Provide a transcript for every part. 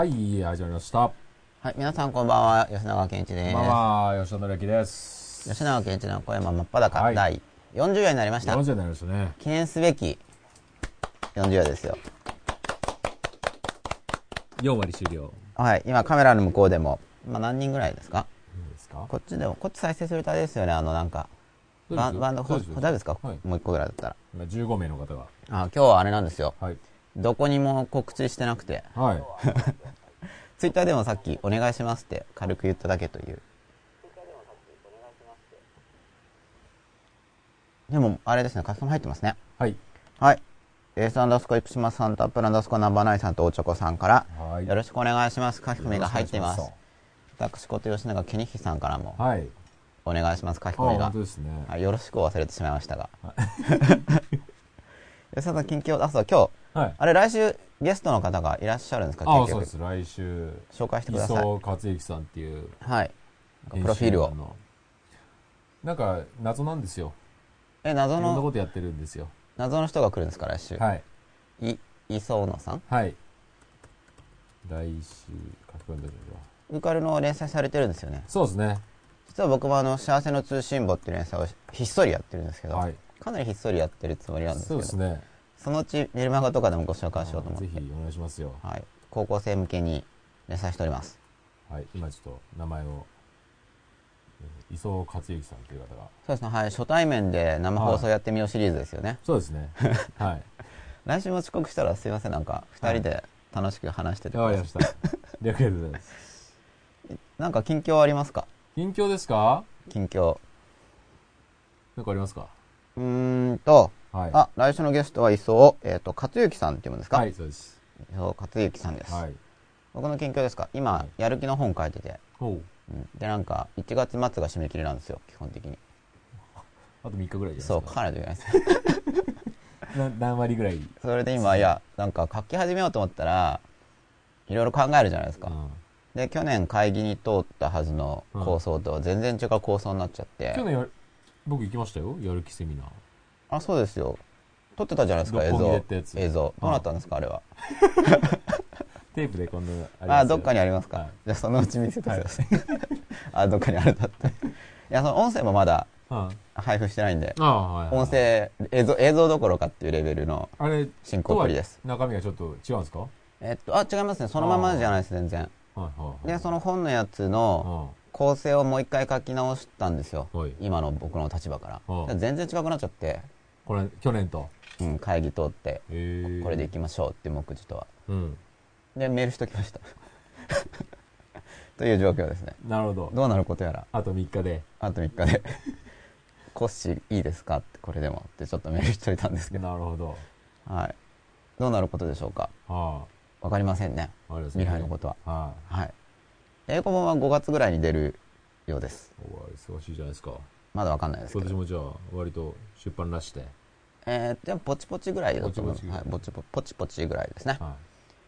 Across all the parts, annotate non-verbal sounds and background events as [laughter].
はい、始まりました。はい、皆さんこんばんは、吉永健一です。まあまあ、吉田紀之です。吉永健一の小山真っ裸、はい第40夜になりました。40になりましたね。記念すべき40夜ですよ。4割終了。はい、今カメラの向こうでも、まあ何人ぐらいですか？いいですか？こっちでも、こっち再生するとあれですよね、あのなんか、バンバンド、そうです大丈夫ですか、はいもう一個ぐらいだったら。今15名の方が。あ、今日はあれなんですよ。はい。どこにも告知してなくて、はい。ツイッターでもさっきお願いしますって軽く言っただけという。でも、あれですね、カスタム入ってますね。はい。はい。エースアンダースコイプシマさんとアップルアンダースコナンバーナイさんとおちょこさんから、はい。よろしくお願いします。書き込みが入っています。私こと吉永健彦さんからもお願いしお願いします。書き込みがね。はい、よろしくを忘れてしまいましたが。[laughs] 吉田さん、近況、あ、そう、今日、はい。あれ、来週ゲストの方がいらっしゃるんですか？あ、結局そうです。来週、紹介してください。磯克之さんっていうはい。プロフィールを。なんか、謎なんですよ。え、い謎の、ろんなことやってるんですよ。謎の人が来るんですか、来週？はい。い、磯野さん？はい。来週、書き込んでるのは。ウカルの連載されてるんですよね。そうですね。実は僕もあの、幸せの通信簿っていう連載をひっそりやってるんですけど、はい。かなりひっそりやってるつもりなんですけど、そうですね。そのうちメルマガとかでもご紹介しようと思って、ぜひお願いしますよ。はい、高校生向けに連載しております。はい。今ちょっと名前を、えー磯克之さんという方が。そうですね、はい、初対面で生放送やってみようシリーズですよね。そうですね。[laughs] はい。来週も遅刻したらすいません、なんか二人で楽しく話してて、わかりました。ありがとうございます。なんか近況ありますか？近況ですか？近況。なんかありますか？うーんと、はい。あ、来週のゲストは磯、えっ、と、勝之さんっていうんですか？はい、そうです。磯勝之さんです。はい。僕の近況ですか？今、やる気の本書いてて、ほう。うんで、なんか、1月末が締め切りなんですよ、基本的に。[laughs] あと3日ぐらいじゃそう、ないですか。書かないといけないです。[laughs] な何割ぐらい？それで今、いや、なんか書き始めようと思ったら、いろいろ考えるじゃないですか。うんで、去年会議に通ったはずの構想とは全然違う構想になっちゃって。去年や僕行きましたよ。やる気セミナー。あ、そうですよ。撮ってたじゃないですか、映像。映像。どうなったんですか、あれは。[laughs] テープでこんなああ、どっかにありますか。はいじゃあ、そのうち見せてください。[laughs] あ、どっかにあるんだって。いや、その音声もまだあ配布してないんで。音声、映像、映像どころかっていうレベルのあれ、進行っぷりです。中身がちょっと違うんですか？はいえっと、あ、違いますね。そのままじゃないです、全然。で、その本のやつの構成をもう一回書き直したんですよ。はい今の僕の立場から。全然違くなっちゃって、これ、去年と。うん、会議通って。これでいきましょうって目次とは。うん。で、メールしときました。[laughs] という状況ですね。なるほど。どうなることやら、あと3日で。あと3日で、[laughs] コッシーいいですか？って、これでもってちょっとメールしといたんですけど、なるほど。はい。どうなることでしょうか？はわかりませんね。ね。未来のことは。ははい。英語本は5月ぐらいに出るようです。い。おー忙しいじゃないですか。まだわかんないですけど。今年もじゃあ、割と出版らして。えー、でもポチポチぐらいだと思います。ポチポチぐらいはい、ポチポポチポチぐらいですね。は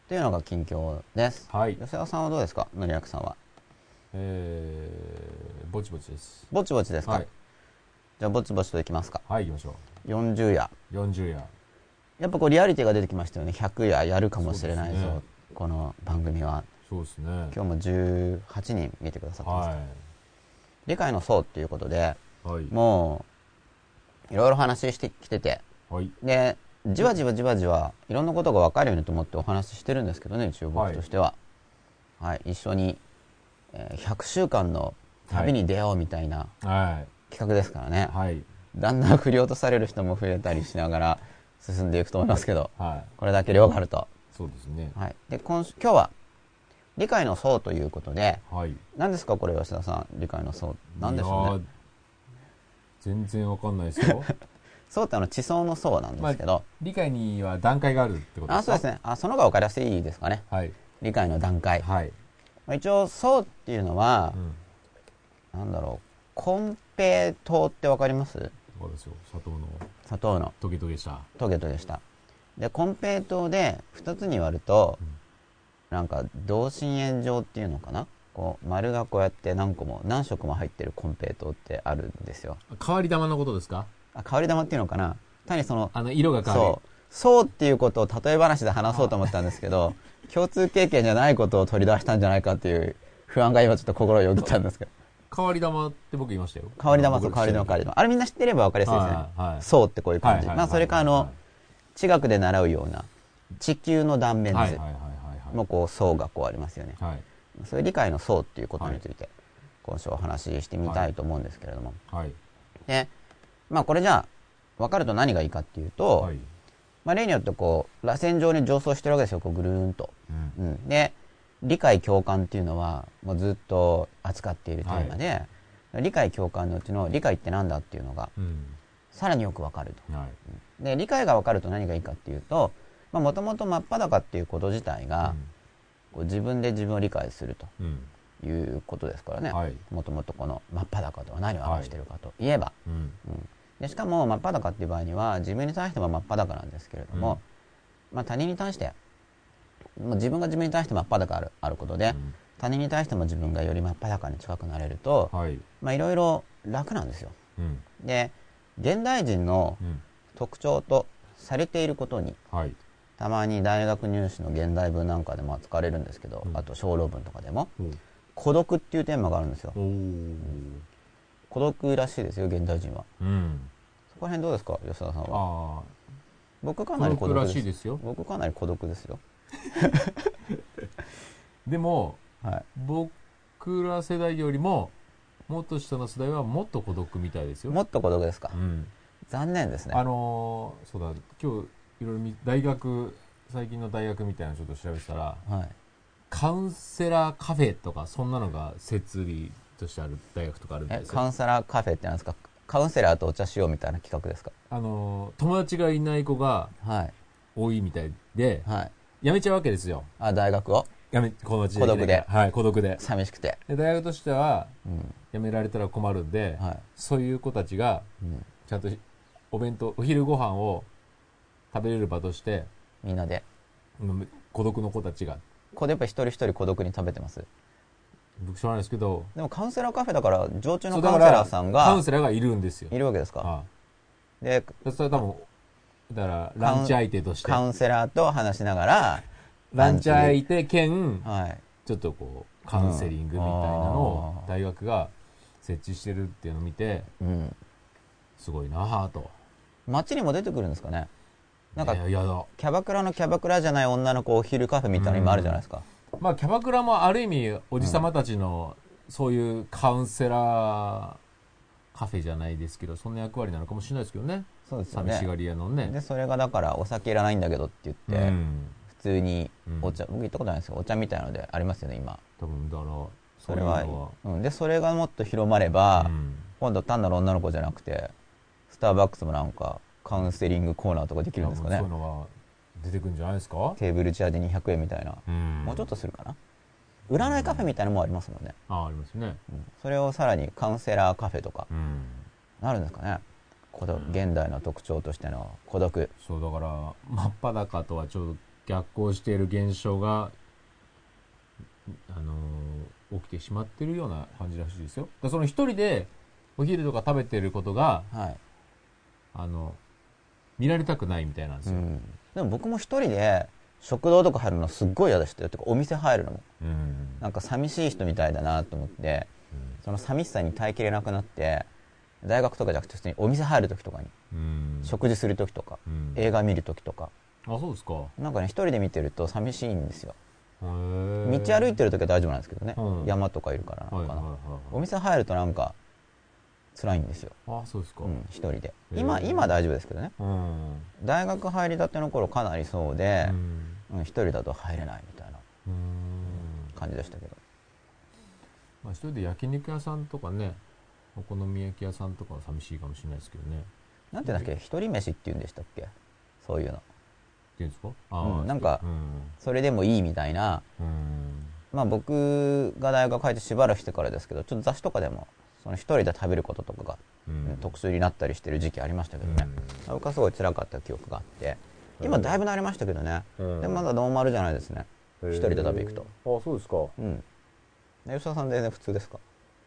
というのが近況です。い。はい。吉田さんはどうですか？のりやくさんは。えー、ぼちぼちです。ぼちぼちですか、はい。じゃあぼちぼちといきますか。はい、行きましょ40夜。う。40夜。やっぱこうリアリティが出てきましたよね。100夜やるかもしれないぞ。ねこの番組は。そうですね。今日も18人見てくださってます。は理解の層っていうことで、い。はい。もう、いろいろ話してきてて、はい。で、じわじわじわじわ、いろんなことが分かるようにと思ってお話ししてるんですけどね、一応僕としては。はい、一緒に、えー100週間の旅に出ようみたいなは企画ですからね。い。はい。だんだん振り落とされる人も増えたりしながら進んでいくと思いますけど、はい。これだけ量があると。そうですね。はい。で、今週、今日は、理解の層ということで、はい。何ですかこれ吉田さん、理解の層。何でしょうね。全然わかんないですよ。[laughs] 層ってあの地層の層なんですけど、理解には段階があるってことですか？あ、そうですね。あ、その方が分かりやすいですかね。はい。理解の段階。はい。まあ一応、層っていうのはう、ん。なんだろう、コンペ糖ってわかります？そうですよ。砂糖の砂糖のトゲトゲした。トゲトゲした。で、コンペイ糖で2つに割ると、なんか同心円状っていうのかな？こう丸がこうやって何個も何色も入ってるコンペイ糖ってあるんですよ。変わり玉のことですか？あ、変わり玉っていうのかな？単にその、あの、色が変わるそう。そうっていうことを例え話で話そうと思ったんですけど、[laughs] 共通経験じゃないことを取り出したんじゃないかっていう不安が今ちょっと心をよぎったんですけど。変わり玉って僕言いましたよ。変わり玉と変わり玉変わり玉。あれみんな知ってれば分かりやすいですね。はいはいそうってこういう感じ。はいはいまあそれかあの、地学で習うような地球の断面図はいはいはいはいもこう層がこうありますよね。はい。はい。そういう理解の層っていうことについて今週お話ししてみたいと思うんですけれども。はい。で、まあこれじゃあ分かると何がいいかっていうと、はい。まあ例によってこう螺旋状に上層してるわけですよ、こうぐるーんと。うん。うん、で理解共感っていうのはもうずっと扱っているテーマで、理解共感のうちの理解って何だっていうのがうん。さらによくわかると。はい。で理解がわかると何がいいかっていうともともと真っ裸っていうこと自体が、こう自分で自分を理解するうん。ということですからねはい。もともとこの真っ裸とは何を表しているかといえば、うん。うんでしかも真っ裸っていう場合には自分に対しても真っ裸なんですけれども、まあ、他人に対して自分が自分に対して真っ裸あるあることで、うん他人に対しても自分がより真っ裸に近くなれると、はい。まあいろいろ楽なんですよ。うん。で、現代人のうん。特徴とされていることに、はい。たまに大学入試の現代文なんかでも扱われるんですけど、うんあと小論文とかでも、お孤独っていうテーマがあるんですよ。おー。孤独らしいですよ、現代人は。うん。そこら辺どうですか、吉田さんは？僕かなり孤孤独です。しいですよ。僕かなり孤独ですよ。[laughs] でも、はい。僕ら世代よりも、もっと下の世代はもっと孤独みたいですよ。もっと孤独ですか？うん。残念ですね。あのーそうだ、今日、いろいろみ大学、最近の大学みたいなのちょっと調べてたら、はい。カウンセラーカフェとか、そんなのが設備としてある大学とかあるんえで、すよ。カウンセラーカフェってなんですか？カウンセラーとお茶しようみたいな企画ですか？あのー友達がいない子がはい。多いみたいで、はい。辞めちゃうわけですよ。あ、大学を？辞め、この時孤独で？はい、孤独で。寂しくて。で大学としては、うん。辞められたら困るんで、はい。そういう子たちが、うん。ちゃんとお弁当、お昼ご飯を食べれる場として、みんなで。うん孤独の子たちが、これやっぱ一人一人孤独に食べてます。僕知らないですけど、でもカウンセラーカフェだから、常駐そうだからのカウンセラーさんカウンがセラーがいるんですよ。いるわけですかあで、あそれは多分、だから、ランチ相手としてカ、ウンセラーと話しながら、ランチ相手兼、はい。ちょっとこう、カウンセリングみたいなのをうん大学が設置してるっていうのを見て、うん。すごいなぁと。街にも出てくるんですかねなんかい、や、やだ。キャバクラのキャバクラじゃない女の子お昼カフェみたいなの今あるじゃないですか。まあ、キャバクラもある意味、おじさまたちの、そういうカウンセラーカフェじゃないですけど、そんな役割なのかもしれないですけどね。そうですよ寂しがね。り屋のね。で、それがだから、お酒いらないんだけどって言って、うん。普通にうんお茶、僕行ったことないですよ。お茶みたいなのでありますよね、今。多分、だから、それはそうん、でそれがもっと広まれば、うん今度単なる女の子じゃなくてスターバックスもなんかカウンセリングコーナーとかできるんですかね。そういうのが出てくるんじゃないですか？テーブルチェアで200円みたいな、うん。もうちょっとするかな。占いカフェみたいなのもありますもんね、あありますね。うん。それをさらにカウンセラーカフェとかうん。なるんですかね。孤独現代の特徴としての孤独。そうだから真っ裸とはちょっと逆行している現象があのー起きてしまってるような感じらしいですよ。その一人でお昼とか食べてることがはい、あの見られたくないみたいなんですよ、うん、でも僕も一人で食堂とか入るのすっごい嫌でしたよ。てかお店入るのも。うん。なんか寂しい人みたいだなと思って。その寂しさに耐えきれなくなって大学とかじゃなくて普通にお店入る時とかに。うん。食事する時とか。うん。映画見る時とか。あそうですか。なんかね一人で見てると寂しいんですよ。道道歩いてる時は大丈夫なんですけどね、うん。山とかいるからなのかな、はいはいはい。お店入るとなんか辛いんですよ、あそうですか。うん、一人で。今今は大丈夫ですけどね。うん。大学入りたての頃かなりそうでう、ん。うん、一人だと入れないみたいなうん。感じでしたけど。まあ一人で焼肉屋さんとかねお好み焼き屋さんとかは寂しいかもしれないですけどね。なんていうんだっけ一人飯って言うんでしたっけ？そういうの。っていうんですか？あうんなんかうん。それでもいいみたいな。うん。まあ僕が大学入ってしばらくしてからですけどちょっと雑誌とかでもその一人で食べることとかがうん。特集になったりしてる時期ありましたけどね、僕はすごい辛かった記憶があって今だいぶ慣れましたけどね、うん。でもまだノーマルじゃないですね。一人で食べ行くと。あそうですか。はうん。吉田さん全然普通ですか？い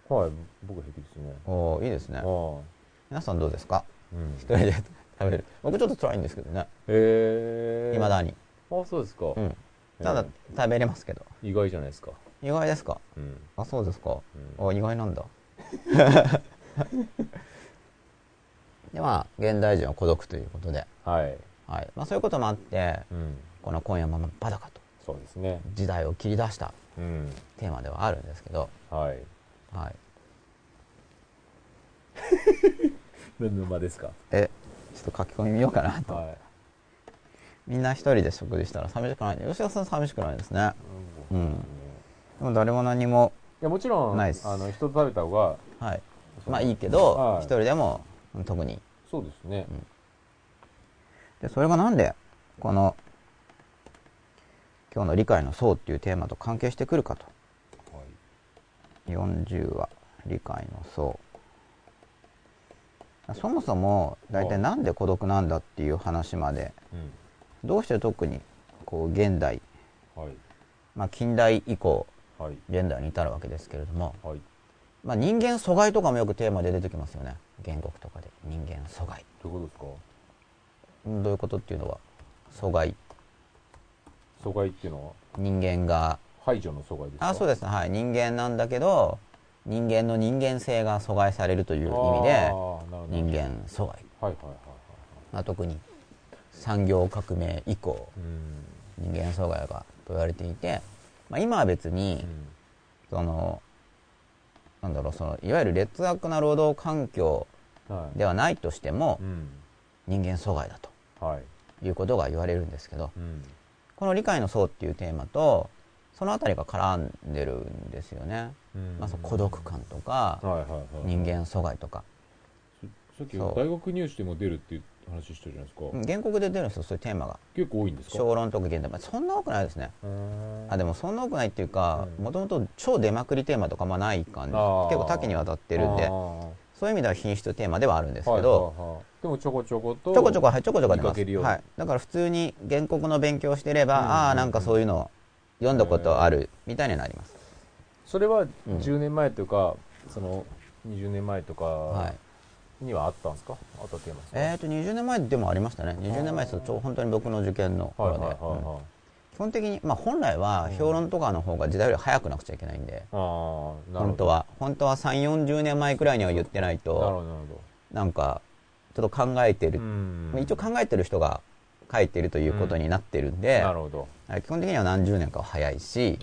僕は平気ですね。おおいいですね。皆さんどうですか？うん。一人で食べる。僕ちょっと辛いんですけどね。へえいまだに。あそうですか、うん。ただへ食べれますけど。ー意外じゃないですか。意外ですか？うん。あそうですか、うあ意外なんだ [laughs] でまあ現代人は孤独ということで、はい。はい。まあ、そういうこともあってうん。この「今夜も真っ裸」と。そうですね。時代を切り出したうん。テーマではあるんですけど、はい。はい、[laughs] 何の間ですか？えちょっと書き込み見ようかなと、はい。みんな一人で食事したら寂しくない。吉田さん寂しくないですね。うん。でも誰も何もいやもちろんあの人と食べた方がはい。まあいいけどはい。一人でも特に。そうですね、でそれがなんでこの今日の理解の層っていうテーマと関係してくるかと。はい。40話理解の層。そもそも大体なんで孤独なんだっていう話までうん。どうして特にこう現代、はい。まあ、近代以降はい。現代に至るわけですけれども、はい。まあ、人間阻害とかもよくテーマで出てきますよね。原告とかで。人間阻害どういうことですか？うんどういうことっていうのは阻害阻害っていうのは？人間が。排除の阻害ですか？あそうです。ねはい。人間なんだけど人間の人間性が阻害されるという意味で人間阻害、はいはいはいはい。まあ、特に産業革命以降うん。人間阻害がと言われていて、まあ、今は別に、うん。そのなんだろうそのいわゆる劣悪な労働環境はい。ではないとしてもうん。人間阻害だとはい。いうことが言われるんですけどうん。この理解の層っていうテーマとそのあたりが絡んでるんですよね、うん。まあ、その孤独感とか人間阻害とか。さっき大学入試でも出るっていう話したじゃないですか、うん原告で出るんですよそういうテーマが。結構多いんですか？小論とか現代まあそんな多くないですね。あでもそんな多くないっていうかうん。もともと超出まくりテーマとかまあない感じ。結構多岐にわたってるんでそういう意味では品質テーマではあるんですけど、はいはいはい。でもちょこちょことちょこちょこ、はい、ちょこちょこ出ます。はい。だから普通に原告の勉強してれば、うんああ、なんかそういうの読んだことある、みたいになります。それはうん。10年前とか、その20年前とはかい。にはあったんですか？あったテーマえっ、と、20年前でもありましたね。20年前です。と、ちょう本当に僕の受験のはいはい頃で。うんはい。はい基本的に、まあ本来は評論とかの方が時代より早くなくちゃいけないんで、ああなるほど。本当は。本当は3、40年前くらいには言ってないなるほどと、なんか、ちょっと考えてる。どう。ん。一応考えてる人が書いてるということになってるんで、なるほど。はい。基本的には何十年かは早いし、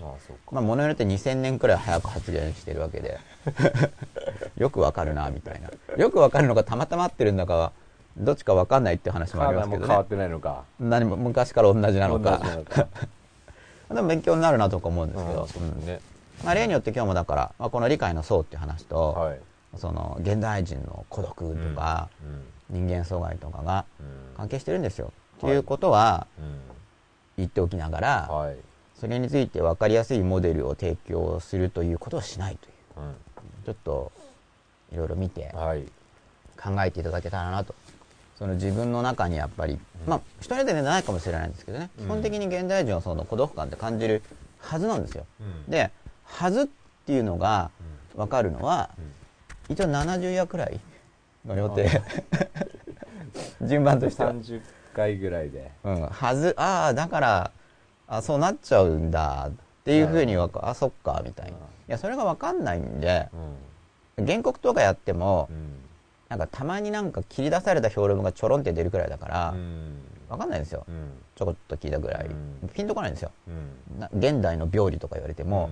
まあ、ものによって2000年くらい早く発言してるわけで [laughs] よくわかるなみたいな。よくわかるのがたまたま合ってるんだかはどっちかわかんないっていう話もありますけどね。変わってないのか。何も昔から同じなのか。[laughs] でも勉強になるなとか思うんですけど。うん、ね。まあ、例によって今日もだから、まあ、この理解の層っていう話と、はい。その現代人の孤独とか、人間阻害とかがうん。関係してるんですよ、とはい。いうことはうん。言っておきながら、はい。それについて分かりやすいモデルを提供するということをしないという。うんちょっといろいろ見てはい。考えていただけたらなと。その自分の中にやっぱり、まあ一人ででないかもしれないんですけどね、うん。基本的に現代人はその孤独感って感じるはずなんですよ。うん。ではずっていうのが分かるのはうん。一応70夜くらいの予定。[laughs] 順番としては、30回ぐらいで。うん、はずああだからあそうなっちゃうんだっていうふうにわかあそっかみたいないやそれが分かんないんでうん。原告とかやっても、うん。なんかたまになんか切り出された評論がちょろんって出るくらいだから、うん。わかんないんですよ。うん。ちょこっと聞いたぐらい。うん。ピンとこないんですよ。現代の病理とか言われても、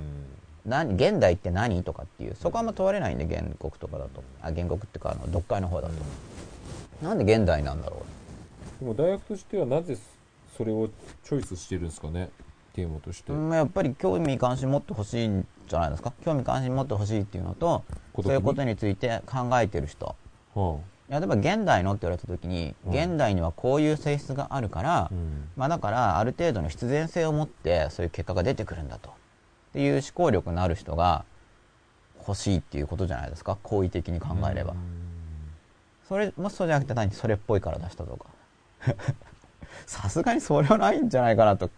何現代って何とかっていう、そこはあんま問われないんで、原告とかだと。あ、原告っていうか、あの、読解の方だと。なんで現代なんだろでも大学としてはなぜそれをチョイスしてるんですかね？テーマとして、う。うんやっぱり興味関心持ってほしいんじゃないですか？興味関心持ってほしいっていうのと、そういうことについて考えてる人。はいや例えば現代のって言われた時に、うん。現代にはこういう性質があるから、あうん。まあだからある程度の必然性を持ってそういう結果が出てくるんだと。っていう思考力のある人が欲しいっていうことじゃないですか？好意的に考えれば、それもしそうじゃなくて単にそれっぽいから出したとか。[laughs] さすがにそれはないんじゃないかなと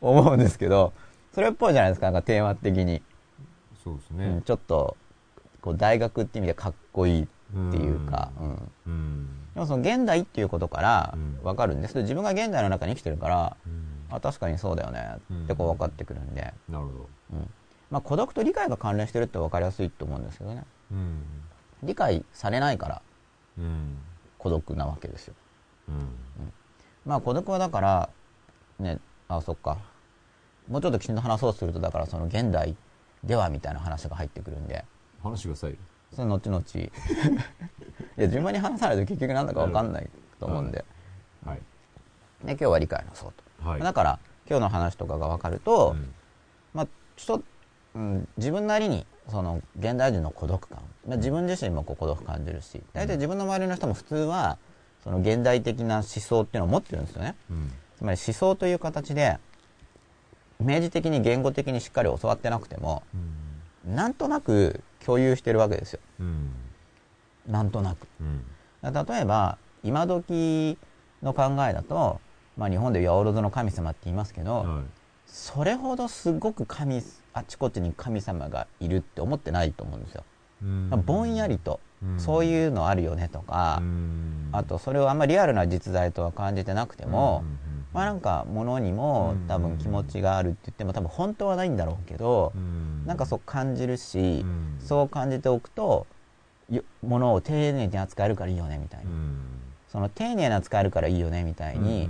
思うんですけどそれっぽいじゃないですかなんかテーマ的に、そうですね。うん、ちょっとこう大学って意味でかっこいいっていうか、うん。うん。でもその現代っていうことからうん。分かるんです。自分が現代の中に生きてるからうん。あ確かにそうだよねってこう分かってくるんで、なるほど。うん。まあ、孤独と理解が関連してるって分かりやすいと思うんですけどね。うん。理解されないからうん孤独なわけですよ。うん。まあ孤独はだからねあそっかもうちょっときちんと話そうとするとだからその現代ではみたいな話が入ってくるんで。話してくださいよそれ後々。[laughs] いや順番に話さないと結局なんだか分かんないと思うんで、はい。で今日は理解のそうと、はい。だから今日の話とかが分かると、うん。まあちょっと、うん、自分なりにその現代人の孤独感、まあ、自分自身もこう孤独感じるし。大体自分の周りの人も普通はその現代的な思想っていうのを持ってるんですよね。うん。つまり思想という形で明示的に言語的にしっかり教わってなくてもうんなんとなく共有してるわけですよ。うん。なんとなく。うん。例えば今時の考えだと、まあ、日本でいうオールドの神様って言いますけど、はい。それほどすごく神あちこちに神様がいるって思ってないと思うんですよ、ぼんやりと、うん。そういうのあるよねとか、うん。あとそれをあんまりリアルな実在とは感じてなくても、まあなんか物にも多分気持ちがあるって言っても多分本当はないんだろうけど、うん。なんかそう感じるし、うん。そう感じておくとよ物を丁寧に扱えるからいいよねみたいな、うん。その丁寧に扱えるからいいよねみたいに、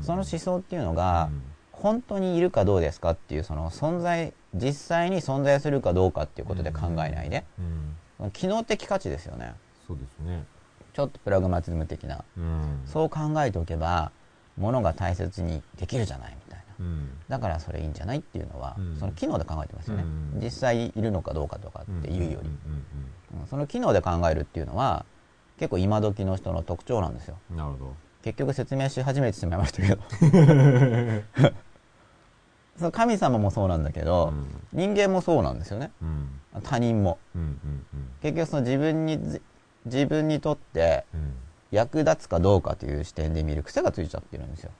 その思想っていうのが、うん本当にいるかどうですかっていうその存在実際に存在するかどうかっていうことで考えないで、うん。機能的価値ですよね。そうですね。ちょっとプラグマティズム的な。うん。そう考えておけば物が大切にできるじゃないみたいな。うん。だからそれいいんじゃないっていうのは、うん。その機能で考えてますよね、うん実際いるのかどうかとかっていうより、んんうんその機能で考えるっていうのは結構今時の人の特徴なんですよ。うんなるほど。結局説明し始めてしまいましたけど [laughs] その神様もそうなんだけど、人間もそうなんですよね。うん。他人も。結局その自分にず自分にとって役立つかどうかという視点で見る。癖がついちゃってるんですよ。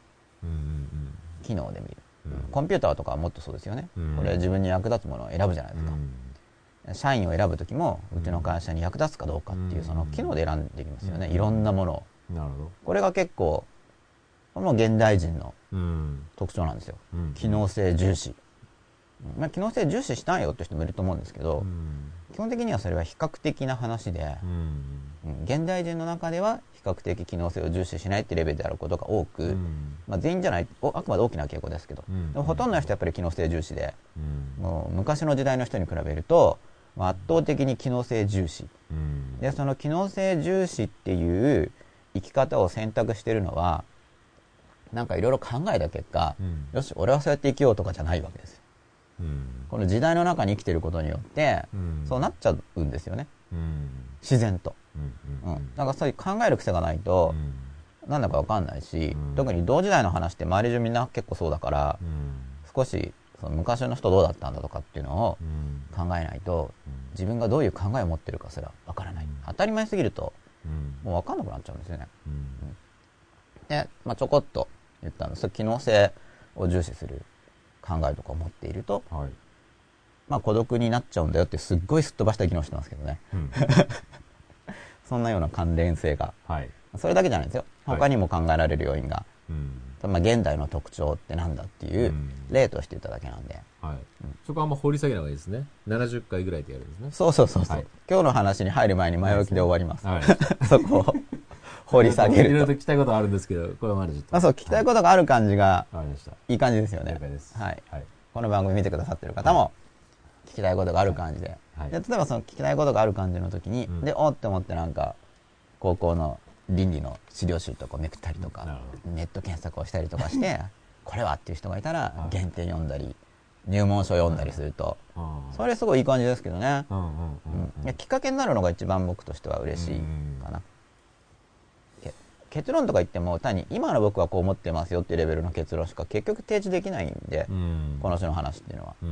機能で見る、うん。コンピューターとかはもっとそうですよね、うん。これ自分に役立つものを選ぶじゃないですか、うん。社員を選ぶ時もうちの会社に役立つかどうかっていううん。その機能で選んでいきますよね、うん。いろんなものを。なるほこれが結構もう現代人の特徴なんですよ。うん。機能性重視、まあ、機能性重視したいよって人もいると思うんですけど、うん。基本的にはそれは比較的な話で、うん。うん現代人の中では比較的機能性を重視しないってレベルであることが多く、うん。まあ、全員じゃないおあくまで大きな傾向ですけど、うん。でもほとんどの人はやっぱり機能性重視でうん。もう昔の時代の人に比べると、まあ圧倒的に機能性重視。うん。でその機能性重視っていう生き方を選択してるのはなんかいろいろ考えた結果、うん。よし俺はそうやって生きようとかじゃないわけですよ。うん。この時代の中に生きてることによって、うん。そうなっちゃうんですよね。うん。自然と、うんうんなんかそういう考える癖がないと、なんだかわかんないし、うん。特に同時代の話って周り中みんな結構そうだから、うん。少しその昔の人どうだったんだとかっていうのをうん。考えないと自分がどういう考えを持ってるかすらわからない、うん。当たり前すぎるとうん。もう分かんなくなっちゃうんですよね。うん。で、まあ、ちょこっと言ったんです機能性を重視する考えとかを持っていると、はい。まあ、孤独になっちゃうんだよってすっごいすっ飛ばした議論してますけどね。うん。[laughs] そんなような関連性が。はい。それだけじゃないんですよ。はい。他にも考えられる要因が、うん。まあ、現代の特徴ってなんだっていううん。例として言っただけなんで、はい。そこはあんま掘り下げない方がいいですね。70回ぐらいでやるんですね。そうそうそうそう、はい。今日の話に入る前に前置きで終わります、はい。[laughs] そこを掘り下げいろいろるとと聞きたいことはあるんですけどこれはまだちょっと。まあそう聞きたいことがある感じがわかりました。いい感じですよね。はい、はい。この番組見てくださってる方も聞きたいことがある感じで,、はい。で例えばその聞きたいことがある感じの時に、うん。でおっって思ってなんか高校の倫理の資料集とかをめくったりとか、ネット検索をしたりとかして [laughs] これはっていう人がいたらはい。原点読んだり入門書読んだりすると、それすごいいい感じですけどね、うんうんうんうん。いやきっかけになるのが一番僕としては嬉しいかな、け結論とか言っても単に今の僕はこう思ってますよっていうレベルの結論しか結局提示できないんで、うん。この人の話っていうのは。う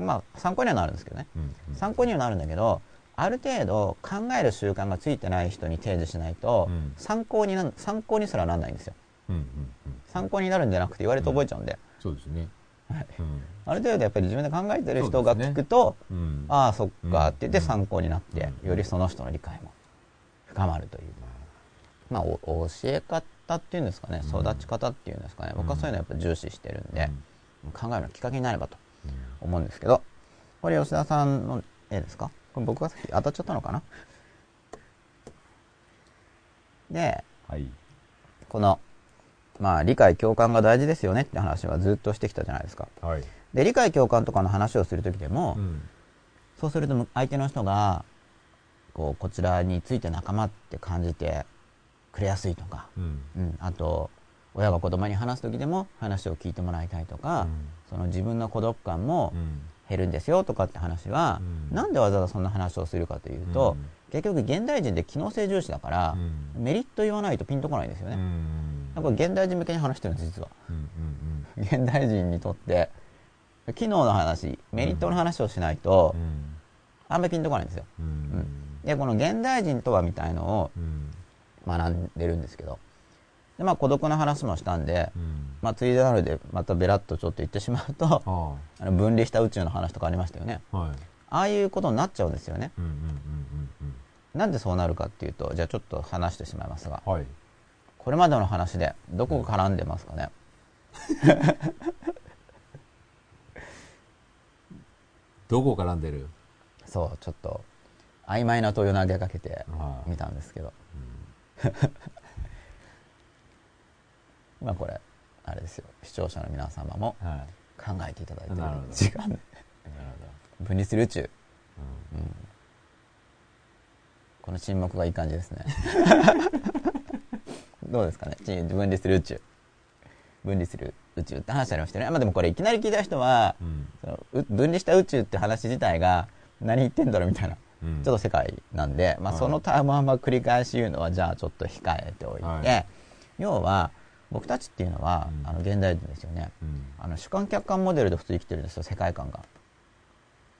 ん。まあ参考にはなるんですけどね。うん。うん。参考にはなるんだけどある程度考える習慣がついてない人に提示しないと、うん。参考になん参考にすらなんないんですよ。うんうんうん。参考になるんじゃなくて言われて覚えちゃうんで、そうですね。ある程度やっぱり自分で考えてる人が聞くと、うん。ああそっかって言ってうん。参考になって、うん。よりその人の理解も深まるというまあお教え方っていうんですかねうん。育ち方っていうんですかね、僕はそういうのやっぱ重視してるんで、考えるのきっかけになればと思うんですけどこれ吉田さんの絵ですか？これ僕がさっき当たっちゃったのかな？ではい。このまあ理解共感が大事ですよねって話はずっとしてきたじゃないですか。はい。で理解共感とかの話をする時でも、うん。そうすると相手の人がこうこちらについて仲間って感じてくれやすいとか、うん。うん、あと親が子供に話す時でも話を聞いてもらいたいとか、その自分の孤独感もうん。減るんですよとかって話は、うんなんでわざわざそんな話をするかというと、うん結局現代人で機能性重視だから、うんメリット言わないとピンとこないんですよね。うん。やっぱ現代人向けに話してるんです実は。うん。うん。現代人にとって機能の話メリットの話をしないと、うん。あんまりピンとこないんですよ。うん。でこの現代人とはみたいのをうん。学んでるんですけどでまあ孤独の話もしたんで、うん。まあ、ついでなのでまたベラッとちょっと言ってしまうと [laughs] ああの分離した宇宙の話とかありましたよねあ。はい。ああいうことになっちゃうんですよね。なんでそうなるかっていうとじゃあちょっと話してしまいますがうん。はい。これまでの話でどこが絡んでますかね？[laughs] どこ絡んでる？そうちょっと曖昧な問いを投げかけてはいみたんですけど [laughs] まあこれあれですよ。視聴者の皆様もはい。考えていただいてる時間。で分離する宇宙。ほど。この沈黙がいい感じですね。[laughs] どうですかね？ち分離する宇宙。分離する宇宙って話ありましたよね。まあでもこれいきなり聞いた人はうん。そのう分離した宇宙って話自体が何言ってんだろうみたいな。うん。ちょっと世界なんで、まあ、はいそのタームあんま繰り返し言うのはじゃあちょっと控えておいて、はい。要は僕たちっていうのは、うん。あの現代人ですよね。うん。あの主観客観モデルで普通生きてるんですよ世界観が。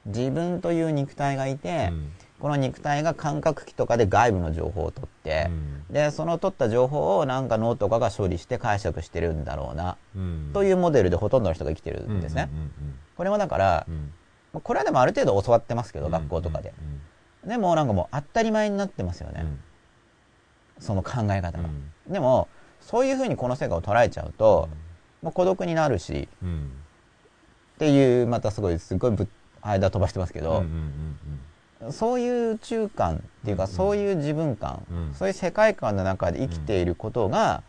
自分という肉体がいて、うん。この肉体が感覚器とかで外部の情報を取って、うん。でその取った情報をなんか脳とかが処理して解釈してるんだろうな、うん。というモデルでほとんどの人が生きてるんですね、うん。これもだからうん。これはでもある程度教わってますけど、うん。学校とかで、うん。でもなんかもう当たり前になってますよね、うん。その考え方が、うん。でもそういうふうにこの世界を捉えちゃうと、まあ、孤独になるしうん。っていうまたすごいすごいぶっ間飛ばしてますけど、ん。そういう宇宙観っていうか、うんそういう自分観、うん。そういう世界観の中で生きていることが、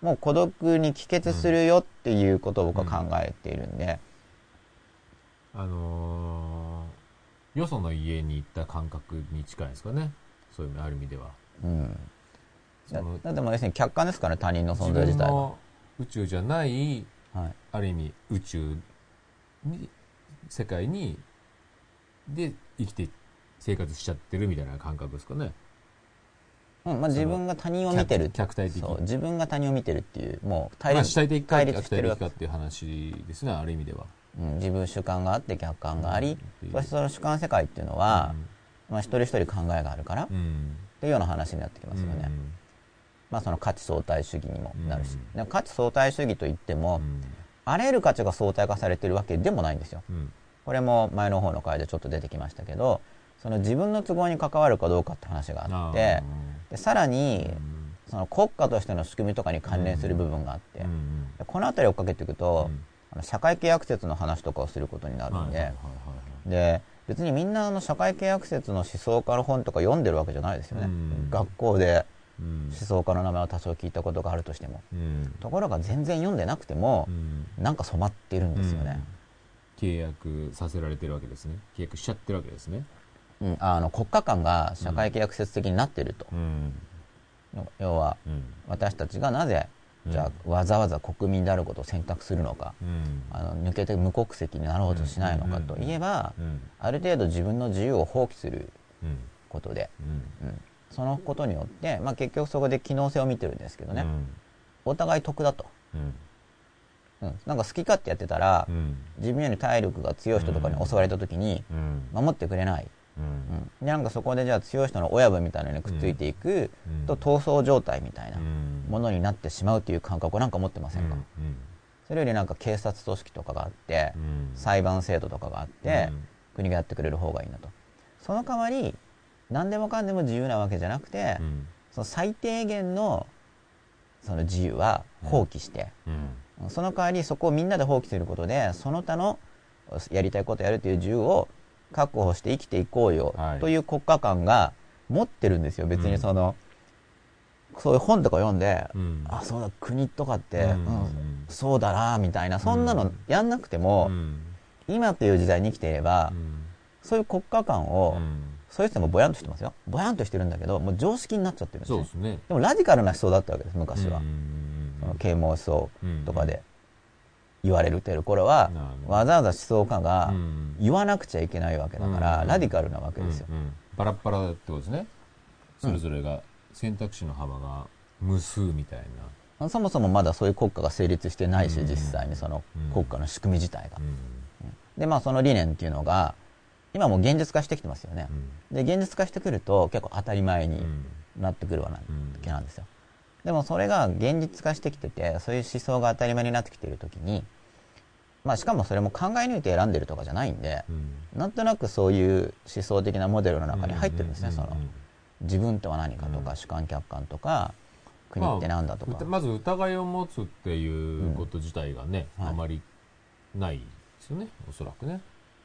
もう孤独に帰結するよっていうことを僕は考えているん。で、あのー、よその家に行った感覚に近いですかね。そういうある意味では。うんだだってもう要するに客観ですから他人の自存在自体が、分の宇宙じゃない、はい、ある意味宇宙に、世界に、で生きて生活しちゃってるみたいな感覚ですかね。うんまあ、自分が他人を見てる客客体的そう自分が他人を見てるっていうもう対まあ立,、主体的か対立してるかっていう話ですね、ある意味では。うん、自分主観があって客観があり、うん。そしてその主観世界っていうのは、まあ、一人一人考えがあるから、っうん。ていうような話になってきますよね、うん。まあ、その価値相対主義にもなるし、うん。価値相対主義といっても、うん。あらゆる価値が相対化されてるわけでもないんですよ。うん。これも前の方の回でちょっと出てきましたけどその自分の都合に関わるかどうかって話があってでさらにうん。その国家としての仕組みとかに関連する部分があって、この辺りを追っかけていくと、うんあの社会契約説の話とかをすることになるんで、で別にみんなあの社会契約説の思想家の本とか読んでるわけじゃないですよね、うん。学校でうん。思想家の名前を多少聞いたことがあるとしても。うん。ところが全然読んでなくてもう、ん。なんか染まっているんですよね、契約させられてるわけですね。契約しちゃってるわけですね。うん。あの国家間が社会契約説的になっていると、うん。要はうん。私たちがなぜじゃあわざわざ国民であることを選択するのか、うん。あの抜けて無国籍になろうとしないのかといえば、うん。ある程度自分の自由を放棄するうんことで、うん。うん。そのことによって、まあ、結局そこで機能性を見てるんですけどね、うん。お互い得だと、うん。うん、なんか好き勝手やってたら、うん。自分より体力が強い人とかに襲われた時にうん。守ってくれない、うん。なんかそこでじゃあ強い人の親分みたいなのにくっついていくうん。と闘争状態みたいなうん。ものになってしまうという感覚をなんか持ってませんか、うん。それよりなんか警察組織とかがあって、うん。裁判制度とかがあって、うん。国がやってくれる方がいいなと。その代わり何でもかんでも自由なわけじゃなくて、うん。その最低限のその自由は放棄して、うん。その代わりそこをみんなで放棄することでその他のやりたいことをやるという自由を確保して生きていこうよはい。という国家観が持ってるんですよ別にその、そういう本とか読んで、うん。あそうだ国とかって、うんうんそうだなみたいなそんなのやんなくても、うん。今っていう時代に生きていれば、うん。そういう国家観を、うん。そういう人もぼやんとしてますよ。ぼやんとしてるんだけどもう常識になっちゃってるんですね。そうですね。でもラディカルな思想だったわけです昔は、啓蒙思想とかうんで言われるてる頃は、なるほど。わざわざ思想家がうん。言わなくちゃいけないわけだから、うん。ラディカルなわけですよ、うんうん。バラッバラってことですね。それぞれが。選択肢の幅が無数みたいな。そもそもまだそういう国家が成立してないし、うん。実際にそのうん。国家の仕組み自体が、うん。でまあその理念っていうのが今もう現実化してきてますよね、で現実化してくると結構当たり前にうん。なってくるわうんけなんですよでもそれが現実化してきててそういう思想が当たり前になってきている時にまあしかもそれも考え抜いて選んでるとかじゃないんでうん。なんとなくそういう思想的なモデルの中に入ってるんですね、その。自分とは何かとか、うん。主観客観とか国って何だとか、まあまず疑いを持つっていうこと自体がね、うんはい。あまりないですよねおそらくね。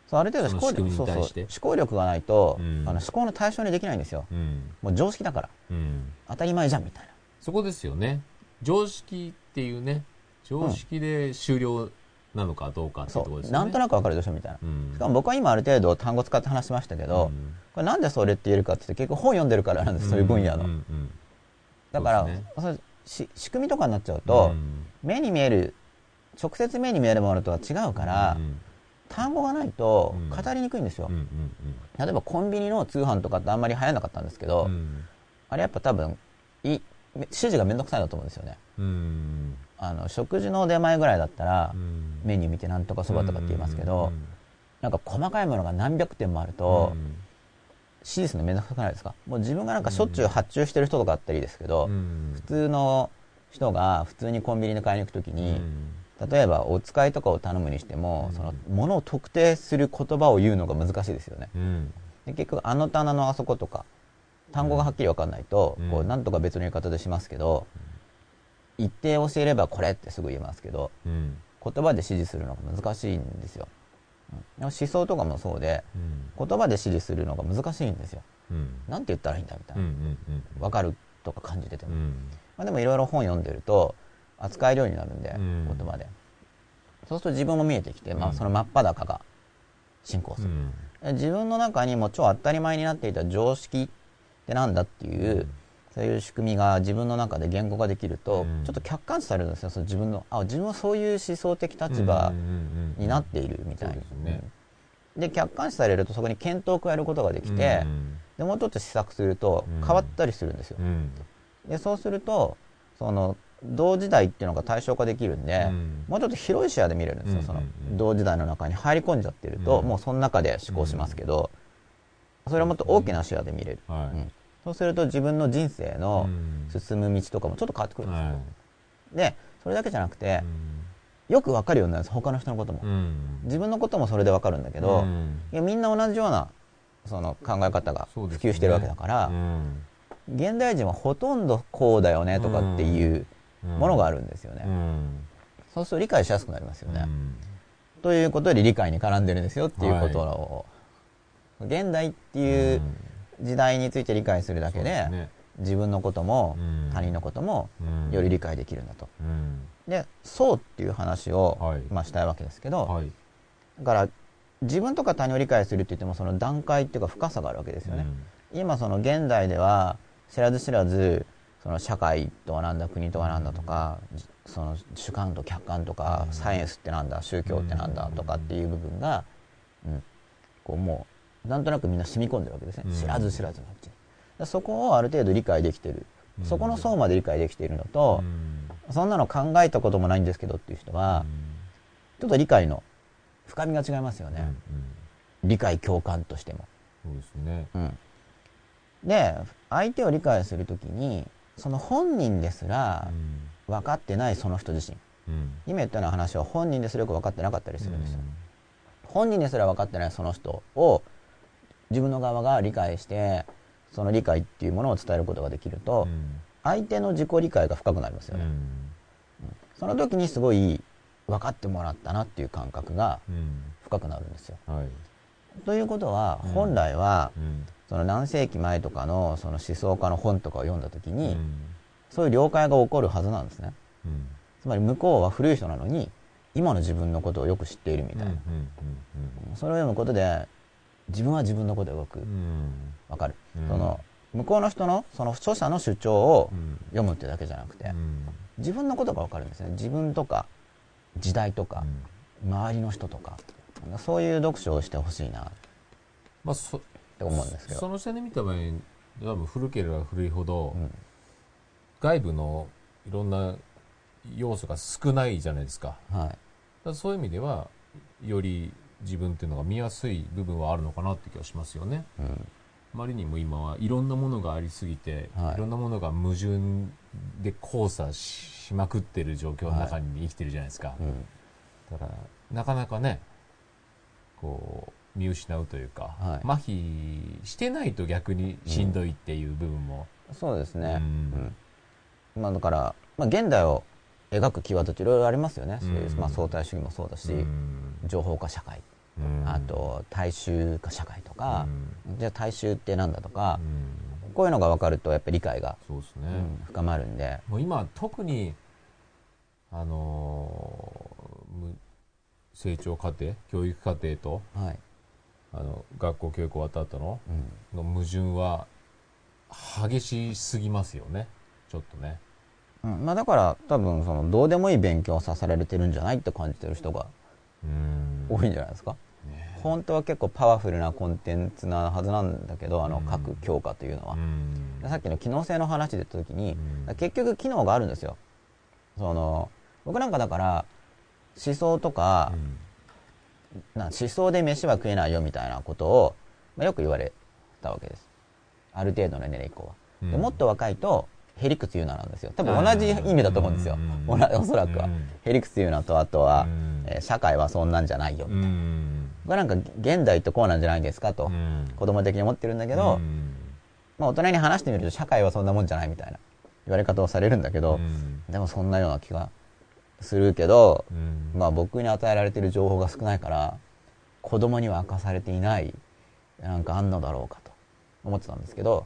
そうある程度思考力そうそうに対して。思考力がないと、うん。あの思考の対象にできないんですよ。うん。もう常識だから。うん。当たり前じゃんみたいなそこですよね。常識っていうね。常識で終了なのかどうかっていうそところですよね。う。なんとなくわかるでしょみたいな、うん。しかも僕は今ある程度単語使って話しましたけど、うん。これなんでそれって言えるかって言って結構本読んでるからなんです、そういう分野の、だからね。し仕組みとかになっちゃうと、うん。目に見える直接目に見えるものとは違うから、うん単語がないとうん。語りにくいんですよ、うんうん例えばコンビニの通販とかってあんまり流行らなかったんですけど、うん。あれやっぱ多分い指示がめんどくさいんだと思うんですよね。うん。あの食事の出前ぐらいだったら、うん。メニュー見てなんとかそばとかって言いますけど、うん。なんか細かいものが何百点もあると、うん。指示するのめんどくさくないですか？もう自分がなんかしょっちゅう発注してる人とかあったらいいですけど、うん。普通の人が普通にコンビニで買いに行くときに、うん。例えばお使いとかを頼むにしても、うん。その物を特定する言葉を言うのが難しいですよね。うん。で結局あの棚のあそことか単語がはっきり分かんないと、うん。こうなんとか別の言い方でしますけど、一定教えればこれってすぐ言えますけどうん。言葉で指示するのが難しいんですよ、思想とかもそうでうん。言葉で指示するのが難しいんですよ。うん。なんて言ったらいいんだみたいな、んうん分かるとか感じてても、うん。まあ、でもいろいろ本読んでると扱えるようになるんで、うん。言葉で。そうすると自分も見えてきて、まあ、うん。その真っ裸が進行する、うん。自分の中にも超当たり前になっていた常識ってなんだっていう、うん。そういう仕組みが自分の中で言語化できると、うん。ちょっと客観視されるんですよその自分のあ自分はそういう思想的立場になっているみたいに、そうで客観視されるとそこに検討を加えることができて、うんでもうちょっと試作するとうん。変わったりするんですよ、うん。でそうするとその同時代っていうのが対象化できるんで、うん。もうちょっと広い視野で見れるんですよ、うん。その同時代の中に入り込んじゃってると、うん。もうその中で思考しますけど、それはもっと大きな視野で見れる、はい。うん。そうすると自分の人生のうん。進む道とかもちょっと変わってくるんですよ、はでそれだけじゃなくてい、よく分かるようになるんです他の人のことも、うん。自分のこともそれで分かるんだけど、うん。いやみんな同じようなその考え方が普及してるわけだから、うん。現代人はほとんどこうだよねとかっていうものがあるんですよね、うん。そうすると理解しやすくなりますよね、うん。ということで理解に絡んでるんですよっていうことを、現代っていう時代について理解するだけで,、ね。自分のこともうん。他人のこともうん。より理解できるんだと。うん。でそうっていう話を、はい。まあ、したいわけですけど、はい。だから自分とか他人を理解するって言ってもその段階っていうか深さがあるわけですよね。今その現代では知らず知らずその社会とはなんだ国とはなんだとか、その主観と客観とか、うん。サイエンスってなんだ宗教ってなんだとかっていう部分が、うん、こうもうなんとなくみんな染み込んでるわけですね、うん。知らず知らずのうちに。でそこをある程度理解できてる、うん。そこの層まで理解できているのとう、ん。そんなの考えたこともないんですけどっていう人は、ちょっと理解の深みが違いますよね、理解共感としても。そうですね。うん、で相手を理解するときにその本人ですら分かってないその人自身。うん。今言ったような話は本人ですらよく分かってなかったりするんですよ、本人ですら分かってないその人を自分の側が理解してその理解っていうものを伝えることができると、うん。相手の自己理解が深くなりますよね、その時にすごい分かってもらったなっていう感覚がうん。深くなるんですよ。はい。ということはうん本来はうん。その何世紀前とかのその思想家の本とかを読んだ時に、うん。そういう了解が起こるはずなんですね。うん。つまり向こうは古い人なのに今の自分のことをよく知っているみたいな、うん。それを読むことで自分は自分のことがよく。うん。うん分かる、うん。その向こうの人のその著者の主張をうん。読むってだけじゃなくて、うん。自分のことが分かるんですね。自分とか時代とか、周りの人とかそういう読書をしてほしいな。っまあそて思うんですけど。その視点で見た場合多分古ければ古いほど、うん。外部のいろんな要素が少ないじゃないですか。はい。らそういう意味ではより自分っていうのが見やすい部分はあるのかなって気がしますよね。うん。あまりにも今はいろんなものがありすぎて、はい。い、ろんなものが矛盾で交差ししまくってる状況の中に生きてるじゃないですか、うん。だからなかなかねこう見失うというか、はい。麻痺してないと逆にしんどいっていう部分も、そうですね、うん。うん。まあ、だから、まあ、現代を描くキーワードっていろいろありますよね、そういううん。まあ、相対主義もそうだし、うん。情報化社会うん。あと大衆化社会とか、じゃあ大衆ってなんだとかう、ん。こういうのが分かるとやっぱり理解が、そうですね、うん深まるんで、もう今特にあのーむ成長過程教育過程とはい。あの学校教育終わった後のうん。の矛盾は激しすぎますよね。ちょっとねうん。まあ、だから多分そのどうでもいい勉強をさせられてるんじゃないって感じてる人がうん。多いんじゃないですか、ね本当は結構パワフルなコンテンツなはずなんだけどあのうん。各教科というのは、うん。さっきの機能性の話で言った時に、うん。結局機能があるんですよ。その僕なんかだから思想とか、な思想で飯は食えないよみたいなことを、まあ、よく言われたわけです。ある程度の年齢以降は、うん。でもっと若いとヘリクツユーナなんですよ。多分同じ意味だと思うんですよ、うん。おそらくは、うん。ヘリクツユーナとあとは、うん。えー社会はそんなんじゃないよ、うん。僕はなんか現代ってこうなんじゃないんですかと、うん。子供的に思ってるんだけど、うん。まあ、大人に話してみると社会はそんなもんじゃないみたいな言われ方をされるんだけど、うん。でもそんなような気がするけど、うん。まあ僕に与えられてる情報が少ないから子供には明かされていないなんかあんのだろうかと思ってたんですけど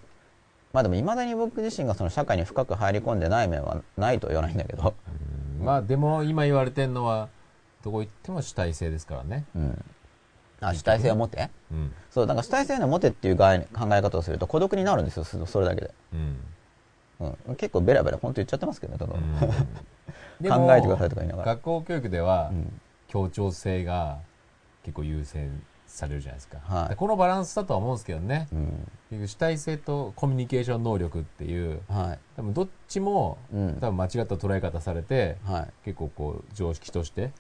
まあでもいまだに僕自身がその社会に深く入り込んでない面はないとは言わないんだけど、まあでも今言われてるのはどこ行っても主体性ですからね。うん、あ主体性を持って？うん。そうだから主体性を持てっていう概念考え方をすると孤独になるんですよそそれだけで、うん。うん、結構ベラベラ本当言っちゃってますけどねただ [laughs] で考えてくださいとか言いながら。学校教育ではうん。協調性が結構優先されるじゃないですか、はい。でこのバランスだとは思うんですけどね。うん主体性とコミュニケーション能力っていうはい。多分どっちもうん。多分間違った捉え方されてはい。結構こう常識として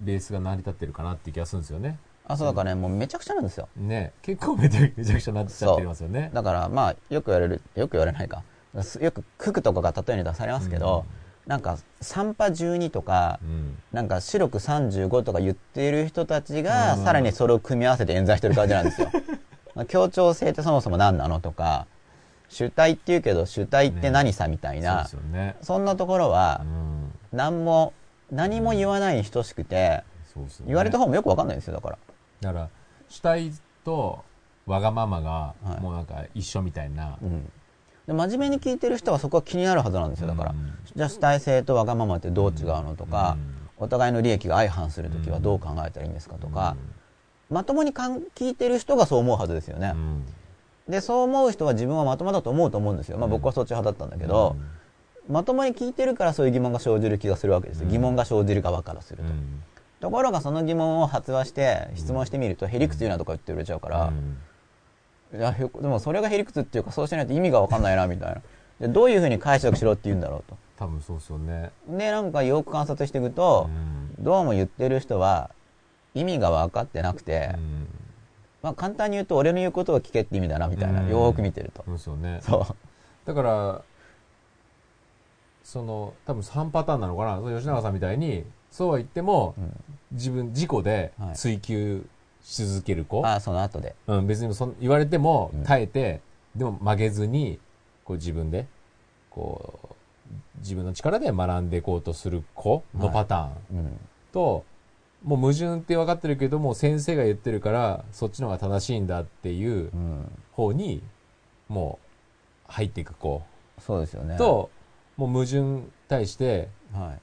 ベースが成り立ってるかなって気がするんですよね。あそうだからねもうめちゃくちゃなんですよ。ね。結構めちゃ [laughs] くちゃなっちゃってますよね。だからまあよく言われるよく言われないか。すよく九九とかが例えに出されますけど、なんか3波12とかうん。なんか白く35とか言っている人たちが、うん。さらにそれを組み合わせて演在してる感じなんですよ [laughs] まあ協調性ってそもそも何なのとか主体って言うけど主体って何さみたいな、ですよね。そんなところはうん。何も何も言わないに等しくてそうですよね。言われた方もよくわかんないんですよだから。だから主体とわがままがはい。もうなんか一緒みたいな、うん。で真面目に聞いてる人はそこは気になるはずなんですよだから、うん。じゃあ主体性とわがままってどう違うのとか、お互いの利益が相反するときはどう考えたらいいんですかとか、まともにかん聞いてる人がそう思うはずですよね、うん。でそう思う人は自分はまともだと思うと思うんですよ、まあ、僕はそっち派だったんだけど、まともに聞いてるからそういう疑問が生じる気がするわけですよ、うん。疑問が生じる側からすると、うん。ところがその疑問を発話して質問してみると、へりくつ言うなとか言って言われちゃうから、いやでもそれがへりくつっていうかそうしないと意味が分かんないなみたいな。でどういうふうに解釈しろって言うんだろうと。多分そうですよね、でなんかよく観察していくと、どうも言ってる人は意味が分かってなくて、うん。まあ、簡単に言うと俺の言うことを聞けって意味だなみたいな、うん。よーく見てると。そうね。そう。だからその多分3パターンなのかな。吉永さんみたいにそうは言っても、うん。自分自己ではい。追求し続ける子、ああその後で。うん、別にそん言われてもうん。耐えてでも曲げずに、こう自分で、こう、自分の力で学んでいこうとする子のパターンうん。と、もう矛盾って分かってるけども、先生が言ってるから、そっちの方が正しいんだっていううん。方に、もう、入っていく子そうですよね。と、もう矛盾に対して、は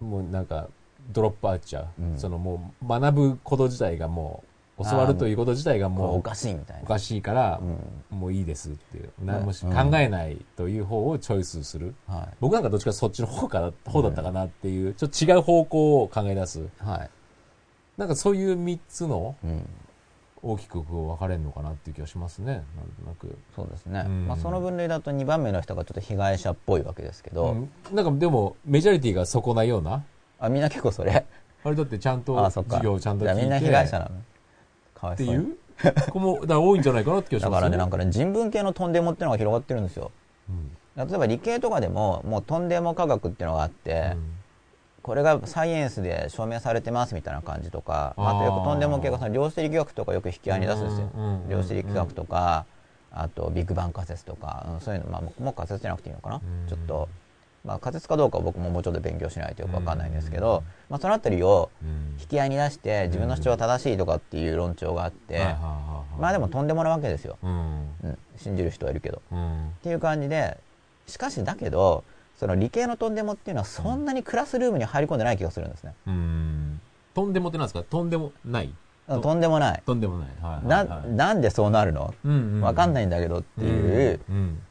い。もうなんか、ドロップアウトちゃう。うんそのもう、学ぶこと自体がもう、教わるということ自体がもう、かしいみたいな。おかしいからう、ん。もういいですっていう。何もしうん考えないという方をチョイスする。は僕なんかどっちかそっちの方か方だったかなっていう、ちょっと違う方向を考え出す。い。はい。なんかそういう3つのうん。大きくこう分かれるのかなっていう気がしますね。なんとなく。そうですね。うんまあその分類だと2番目の人がちょっと被害者っぽいわけですけど、うんなんかでも、メジャリティがそこないような？あ、みんな結構それ。あれだってちゃんと。授業をちゃんと聞いて。じゃあみんな被害者なの。かわいそうに。っていう？子も、だから多いんじゃないかなって気がしますだからね、なんかね、人文系のトンデモっていうのが広がってるんですよ。うん例えば理系とかでも、もうトンデモ科学っていうのがあって、これがサイエンスで証明されてますみたいな感じとか、あとよくトンデモ系がその量子力学とかよく引き合いに出すんですよ。量子力学とか、あとビッグバン仮説とか、うんそういうの、まあ、もう仮説じゃなくていいのかな？うん。ちょっと、まあ仮説かどうかは僕ももうちょっと勉強しないとよくわかんないんですけど、まあそのあたりをうん引き合いに出して自分の主張は正しいとかっていう論調があって、まあでもとんでもなわけですよ。うん。うん、信じる人はいるけど。うん。っていう感じでしかしだけどその理系のとんでもっていうのはそんなにクラスルームに入り込んでない気がするんですね、うん。とんでもってなんですか？とんでもない。うんとんでもない。とんでもない。はいなはい。はい。なんでそうなるの？うんわかんないいんだけどっていう、うんうん。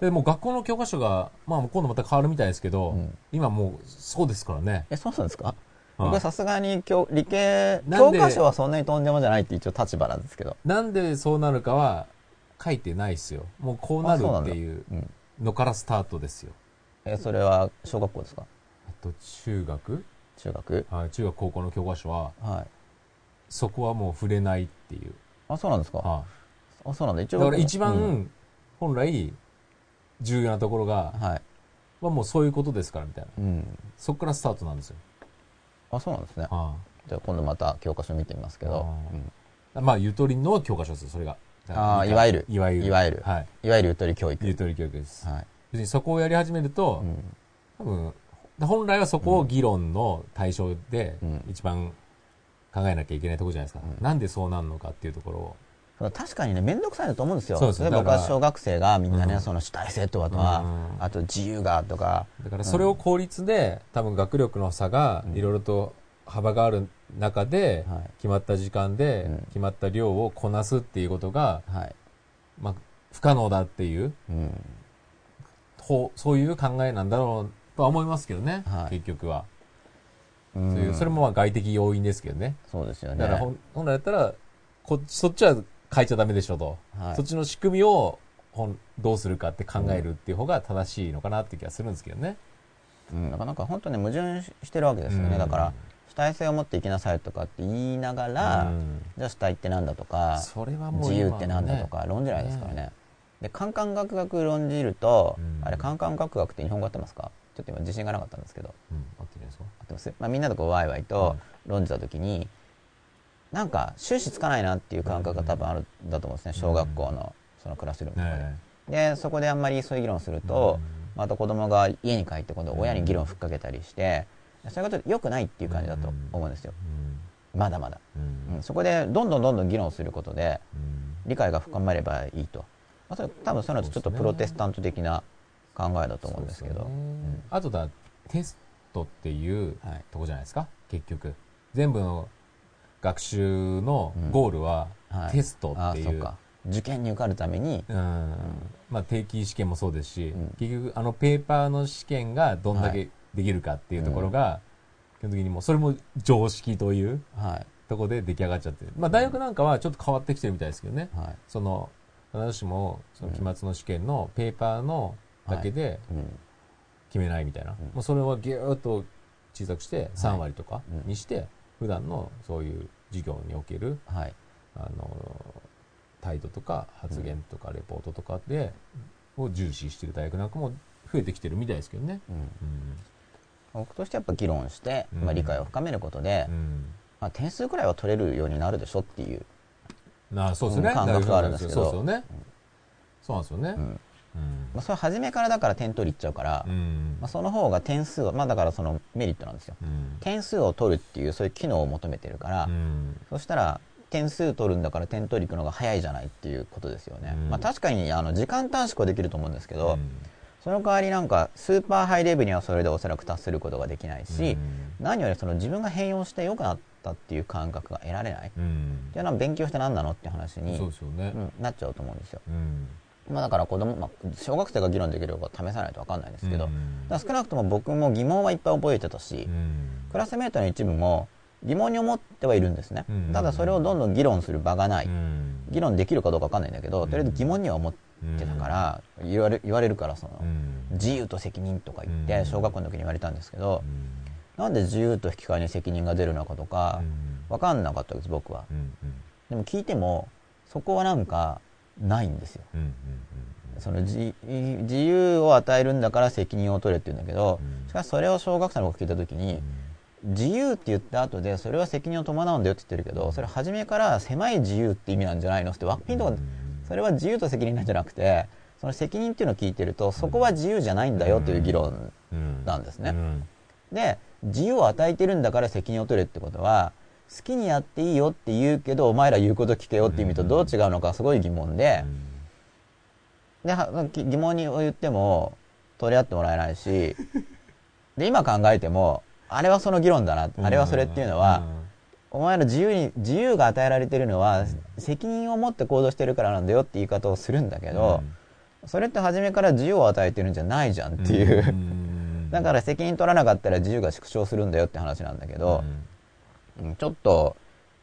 でもう学校の教科書が、まあ今度また変わるみたいですけど、うん。今もうそうですからね。えそうなんですか？はい。僕はさすがに教理系教科書はそんなにとんでもじゃないって一応立場なんですけど、なんでそうなるかは書いてないですよ。もうこうなるっていう。うん、のからスタートですよ。えそれは小学校ですか？あと中学？中学？はい中学高校の教科書は、はい。そこはもう触れないっていう。あそうなんですか？はあそうなんだ。一い、応だから一番、うん。本来重要なところが、はい。はもうそういうことですからみたいな。うん。そこからスタートなんですよ。あそうなんですね。はじゃあ今度また教科書見てみますけど、あーうん。いまあ、ゆとりの教科書ですよ、それが。あーいわゆる。いわゆる。いわゆる。はい。いわゆるゆとり教育。ゆとり教育です。はい。別にそこをやり始めると、うん。多分、本来はそこを議論の対象でうん。一番考えなきゃいけないところじゃないですか。うん。なんでそうなるのかっていうところを。確かにね面倒くさいなと思うんですよ。そうです例えばだから僕は小学生がみんなね、うん。その主体性とはとか、うん。あと自由がとか。だからそれを効率で、多分学力の差がうん。いろいろと幅がある中で、はい。決まった時間でうん。決まった量をこなすっていうことが、はい、まあ、不可能だっていう、うん、ほうそういう考えなんだろうとは思いますけどね、はい。結局は。うん。そういうそれもまあ外的要因ですけどね。そうですよね。だから本本来だったらこそっちは変えちゃダメでしょと。はい。そっちの仕組みを本どうするかって考えるっていう方が正しいのかなって気がするんですけどね。うん、なかなか本当ね矛盾してるわけですよね、うん。だから主体性を持って生きなさいとかって言いながら、うん。じゃあ主体ってなんだとかそれはもう自由ってなんだとか論じないですからね。でカンカンガクガク論じると、うん。あれカンカンガクガクって日本語合ってますか？ちょっと今自信がなかったんですけど。うん、合ってるんですか合ってます、まあ、みんなでこうワイワイと論じた時に、なんか終始つかないなっていう感覚が多分あるんだと思うんですね。小学校のそのクラスルームとかで。ねでそこであんまりそういう議論すると、また子供が家に帰って今度親に議論をふっかけたりして、そういうこと良くないっていう感じだと思うんですよ、まだまだ、うん。うん。そこでどんどんどんどん議論することでうん。理解が深まればいいと、まあ、それ多分そういうのとちょっとプロテスタント的な考えだと思うんですけど。そうよね。あとだ、テストっていうはい。とこじゃないですか、結局。全部の学習のゴールははい。テストあっていう。あそうか。受験に受かるために。うん。まあ、定期試験もそうですし、うん。結局あのペーパーの試験がどんだけできるかっていうところが、基本的にもうそれも常識というはい。ところで出来上がっちゃってる、まあ、大学なんかはちょっと変わってきてるみたいですけどね、はい。その必ずしもその期末の試験のペーパーのだけでうん決めないみたいな、うん。もうそれはぎゅーっと小さくして3割とかうん。にして、普段のそういう授業におけるはい。あの態度とか発言とかレポートとかで、を重視してる大学なんかも増えてきてるみたいですけどね。うん。うん僕としてやっぱ議論して、うんまあ、理解を深めることで、うんまあ、点数くらいは取れるようになるでしょっていうなあそうですね。うん感覚があるんですけどそうですよね。そうなんですよね。うん。まあ、それ初めからだから点取りいっちゃうから、うんまあ、その方が点数を、まあだからそのメリットなんですよ。うん点数を取るっていうそういう機能を求めてるから、うんそしたら点数取るんだから点取り行くのが早いじゃないっていうことですよね。うんまあ確かにあの時間短縮はできると思うんですけど、うんその代わりなんかスーパーハイレベルにはそれでおそらく達することができないし、何よりその自分が変容して良くなったっていう感覚が得られない。うんじゃあ勉強して何なのって話に、ね。うんなっちゃうと思うんですよ。うんまあだから子供、まあ、小学生が議論できるか試さないと分かんないですけど、少なくとも僕も疑問はいっぱい覚えてたし、うんクラスメートの一部も疑問に思ってはいるんですね、うんただそれをどんどん議論する場がない、うん。議論できるかどうか分かんないんだけど、とりあえず疑問には思ってたから、言われ言われるからその、うん。自由と責任とか言ってうん。小学校の時に言われたんですけどう、ん。なんで自由と引き換えに責任が出るのかとか分かんなかったです僕は。でも聞いてもそこはなんかないんですよ。その自自由を与えるんだから責任を取れって言うんだけど、うん。しかしそれを小学生の僕聞いた時に、自由って言った後でそれは責任を伴うんだよって言ってるけどそれ初めから狭い自由って意味なんじゃないのってワッピンとかそれは自由と責任なんじゃなくてその責任っていうのを聞いてるとそこは自由じゃないんだよという議論うん。なんですね。うん。で自由を与えてるんだから責任を取れってことは好きにやっていいよって言うけどお前ら言うこと聞けよって意味とどう違うのかすごい疑問で。で疑問に言っても取り合ってもらえないしで今考えてもあれはその議論だな。あれはそれっていうのはお前ら自由に自由が与えられてるのは責任を持って行動してるからなんだよって言い方をするんだけどそれって初めから自由を与えてるんじゃないじゃんっていう。[laughs] だから責任取らなかったら自由が縮小するんだよって話なんだけど、うんちょっと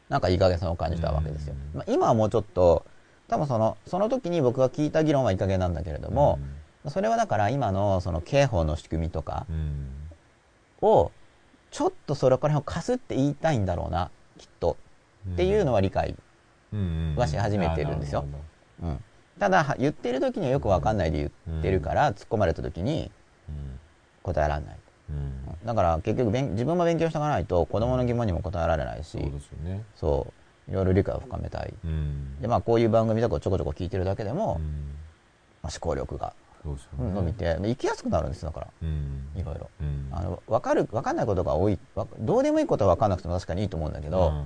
なんかいい加減さを感じたわけですよ、うんまあ、今はもうちょっと多分そのその時に僕が聞いた議論はいい加減なんだけれども、それはだから今のその刑法の仕組みとかをちょっとそれからかすって言いたいんだろうなきっと。っていうのは理解、はし始めてるんですよ。うん。ただは言ってる時にはよく分かんないで言ってるから、突っ込まれた時に答えられない。だから結局勉自分も勉強しておかないと子供の疑問にも答えられないし、そう。いろいろ理解を深めたい。うん。でまあこういう番組とかをちょこちょこ聞いてるだけでも、うん。まあ、思考力がそうですよね。伸びて生きやすくなるんですだから。うん。いろいろうん。あの分かる分かんないことが多いわどうでもいいことは分かんなくても確かにいいと思うんだけど、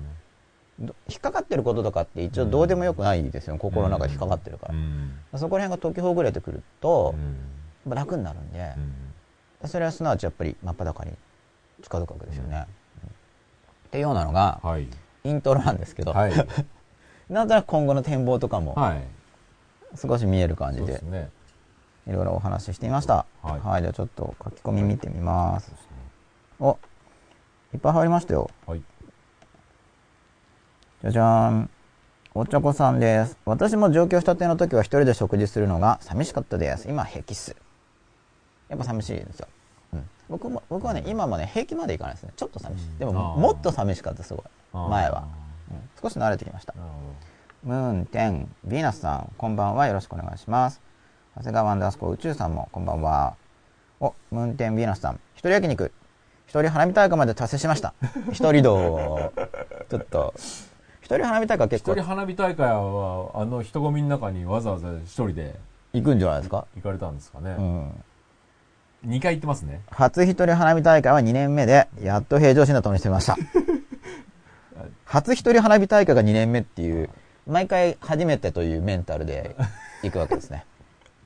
ど引っかかってることとかって一応どうでもよくないですよ、心の中で引っかかってるから、うん。そこら辺が解きほぐれてくるとう、ん。まあ楽になるんで、うん。それはすなわちやっぱり真っ裸に近づくわけですよね、うん。っていうようなのがはい。イントロなんですけど、はい。[laughs] なんとなく今後の展望とかもはい。少し見える感じで。そうですねいろいろお話ししてみました。はい。じゃあちょっと書き込み見てみます。おいっぱい入りましたよ。はい。じゃじゃーん。お茶子さんです。私も上京したての時は一人で食事するのが寂しかったです。今平気っす。やっぱ寂しいですよ、うん、僕も僕はね今もね平気までいかないですね。ちょっと寂しい。でももっと寂しかったすごい。前は、うん。少し慣れてきました。ムーンテンヴィーナスさんこんばんは。よろしくお願いします長谷川アンダースコア宇宙さんもこんばんは。おムーンテンヴィーナスさん。一人焼肉。一人花火大会まで達成しました。一人道ちょっと。一人花火大会一結構。人花火大会はあの人混みの中にわざわざ一人で行くんじゃないですか？行かれたんですかね。うん。二回行ってますね。初一人花火大会は2年目でやっと平常心だとにしてみました。[laughs] 初一人花火大会が2年目っていう毎回初めてというメンタルで行くわけですね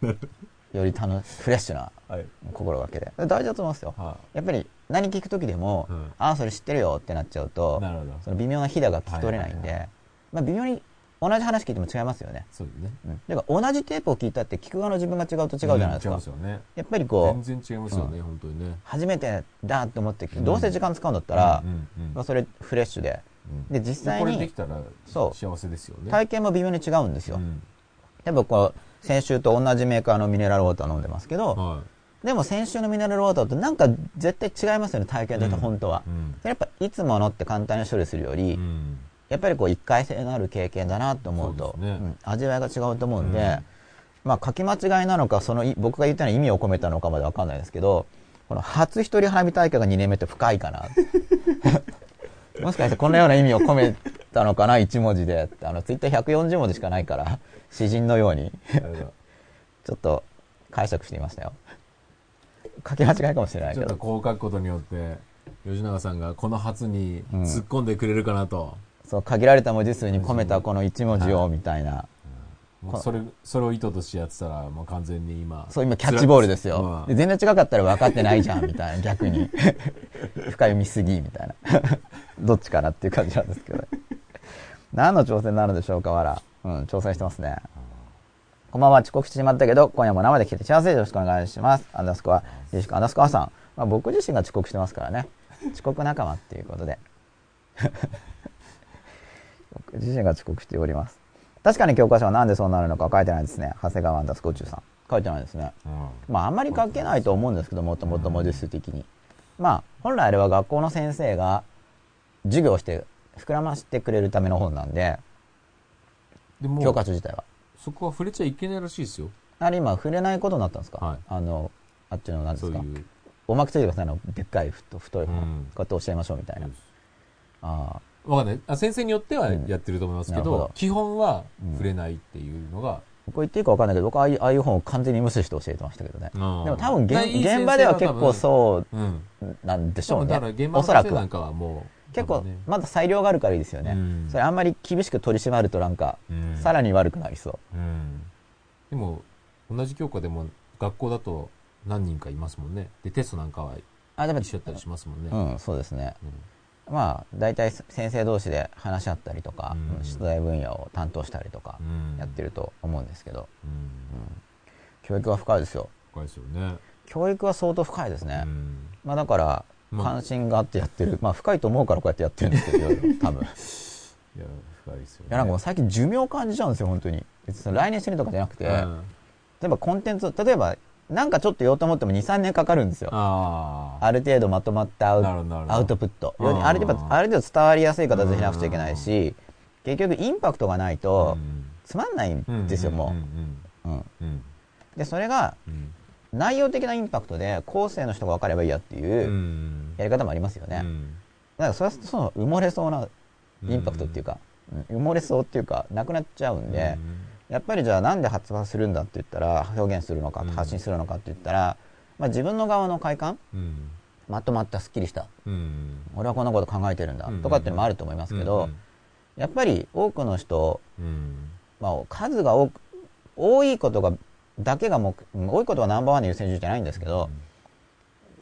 [laughs] より楽フレッシュなはい。心がけで。大事だと思いますよ。はやっぱり何聞く時でも、うん。ああそれ知ってるよってなっちゃうとその微妙なひだが聞き取れないんで、はいはいはい。まあ、微妙に同じ話聞いても違いますよね、そうですね。うん、だから同じテープを聞いたって聞く側の自分が違うと違うじゃないですか、うん違いますよね。やっぱりこう全然違いますよね本当にね。初めてだって思って、うん。どうせ時間使うんだったら、まあ、それフレッシュで。うん。で実際にこれできたらそう。幸せですよね。体験も微妙に違うんですよ、うん。で僕は先週と同じメーカーのミネラルウォーター飲んでますけど、はでも先週のミネラルウォーターとなんか絶対違いますよね体験だとうん本当は、いうん。やっぱいつものって簡単に処理するより、うん。やっぱりこう一回性のある経験だなと思うとそうね。ん味わいが違うと思うんで、うん。まあ書き間違いなのかそのい僕が言ったのに意味を込めたのかまでわかんないですけどこの初一人花火大会が2年目って深いかな。[laughs] もしかしてこのような意味を込めたのかな1文字であのツイッター140文字しかないから詩人のように [laughs] ちょっと解釈してみましたよ。書き間違いかもしれないちょっとけど。こう書くことによって、吉永さんがこの初に突っ込んでくれるかなと。そう、限られた文字数に込めたこの一文字を、みたいな。もうそれ、それを意図としてやってたら、もう完全に今。そう、今キャッチボールですよま。あで全然違かったら分かってないじゃん、みたいな、逆に。[laughs] 深読みすぎ、みたいな。[laughs] どっちかなっていう感じなんですけど。何の挑戦なのでしょうか、わら。うん、挑戦してますね。こんばんは、遅刻してしまったけど、今夜も生で来て幸せでよろしくお願いします。アンダースコア、よろしくアンダースコアさん。まあ、僕自身が遅刻してますからね。遅刻仲間っていうことで。[laughs] 僕自身が遅刻しております。確かに教科書はなんでそうなるのか書いてないですね。長谷川アンダースコア中さん。書いてないですね。うんまああんまり書けないと思うんですけどもともと文字数的にまあ本来あれは学校の先生が授業をして膨らましてくれるための本なんででも教科書自体は。そこは触れちゃいけないらしいですよ。あれ今触れないことになったんですか、はい。あのあっちの何ですか？おまけついてくださいのでっかい太太い本、うん。こうやって教えましょうみたいな、ああ。わかんない。あ先生によってはやってると思いますけど、うんど。基本は触れないっていうのが、これ言っていいか分かんないけど僕はああいう本を完全に無視して教えてましたけどね。ででも多分現場では結構う。そううん。なんでしょうね。だから現場おそらくはの先生なんかはもう、結構まだ裁量があるからいいですよね、うん。それあんまり厳しく取り締まるとなんかうん。さらに悪くなりそう。うん。でも、同じ教科でも学校だと何人かいますもんね。で、テストなんかはあでも一緒だったりしますもんね。うんそうですね。うん。まあ大体先生同士で話し合ったりとか、うん。出題分野を担当したりとかうん。やってると思うんですけど、うん。教育は深いですよ。深いですよね。教育は相当深いですね、うん。まあだからまあ関心があってやってる。まあ深いと思うからこうやってやってるんですけど [laughs] 多分。いいや、深いですよね。やなんかもう最近寿命を感じちゃうんですよ本当に。別に来年死ぬとかじゃなくて、うん。例えばコンテンツ例えばなんかちょっと言おうと思っても23年かかるんですよ。ある程度まとまったアウトプット。ある程度ある程度伝わりやすい形でしなくちゃいけないし、結局インパクトがないとつまんないんですよ、もう。で、それがうん。内容的なインパクトで後世の人が分かればいいやってう。いうんやり方もありますよね。うん。だからそれはその埋もれそうなインパクトっていうか、うん埋もれそうっていうか、なくなっちゃうんで、やっぱりじゃあなんで発話するんだって言ったら、表現するのかうん、発信するのかって言ったら、まあ自分の側の快感うん。まとまったスッキリしたうん。俺はこんなこと考えてるんだうんとかっていうのもあると思いますけど、やっぱり多くの人、うん。まあ、数が多く多いことがだけが目うん多いことがナンバーワンの優先順位じゃないんですけど、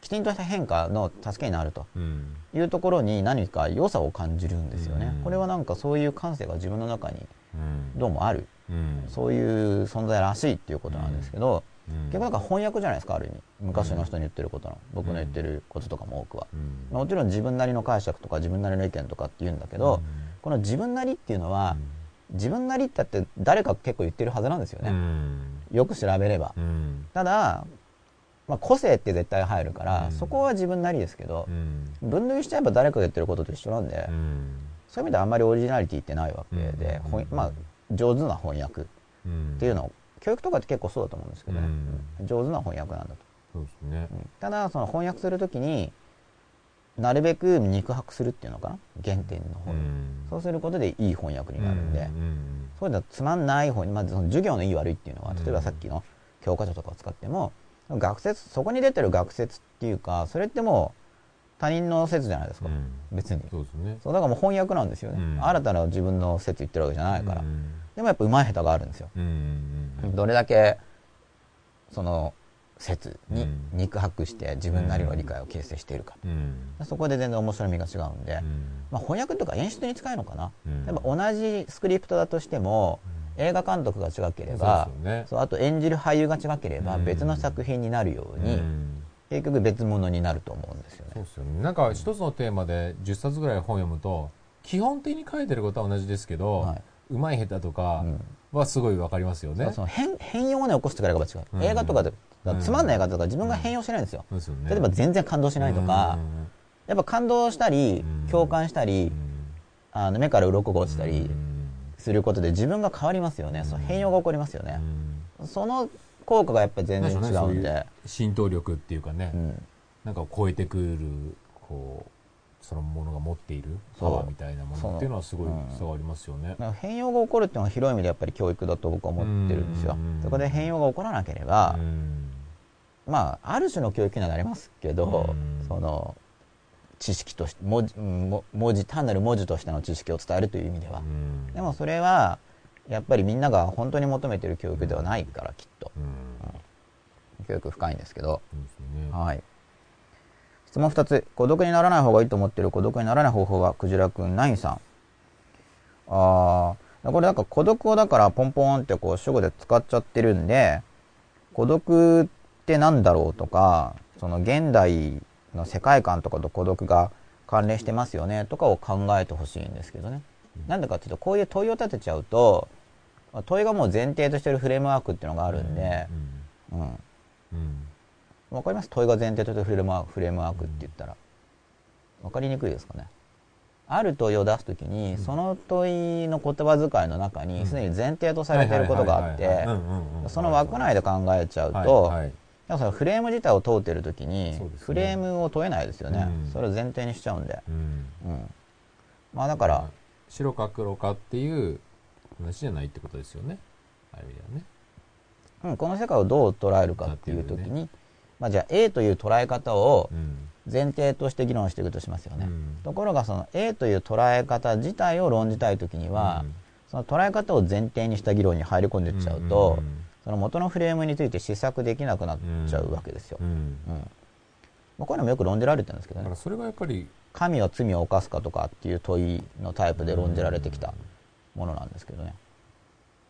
きちんとした変化の助けになるとうん。いうところに何か良さを感じるんですよね、うんこれはなんかそういう感性が自分の中にうん。どうもある、うん。そういう存在らしいっていうことなんですけど、うん。結構なんか翻訳じゃないですかある意味昔の人に言ってることの、僕の言ってることとかも多くは、うん。もちろん自分なりの解釈とか自分なりの意見とかって言うんだけど、この自分なりっていうのは、自分なりってって誰か結構言ってるはずなんですよね、うん。よく調べれば、うん。ただ、まあ、個性って絶対入るから、うんそこは自分なりですけどう、ん。分類しちゃえば誰かが言ってることと一緒なんで、うん。そういう意味ではあんまりオリジナリティってないわけで、まあ、上手な翻訳っうん。ていうのを教育とかって結構そうだと思うんですけどね、うん上手な翻訳なんだと、そうですね。うんただその翻訳するときになるべく肉薄するっていうのかな？原点の方に、そうすることでいい翻訳になるんで、うん。そういうのはつまんない方に、まずその授業のいい悪いっていうのは、うん例えばさっきの教科書とかを使っても、学説、そこに出てる学説っていうか、それってもう他人の説じゃないですか、うん別に。そうですね。そう、だからもう翻訳なんですよね。うん新たな自分の説言ってるわけじゃないから。うんでもやっぱ上手い下手があるんですよ。うん。どれだけ、その説にうん。肉薄して自分なりの理解を形成しているか。うん。そこで全然面白みが違うんで、うん。まあ、翻訳とか演出に近いのかな。うん。やっぱ同じスクリプトだとしても、映画監督が違けれそうばそうあと演じる俳優が違ければうん。別の作品になるように、うん。結局別物になると思うんですよね。そうですよね。なんか一つのテーマで10冊ぐらい本読むと、基本的に書いてることは同じですけど、はい、うまい下手とかうんはすごいわかりますよね。その変変容をね起こしてからが違う、うん映画とかでつまんない映画とか自分が変容しないんですよ、そうですよね。例えば全然感動しないとか、やっぱ感動したり、うん共感したり、あの目から鱗が落ちたりうんすることで自分が変わりますよね、うんその変容が起こりますよね。う、んその効果がやっぱり全然違うんで、そういう浸透力っていうかね、うん。なんかを超えてくる、こう、そのものが持っているパワーみたいなものっていうのはすごい差がありますよね。だから変容が起こるっていうのは広い意味でやっぱり教育だと僕は思ってるんですよ。うん。そこで変容が起こらなければう、ん。まあ、ある種の教育にはなりますけどうん、その、知識として文字文字単なる文字としての知識を伝えるという意味では。うん。でもそれはやっぱりみんなが本当に求めてる教育ではないからきっと。うん。教育深いんですけど。ね。はい質問2つ。孤独にならない方がいいと思ってる孤独にならない方法はクジラくんナインさん。ああこれなんか孤独をだからポンポンってこう主語で使っちゃってるんで孤独ってなんだろうとかその現代の世界観とかと孤独が関連してますよねとかを考えてほしいんですけどね。なんでかっていうとこういう問いを立てちゃうとまあ問いがもう前提としてるフレームワークっていうのがあるんで、うん、うんわかります？問いが前提としてるフレームワークフレームワークって言ったら。わかりにくいですかね？ある問いを出すときに、その問いの言葉遣いの中にすでに前提とされていることがあってその枠内で考えちゃうと、そのフレーム自体を問うてるときに、フレームを問えないですよね、うん。それを前提にしちゃうんで、うん。うん、まあだから、白か黒かっていう話じゃないってことですよね。ある意味ではね。うん、この世界をどう捉えるかっていうときに、まあ、じゃあ A という捉え方をうん。前提として議論していくとしますよね、うん。ところがその A という捉え方自体を論じたいときには、うん。その捉え方を前提にした議論に入り込んでいっちゃうと、うん。その元のフレームについて試作できなくなっちゃうわけですよ。うん。うん。まあ、こういうのもよく論じられてるんですけどね。だからそれがやっぱり神は罪を犯すかとかっていう問いのタイプで論じられてきたものなんですけどね。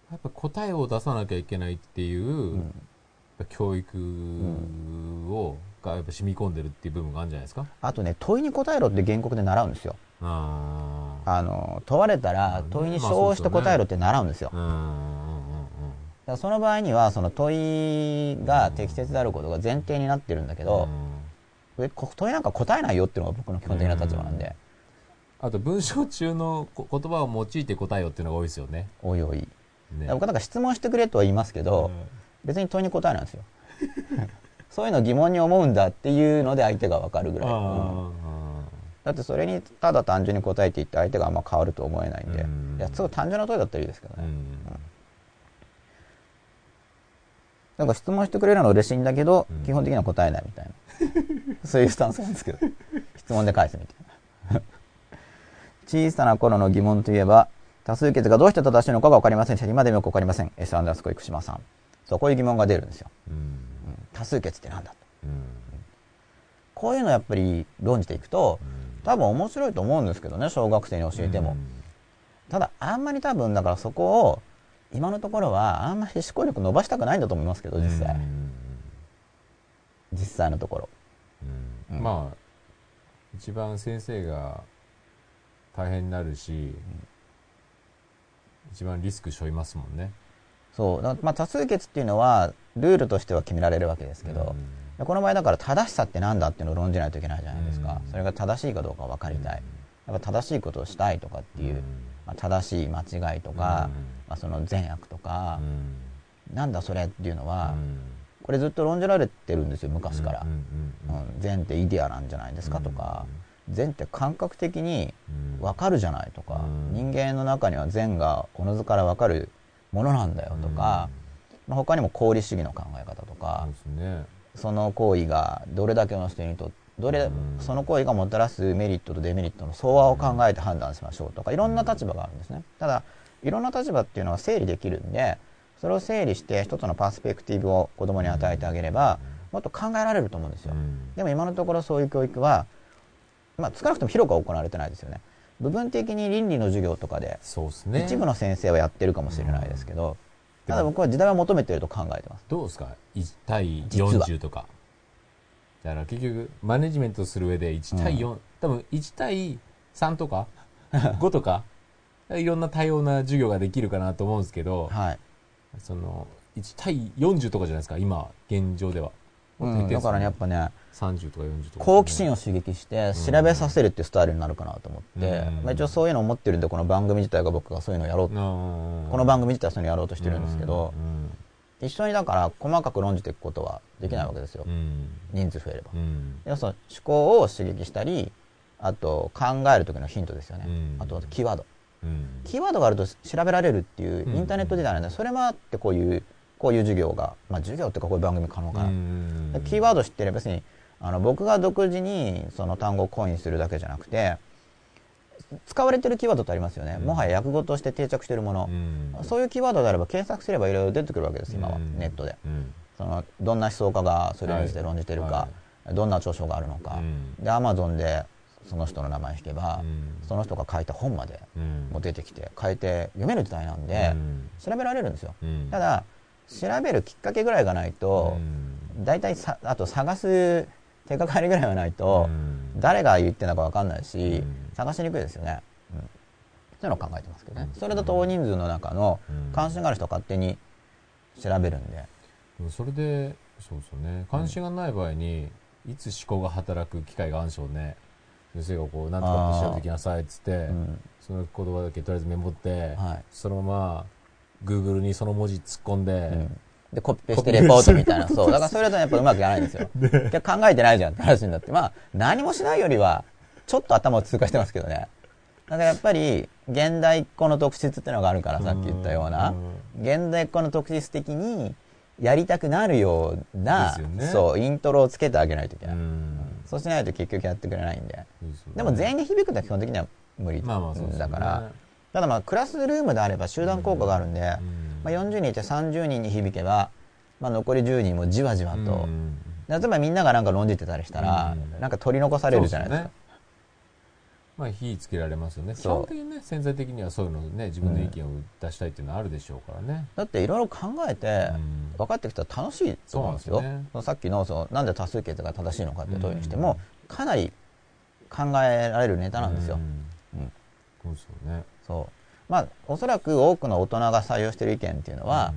やっぱ答えを出さなきゃいけないっていう、ん教育を、がやっぱ染み込んでるっていう部分があるんじゃないですか？あとね問いに答えろって原告で習うんですよ。ああの問われたら問いに照して答えろって習うんですよ。その場合にはその問いが適切であることが前提になってるんだけうん。どう、ん問いなんか答えないよっていうのが僕の基本的な立場なんで、あと文章中のこ言葉を用いて答えよっていうのが多いですよね。おいおい。ね。僕なんか質問してくれとは言いますけど、別に問いに答えなんですよ。[laughs] そういうの疑問に思うんだっていうので相手がわかるぐらい。うんあだってそれにただ単純に答えていって相手があんま変わると思えないんで、うんいやすごい単純な問いだったらいいですけどね。あうんなんか質問してくれるのは嬉しいんだけど、うん基本的には答えないみたいな。[laughs] そういうスタンスなんですけど。質問で返すみたいな。小さな頃の疑問といえば、多数決がどうして正しいのかが分かりませんし、今でもよく分かりません。S アンダースコ生島さん。そう、こういう疑問が出るんですよ。うんうん多数決ってなんだと。うんこういうのやっぱり論じていくと、うん多分面白いと思うんですけどね、小学生に教えても。ただ、あんまり多分、だからそこを、今のところは、あんまり思考力伸ばしたくないんだと思いますけど、うん実際。うん実際のところ。まあ一番先生が大変になるし、一番リスク背負いますもんねそう。まあ、多数決っていうのは、ルールとしては決められるわけですけど、でこの場合だから正しさってなんだっていうのを論じないといけないじゃないですか。うん。それが正しいかどうか分かりたい。やっぱ正しいことをしたいとかっていう、まあ、正しい間違いとか、まあ、その善悪とか、なんだそれっていうのは、これずっと論じられてるんですよ、昔から。うん善ってイデアなんじゃないですかとか、善って感覚的に分かるじゃないとか、うん。人間の中には善がおのずから分かるものなんだよとか、まあ、他にも功利主義の考え方とかね。その行為がどれだけの人にとどれ、うん。その行為がもたらすメリットとデメリットの相和を考えて判断しましょうとかいろんな立場があるんですね。ただいろんな立場っていうのは整理できるんでそれを整理して一つのパースペクティブを子供に与えてあげればもっと考えられると思うんですよ、でも今のところそういう教育は、まあ、少なくとも広くは行われてないですよね部分的に倫理の授業とかでそうですね。一部の先生はやってるかもしれないですけど、うん。ただ僕は時代は求めてると考えてます。どうですか？1対実は。40とか。だから結局マネジメントする上で1対4、多分1対3とか？[laughs] 5とか？いろんな多様な授業ができるかなと思うんですけど、はい、その1対40とかじゃないですか？今現状では、うん、だからねやっぱね30とか40とか、好奇心を刺激して調べさせるっていうスタイルになるかなと思って、うん。まあ、一応そういうのを持ってるんでこの番組自体が僕がそういうのをやろうと、ここの番組自体はそういうのをやろうとしてるんですけど、うん一緒にだから細かく論じていくことはできないわけですよ、うん。人数増えれば、うん。要するに思考を刺激したりあと考える時のヒントですよね、うん。あとキーワード。うん。キーワードがあると調べられるっていううんインターネット時代なんでそれもあってこういうこういう授業がまあ授業っていうかこういう番組可能かな、うん。キーワード知ってれば別にあの僕が独自にその単語をコインするだけじゃなくて使われてるキーワードってありますよね、うん。もはや訳語として定着しているもの。う、ん。そういうキーワードであれば検索すればいろいろ出てくるわけです今は、うん。ネットで。うん。そのどんな思想家がそれについ。て論じてるか、はどんな著書があるのか、うん。でアマゾンでその人の名前引けば、うん。その人が書いた本までうん。もう出てきて変えて読める時代なんで、うん。調べられるんですよ、うん。ただ調べるきっかけぐらいがないと、大体さあと探す手がかりぐらいはないと、うん。誰が言ってるのか分かんないし、うん。探しにくいですよね、うん、そういうのを考えてますけどね、うん。それだと大人数の中のうん。関心がある人は勝手に調べるんで、それでそうそうね。関心がない場合に、いつ思考が働く機会があるんでしょうね。先生がこう「なんとかって調べてきなさい」っつって、うん。その言葉だけとりあえずメモって、はい。そのまま Google にその文字突っ込んで、うん。でコピペしてレポートみたいな。そう。だからそれだとやっぱうまくいかないんですよ、[laughs] 結局考えてないじゃんって話になって。まあ何もしないよりはちょっと頭を通過してますけどね。だからやっぱり現代っ子の特質っていうのがあるからさっき言ったような。現代っ子の特質的にやりたくなるような、ね。そうイントロをつけてあげないといけない、うん。そうしないと結局やってくれないんで。でね。でも全員に響くのは基本的には無理まあまあそうですよね。だからただまあクラスルームであれば集団効果があるんで、うん。まあ、40人いて30人に響けば、まあ、残り10人もじわじわと、うん。例えばみんながなんか論じてたりしたら、うん。なんか取り残されるじゃないですか。まあ火つけられますよね。基本的にね潜在的にはそういうのね自分の意見を出したいっていうのはあるでしょうからね、だっていろいろ考えてうん。分かってきたら楽しいと思うんですよ。すよね。さっきのそのなんで多数決が正しいのかっていう問いにしても、かなり考えられるネタなんですよ、うん。うん。そうですよねそう。まあおそらく多くの大人が採用してる意見っていうのは、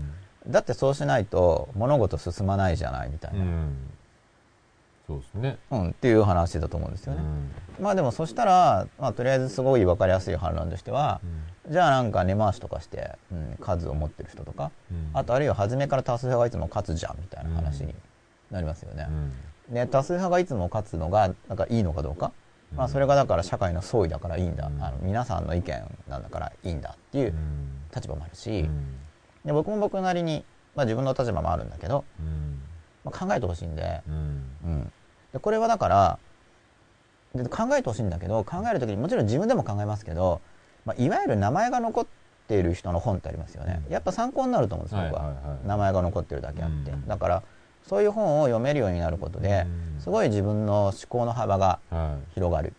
だってそうしないと物事進まないじゃないみたいな、うん、うんそうですね。うんっていう話だと思うんですよね、うん。まあでもそしたら、まあ、とりあえずすごい分かりやすい反論としては、じゃあなんか根回しとかして、うん、数を持ってる人とか、うん。あとあるいは初めから多数派がいつも勝つじゃんみたいな話になりますよね。う。ん。で多数派がいつも勝つのがなんかいいのかどうか、うんまあ、それがだから社会の総意だからいいんだ、うん。あの皆さんの意見なんだからいいんだっていううん。立場もあるし、うん。で僕も僕なりに、まあ、自分の立場もあるんだけど、うん。まあ、考えてほしいんで,、うん。うん、でこれはだからで考えてほしいんだけど考える時にもちろん自分でも考えますけど、まあ、いわゆる名前が残っている人の本ってありますよね、うん。やっぱ参考になると思うんです僕は,、名前が残ってるだけあって、うん。だからそういう本を読めるようになることでうん。すごい自分の思考の幅がは広がる。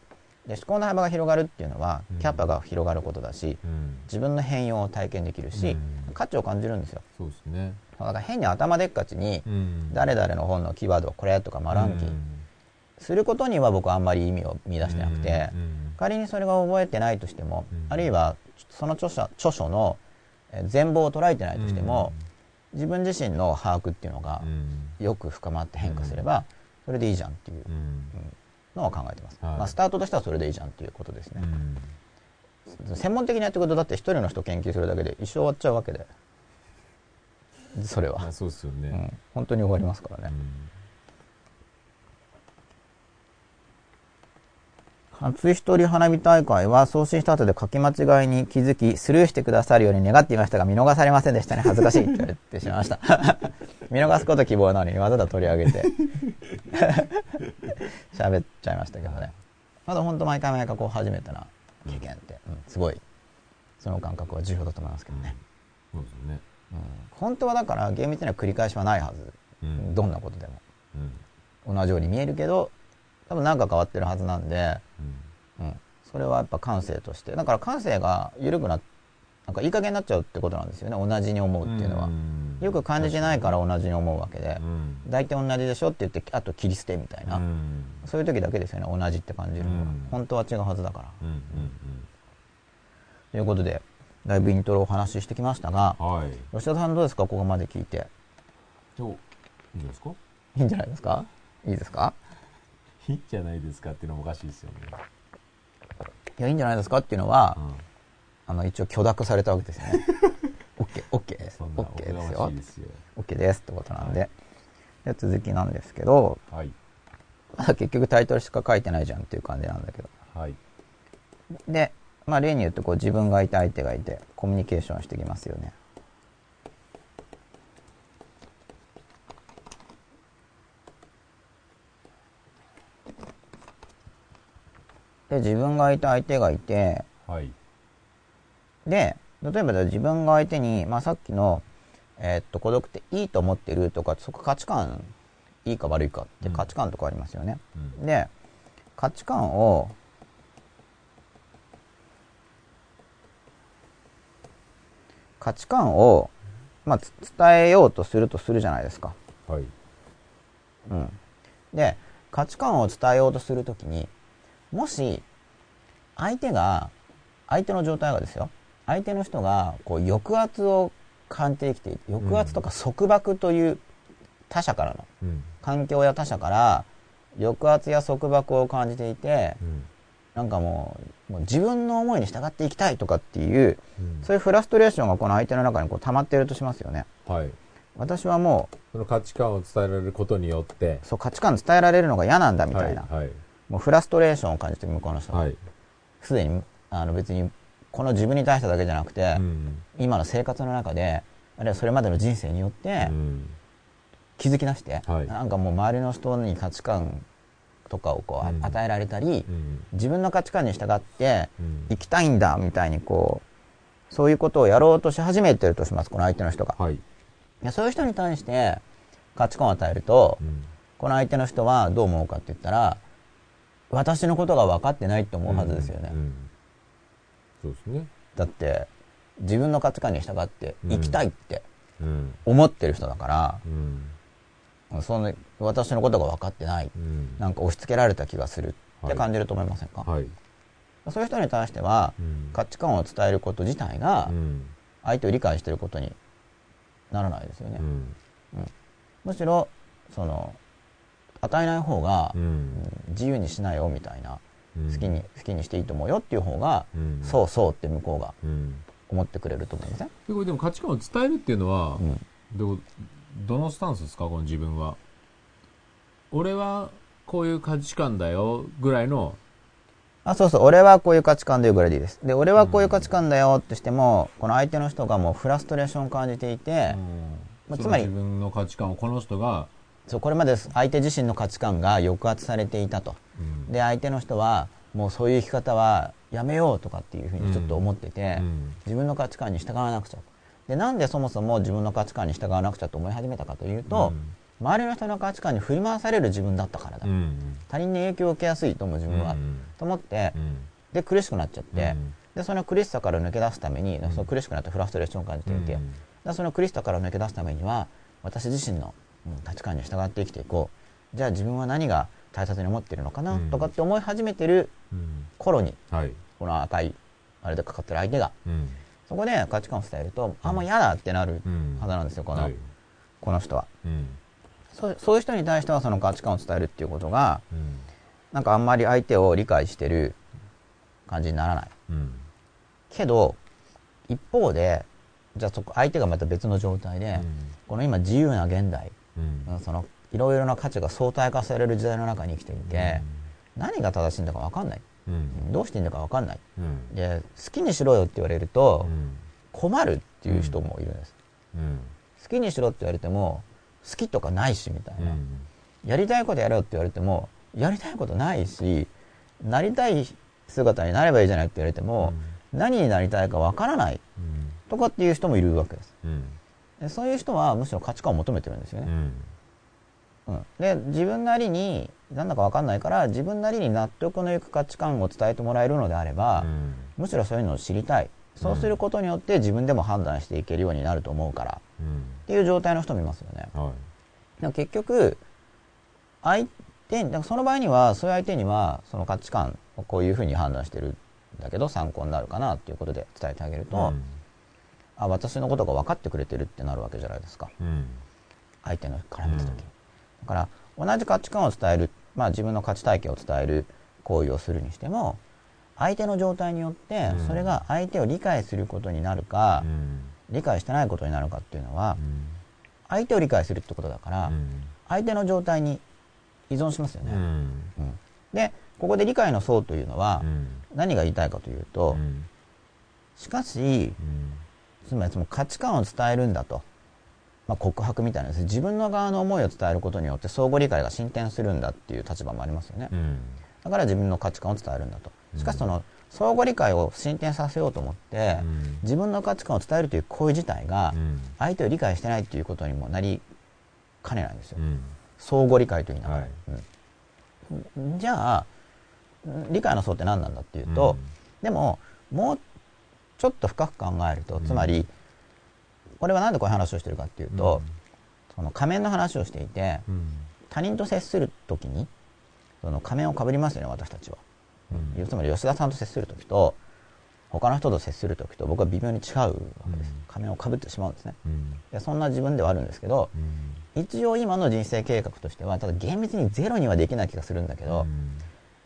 で思考の幅が広がるっていうのはうん。キャパが広がることだしいうん。自分の変容を体験できるしうん。価値を感じるんですよ。そうですね。だから変に頭でっかちにうん。誰々の本のキーワードこれとかマランキうん。することには僕はあんまり意味を見出してなくてうん。仮にそれが覚えてないとしてもうん。あるいはその著者著書のえー全貌を捉えてないとしても自分自身の把握っていうのがうん。よく深まって変化すればそれでいいじゃんっていううん。のは考えてます、はい。まあ、スタートとしてはそれでいいじゃんっていうことですね。う、ん。専門的にやってることだって一人の人研究するだけで一生終わっちゃうわけで。それは、まあそうですよね。うん、本当に終わりますからね、初一人花火大会は送信した後で書き間違いに気づきスルーしてくださるように願っていましたが見逃されませんでしたね。恥ずかしいって言われてしまいました。見逃すこと希望なのにわざと取り上げて喋っちゃいましたけどね。まだ本当毎回毎回こう初めてな経験って、うんすごいその感覚は重要だと思いますけどね、そうですね。うん、本当はだから厳密には繰り返しはないはず、うん。どんなことでも。うん。同じように見えるけど多分何か変わってるはずなんで、うん。うん、それはやっぱ感性として。だから感性が緩くななんかいい加減になっちゃうってことなんですよね。同じに思うっていうのは、ん。よく感じてないから同じに思うわけで。う、ん。大体同じでしょって言ってあと切り捨てみたいな、うん。そういう時だけですよね。同じって感じるのは、うん。本当は違うはずだから、うんうんということでだいぶイントロをお話ししてきましたがうんはい。吉田さんどうですか？ここまで聞いて。どういいんですか？いいんじゃないですか？いいですか？いいんじゃないですかっていうのもおかしいですよね。いやいいんじゃないですかっていうのは、うん。あの一応許諾されたわけですよね。OK, OK ですそんなお OK こがですよ。ましいですよ。OK ですってことなんで、で続きなんですけどはい。まだ結局タイトルしか書いてないじゃんっていう感じなんだけど。はい。で、まあ、例に言うとこう自分がいて相手がいてコミュニケーションしてきますよね。で自分がいて相手がいてはい。で例えば自分が相手に、まあ、さっきの、えーっと孤独っていいと思ってるとかそこ価値観いいか悪いかって価値観とかありますよね。うん。で価値観を価値観を、まあ、つ伝えようとするとするじゃないですか。はい。うん、で価値観を伝えようとするときにもし相手が相手の状態がですよ相手の人がこう抑圧を感じてきていて抑圧とか束縛という他者からのうん。環境や他者から抑圧や束縛を感じていてうん。なんかもうもう自分の思いに従っていきたいとかっていううんそういうフラストレーションがこの相手の中にこう溜まっているとしますよねはい。私はもうその価値観を伝えられることによって、そう価値観伝えられるのが嫌なんだみたいな、はい。もうフラストレーションを感じてる向こうの人ははい。すでにあの別にこの自分に対してだけじゃなくて、うん。今の生活の中であるいはそれまでの人生によってうん。気づき出して、はいなんかもう周りの人に価値観とかをこうあうん与えられたり、うん。自分の価値観に従ってうん生きたいんだみたいにこうそういうことをやろうとし始めてるとしますこの相手の人が。はい。でそういう人に対して価値観を与えると、うん。この相手の人はどう思うかって言ったら私のことが分かってないって思うはずですよね。うんうんそうですね。だって自分の価値観に従って生きたいってうん。思ってる人だから、うん。その私のことが分かってないうん。なんか押し付けられた気がするって感じると思いませんか、はい。そういう人に対してはうん価値観を伝えること自体がうん。相手を理解していることにならないですよね、うん。むしろその与えない方が、自由にしないよみたいなうん。好きに、好きにしていいと思うよっていう方が、うん。そうそうって向こうがうん。思ってくれると思いません、でこれでも価値観を伝えるっていうのは、うん。どうどのスタンスですか？この自分は。俺はこういう価値観だよぐらいの、あそうそう。俺はこういう価値観だよぐらいでいいです。で俺はこういう価値観だよってしても、この相手の人がもうフラストレーションを感じていて、まあそつまりの自分の価値観をこの人が、そうこれまで相手自身の価値観が抑圧されていたと。うん。で相手の人はもうそういう生き方はやめようとかっていうふうにちょっと思ってて、うん。自分の価値観に従わなくちゃでなんでそもそも自分の価値観に従わなくちゃと思い始めたかというと、周りの人の価値観に振り回される自分だったからだ、うん。他人に影響を受けやすいと思う自分は、うん。と思ってうん。で苦しくなっちゃって、うん。でその苦しさから抜け出すために、その苦しくなってフラストレーションを感じていて、うん。でその苦しさから抜け出すためには私自身の、うん価値観に従って生きていこう。じゃあ自分は何が大切に思っているのかな、うん。とかって思い始めてるうん。頃にはい。この赤いあれでかかってる相手がうん。そこで価値観を伝えると、あもう嫌だってなるうん。はずなんですよこの,、はい。この人は。うん。そうそういう人に対してはその価値観を伝えるっていうことがうん。なんかあんまり相手を理解してる感じにならない。うん。けど一方でじゃあそこ相手がまた別の状態で、この今自由な現代、うん。うんそのいろいろな価値が相対化される時代の中に生きていて、何が正しいんだか分かんない、うん。うんどうしていいんだか分かんない。うん。で好きにしろよって言われるとうん。困るっていう人もいるんです、うん。好きにしろって言われても好きとかないしみたいな、うん。やりたいことやろうって言われてもやりたいことないしなりたい姿になればいいじゃないって言われても、何になりたいか分からないうん。とかっていう人もいるわけですそういう人はむしろ価値観を求めてるんですよね、うん。うん、で自分なりになんだか分かんないから自分なりに納得のいく価値観を伝えてもらえるのであれば、うん。むしろそういうのを知りたい。そうすることによって自分でも判断していけるようになると思うからうん。っていう状態の人もいますよね。はい。結局相手だからその場合にはそういう相手にはその価値観をこういうふうに判断してるんだけど参考になるかなっていうことで伝えてあげると、うんあ私のことが分かってくれてるってなるわけじゃないですか。うん。相手の絡めた時。に、うん。だから同じ価値観を伝える、まあ、自分の価値体系を伝える行為をするにしても相手の状態によってうん。それが相手を理解することになるか、うん。理解してないことになるかっていうのはうん。相手を理解するってことだから、うん。相手の状態に依存しますよね、うん。うん。でここで理解の層というのはうん。何が言いたいかというと、うん。しかしうんつまりその価値観を伝えるんだと、まあ、告白みたいなですね。自分の側の思いを伝えることによって相互理解が進展するんだっていう立場もありますよね。うん。だから自分の価値観を伝えるんだと。しかしその相互理解を進展させようと思って、うん。自分の価値観を伝えるという行為自体がうん。相手を理解してないっていうことにもなりかねないんですよ。うん。相互理解というのは、はい。うん。じゃあ理解の層って何なんだっていうと、でももうちょっと深く考えるとつまり、これは何でこういう話をしてるかっていうと、その仮面の話をしていてうん。他人と接する時にその仮面をかぶりますよね私たちは、うん。つまり吉田さんと接する時と他の人と接する時と僕は微妙に違うわけです、うん。仮面をかぶってしまうんですね。うん。でそんな自分ではあるんですけどうん。一応今の人生計画としてはただ厳密にゼロにはできない気がするんだけど、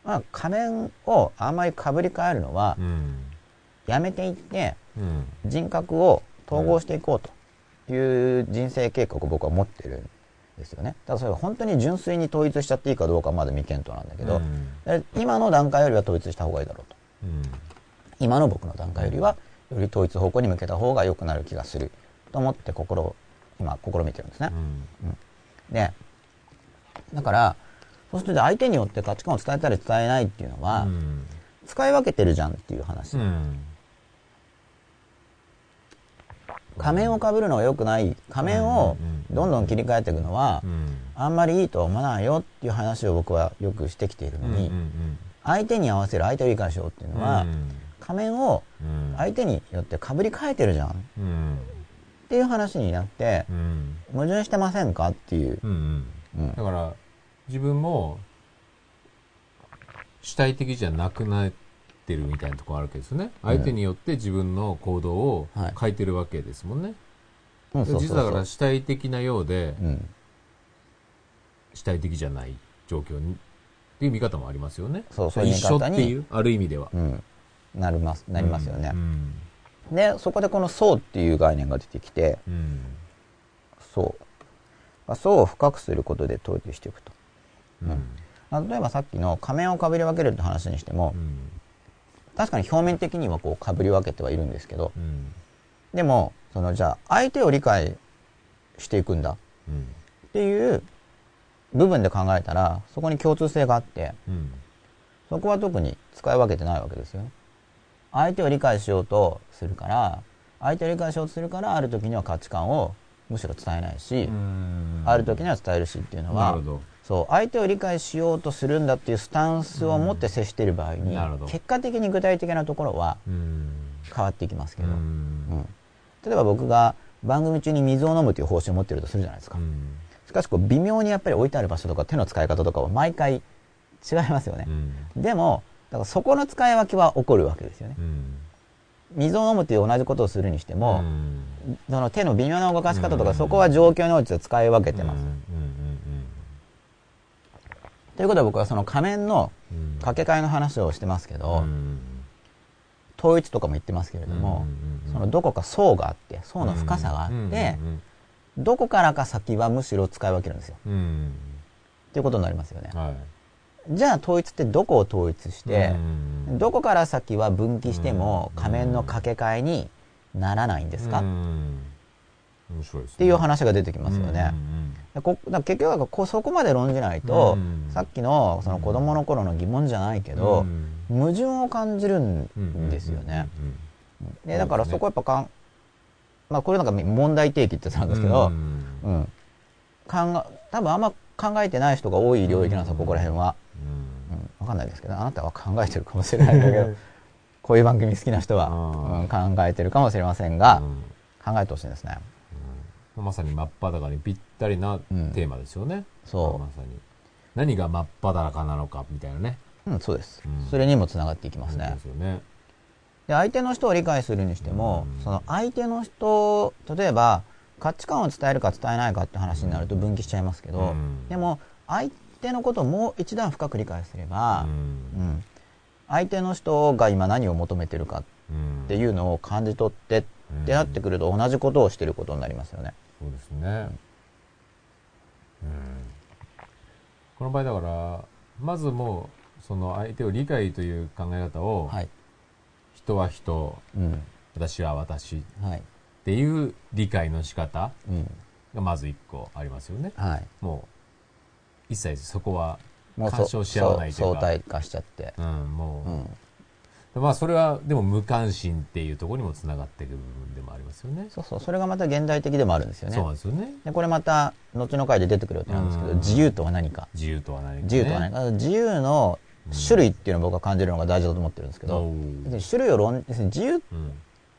まあ、仮面をあんまりかぶり替えるのはうんやめていってうん。人格を統合していこうという人生計画を僕は持ってるんですよね。だからそれが本当に純粋に統一しちゃっていいかどうかはまだ未検討なんだけど、うん。で今の段階よりは統一した方がいいだろうと。うん。今の僕の段階よりはより統一方向に向けた方が良くなる気がすると思って心を今試みてるんですね。でだからそうすると相手によって価値観を伝えたり伝えないっていうのは、うん。使い分けてるじゃんっていう話、うん仮面をかぶるのは良くない仮面をどんどん切り替えていくのは、うん。あんまりいいとは思わないよっていう話を僕はよくしてきているのに、相手に合わせる相手を理解しようっていうのは、仮面をうん相手によってかぶり替えてるじゃん。っうん。ていう話になってうん。矛盾してませんかっていう、だから自分も主体的じゃなくなってるみたいなところあるわけですよね。相手によって自分の行動をはい。変えてるわけですもんね、実はだから主体的なようでうん、主体的じゃない状況にっていう見方もありますよね。そうそういう見一緒っていうある意味では。うん、なりますなりますよね。う、ん。でそこでこの層っていう概念が出てきてうん。層まあ層を深くすることで統一していくと。うん。例えばさっきの仮面をかぶり分けるって話にしても、うん確かに表面的にはこうかぶり分けてはいるんですけどうん。でもそのじゃあ相手を理解していくんだうんっていう部分で考えたらそこに共通性があってうん。そこは特に使い分けてないわけですよ。ね相手を理解しようとするから相手を理解しようとするからある時には価値観をむしろ伝えないし、うん。ある時には伝えるしっていうのはそう相手を理解しようとするんだっていうスタンスを持って接している場合に、なるほど。結果的に具体的なところはうん。変わっていきますけど、うん。うん。例えば僕が番組中に水を飲むという方針を持っているとするじゃないですか、うん。しかしこう微妙にやっぱり置いてある場所とか手の使い方とかは毎回違いますよね。う、ん。でもだからそこの使い分けは起こるわけですよね。うん。水を飲むという同じことをするにしても、うん。その手の微妙な動かし方とか、うん。そこは状況に応じて使い分けてます、うん。うんということは僕はその仮面の掛け替えの話をしてますけど、うん。統一とかも言ってますけれども、うんそのどこか層があって層の深さがあって、うんどこからか先はむしろ使い分けるんですよ。っていうことになりますよね、はい。じゃあ統一ってどこを統一して、うんどこから先は分岐してもうん仮面の掛け替えにならないんですか、うっていう話が出てきますよね、でこだ結局はこうそこまで論じないと、うん。さっきのその子供の頃の疑問じゃないけど、うん。矛盾を感じるんうんですよね、だからそこはやっぱかん、まあ、これなんか問題提起ってやつなんですけど、うん。うん。考え多分あんま考えてない人が多い領域なんですよ、ここら辺は、うん、分かんないですけどあなたは考えてるかもしれないけど [laughs] こういう番組好きな人は、うん、考えてるかもしれませんが、うん。考えてほしいですねまさに真っ裸にぴったりなうん。テーマですよね、そう。まさに。何が真っ裸なのかみたいなね。うん、そうです、うん。それにもつながっていきますね。ですよね。で相手の人を理解するにしても、うん。その相手の人例えば価値観を伝えるか伝えないかって話になると分岐しちゃいますけど、うん。でも相手のことをもう一段深く理解すれば、うん。うん。相手の人が今何を求めてるかうんっていうのを感じ取ってってなってくると同じことをしてることになりますよね。そうですね。うん。この場合だから、まずもう、その相手を理解という考え方を、はい。人は人、うん。私は私っはい。ていう理解の仕方うん。がまず一個ありますよね。はい。もう、一切そこは、干渉し合わないというか相対化しちゃって。うん、もう、うん。まあそれはでも無関心っていうところにもつながっていく部分でもありますよね。そうそう。それがまた現代的でもあるんですよね。そうなんですよね。でこれまた後の回で出てくる予定なんですけど、うん。自由とは何か。自由とは何か、ね、自由とは何か、自由の種類っていうのを僕は感じるのが大事だと思ってるんですけど、種類を論要するに自由うん。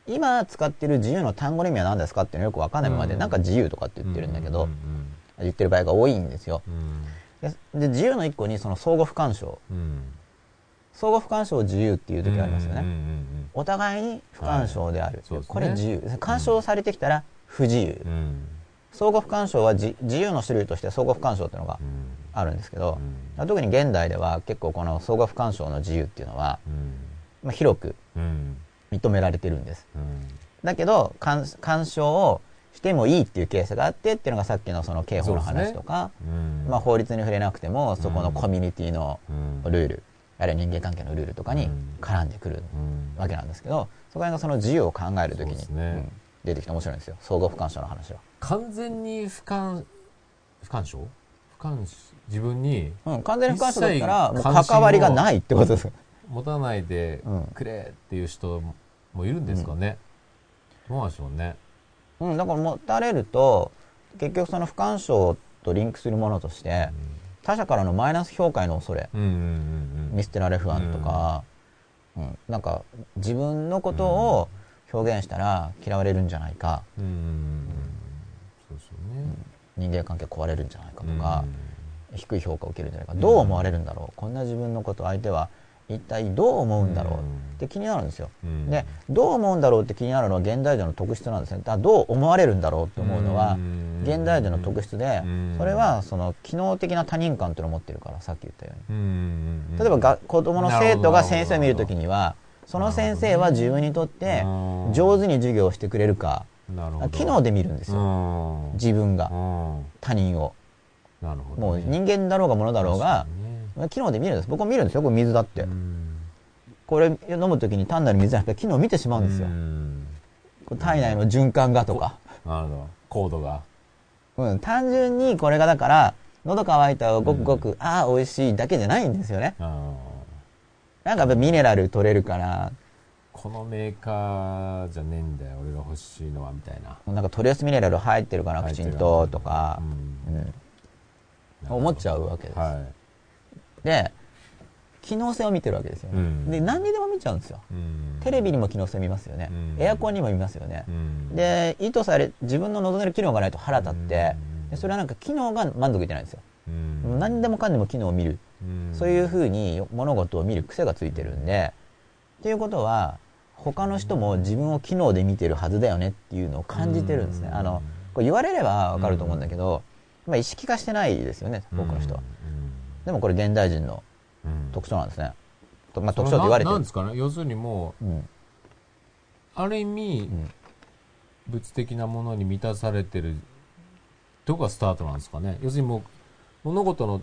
今使ってる自由の単語の意味は何ですかっていうのよく分かんないままで、うん。なんか自由とかって言ってるんだけど、うん言ってる場合が多いんですよ。うん。でで自由の一個にその相互不干渉。うんうん相互不干渉を自由っていう時ありますよね、うんうんお互いに不干渉である、いそうですね。これ自由。干渉されてきたら不自由、うん。うん相互不干渉は自自由の種類として相互不干渉っていうのがうん。あるんですけど、うん。特に現代では結構この相互不干渉の自由っていうのは、うん。まあ、広くうん。認められてるんです。うん。だけど干干渉をしてもいいっていうケースがあってっていうのがさっきのその刑法の話とか、うん。まあ、法律に触れなくてもそこのコミュニティのうん。ルール、あるいは人間関係のルールとかに絡んでくるうんわけなんですけどそこら辺がその自由を考えるときに、ね。うん出てきて面白いんですよ。相互不干渉の話は、完全に不干不干渉不干自分にうん、完全に不干渉だったら関わりがないってことです。持たないでうん。くれっていう人もいるんですかね、どうなんでしょうね。うん、だから持たれると結局その不干渉とリンクするものとして他者からのマイナス評価への恐れ。うんうんうんうん。見捨てられ不安とか、うん。なんか自分のことを表現したら嫌われるんじゃないか。うんうんうんそうですよね、人間関係壊れるんじゃないかとか、低い評価を受けるんじゃないか。どう思われるんだろう。こんな自分のこと相手は一体どう思うんだろう？って気になるんですよ。うん。でどう思うんだろうって気になるのは現代人の特質なんですね。だどう思われるんだろうって思うのはうん。現代人の特質でうん。それはその機能的な他人感っていうのを持ってるからさっき言ったように。例えばが子供の生徒が先生を見るときににはその先生は自分にとってうん上手に授業をしてくれるか機能で見るんですよ。よ自分が。うん他人を。もう人間だろうが物だろうが機能で見るんです。僕も見るんですよ。これ水だって。これ飲むときに単なる水じゃなくて機能を見てしまうんですよ。体内の循環がとか。なるほど。コードが。うん。単純にこれがだから喉乾いたをごくごくああ美味しいだけじゃないんですよね。あなんかやっぱミネラル取れるから。このメーカーじゃねえんだよ。俺が欲しいのはみたいな。なんかトレースミネラル入ってるかなきちんととか、うん。思っちゃうわけです、はで機能性を見てるわけですよね、うん。で何にでも見ちゃうんですよ。い、うん。テレビにも機能性見ますよね、うん。エアコンにも見ますよね。う、ん。で意図され自分の望んでる機能がないと腹立って、それはなんか機能が満足いってないんですよ、うん。何でもかんでも機能を見る、うん。そういうふうに物事を見る癖がついてるんでっていうことは他の人も自分を機能で見てるはずだよねっていうのを感じてるんですね、うん。あのこれ言われればわかると思うんだけど、まあ、意識化してないですよね多くの人は、でもこれ現代人のうん。特徴なんですね、とまあ、特徴と言われてる。そななんですかね？要するにもううん。ある意味、ん。物的なものに満たされてるとこがスタートなんですかね？要するにもう物事の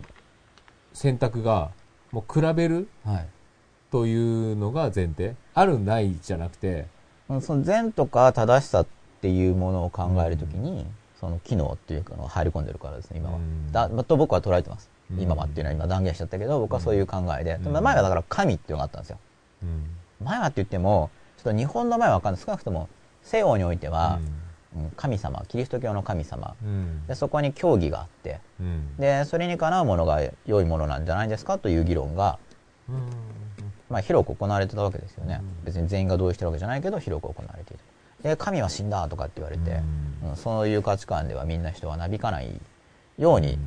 選択がもう比べるはい。というのが前提？あるないじゃなくてうんその善とか正しさっていうものを考えるときに、その機能っていうのが入り込んでるからですね今は、うん。だと僕は捉えてます、うん今はっていうのは今断言しちゃったけど僕はそういう考えで、うん。まあ前はだから神っていうのがあったんですよ。うん。前はって言ってもちょっと日本の前は分かんない。少なくとも西洋においては、うん。神様キリスト教の神様。うん。でそこに教義があって。うん。でそれにかなうものが良いものなんじゃないですかという議論が、うん。まあ、広く行われてたわけですよね、うん。別に全員が同意してるわけじゃないけど広く行われている。で神は死んだとかって言われて、うん。そういう価値観ではみんな人はなびかないように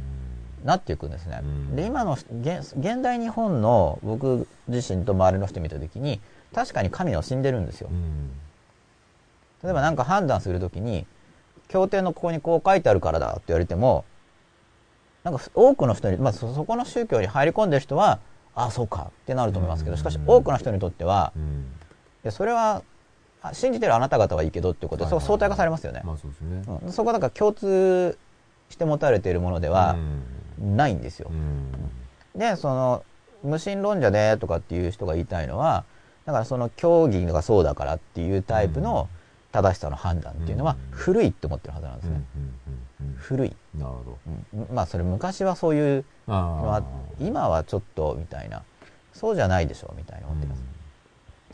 なっていくんですね、うん。で今の現現代日本の僕自身と周りの人見た時に確かに神は死んでるんですよ。うん。例えば何か判断するときに協定のここにこう書いてあるからだって言われてもなんか多くの人に、まあ、そそこの宗教に入り込んでる人はああそうかってなると思いますけどしかし多くの人にとってはうん。いやそれはあ信じてるあなた方はいいけどっていうことで、はいはいそう相対化されますよね、まあそうですね。うん。そこから共通して持たれているものではないんですよ。う、ん。でその無神論者でとかっていう人が言いたいのはだからその教義がそうだからっていうタイプの正しさの判断っていうのは古いって思ってるはずなんですね、古い、なるほうん。まあそれ昔はそういうどのはあ今はちょっとみたいな。そうじゃないでしょうみたいな思ってます、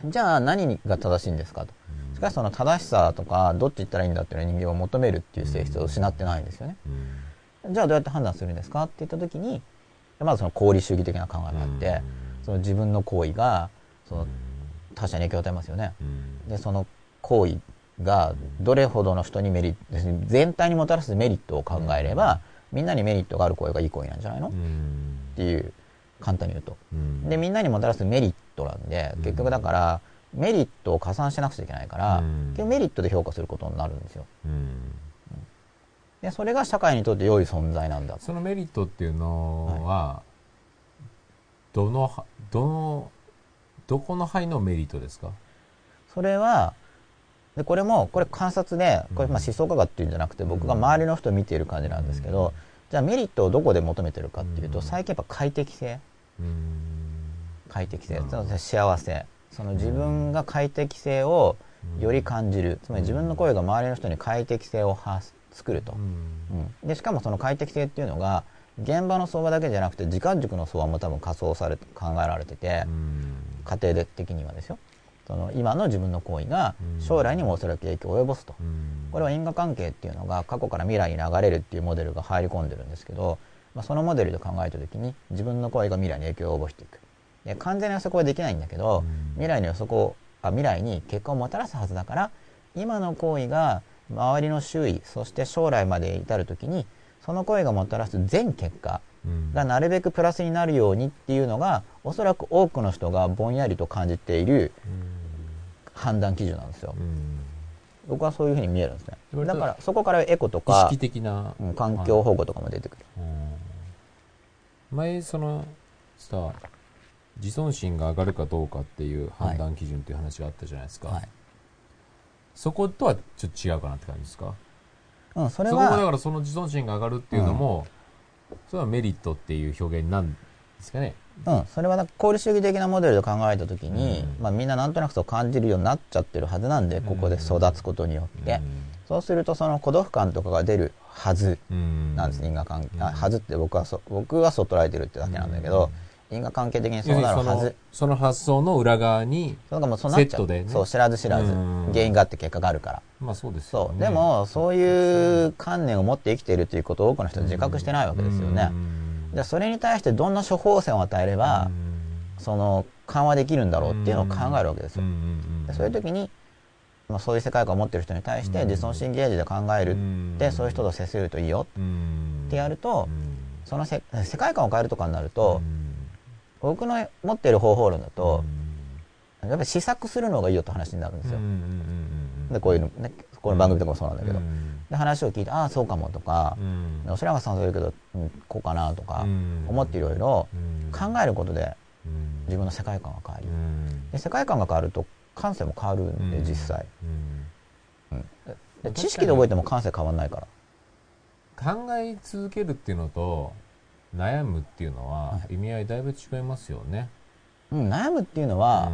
じゃあ何が正しいんですかと。しかしその正しさとかどっち行ったらいいんだっていうのは人間は求めるっていう性質を失ってないんですよね、じゃあどうやって判断するんですか？って言った時にまずその功利主義的な考えがあって、その自分の行為がその他者に影響を与えますよね、でその行為がどれほどの人にメリット全体にもたらすメリットを考えれば、みんなにメリットがある行為がいい行為なんじゃないの、っていう簡単に言うと。でみんなにもたらすメリットなんで結局だからメリットを加算しなくちゃいけないから、うん。結局メリットで評価することになるんですよでそれが社会にとって良い存在なんだそのメリットっていうのは、どのはどのどこの範囲のメリットですか？それはでこれもこれ観察でこれまあ思想家がっていうんじゃなくて僕が周りの人を見ている感じなんですけど、じゃあメリットをどこで求めてるかっていうと、うん。最近やっぱ快適性。うん。快適性。なるほどその幸せ。その自分が快適性をより感じる。つまり自分の声が周りの人に快適性を発作ると。う、ん。うん。でしかもその快適性っていうのが現場の相場だけじゃなくて時間軸の相場も多分仮想され考えられてて、うん。家庭的にはですよ。その今の自分の行為が将来にもおそらく影響を及ぼすと、うん。これは因果関係っていうのが過去から未来に流れるっていうモデルが入り込んでるんですけど、まあ、そのモデルで考えた時に自分の行為が未来に影響を及ぼしていく。で完全な予測はできないんだけど、うん。未来の予測をあ未来に結果をもたらすはずだから今の行為が周りの周囲そして将来まで至る時にその行為がもたらす全結果うん。がなるべくプラスになるようにっていうのがおそらく多くの人がぼんやりと感じている判断基準なんですよ。うん。僕はそういうふうに見えるんですね。だからそこからエコと意か識的な、うん環境保護とかも出てくる。うん。前そのさ自尊心が上がるかどうかっていう判断基準っていう話があったじゃないですか、はいそことはちょっと違うかなって感じですか？うん、それそこもだはからその自尊心が上がるっていうのも、それはメリットっていう表現なんですかね。うん、それはだから功利主義的なモデルで考えた時に、うん。まあ、みんななんとなくそう感じるようになっちゃってるはずなんでここで育つことによって、そうするとその孤独感とかが出るはずうんなんです、因果関係、はずって僕はそ僕はそう捉えてるってだけなんだけど、因果関係的にそうなるはず。その発想の裏側にセットでね。そう知らず知らず、うん。原因があって結果があるから。まあそうですよそう、ねでもそういう観念を持って生きているということを多くの人は自覚してないわけですよね、じゃあそれに対してどんな処方箋を与えれば、その緩和できるんだろうっていうのを考えるわけですよ、でそういう時に、まあ、そういう世界観を持ってる人に対してうん。自尊心ゲージで考えるって、そういう人と接するといいよってやると、そのせ世界観を変えるとかになると、僕の持っている方法論だと、やっぱり試作するのがいいよって話になるんですよ、でこういうのねこの番組とかもそうなんだけど、で話を聞いてああそうかもとか、お白川さんはそう言うけど、うんこうかなとか思っていろいろ考えることで自分の世界観が変わり、で世界観が変わると感性も変わるんで実際、で知識で覚えても感性変わんないから。考え続けるっていうのと悩むっていうのは意味合いだいぶ違いますよね、うん、悩むっていうのは、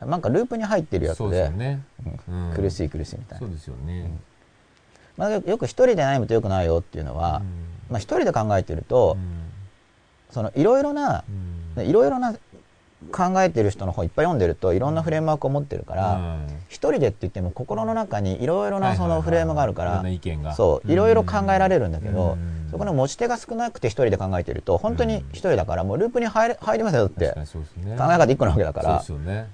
なんかループに入ってるやつでですよね、うん。苦しい苦しいみたいな、そうですよね、まあ、よよく一人で悩むとよくないよっていうのは、まあ、一人で考えてると、そのいろいろな、いろいろな考えてる人の本いっぱい読んでるといろんなフレームワークを持ってるから、一人でって言っても心の中にいろいろなそのフレームがあるから、そういろいろ考えられるんだけど、うん。そこの持ち手が少なくて一人で考えてると本当に一人だからもうループに入れ入りますよって考え方一個なわけだから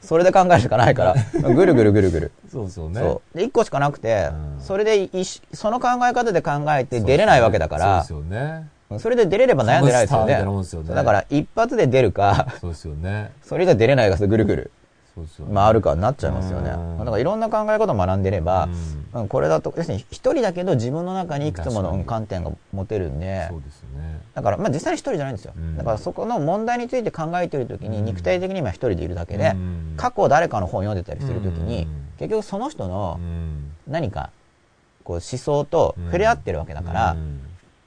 それで考えるしかないから [laughs] ぐるぐるぐるぐる。そうそう。で一個しかなくて、うん。それでいしその考え方で考えて出れないわけだからそうですよねそれで出れれば悩んでないですよね。よね。だから一発で出るかそうですよね。それじゃ出れないがぐるぐるそうですよね。回るかになっちゃいますよね。からいろんな考え方を学んでれば、うん。うん、これだと要するに一人だけど自分の中にいくつもの観点が持てるんでそうですよね。だから、まあ、実際に一人じゃないんですよ、うん。だからそこの問題について考えてる時にうん。肉体的に今一人でいるだけで、うん。過去誰かの本を読んでたりする時に、うん。結局その人のうん。何かこう思想と触れ合ってるわけだから、うん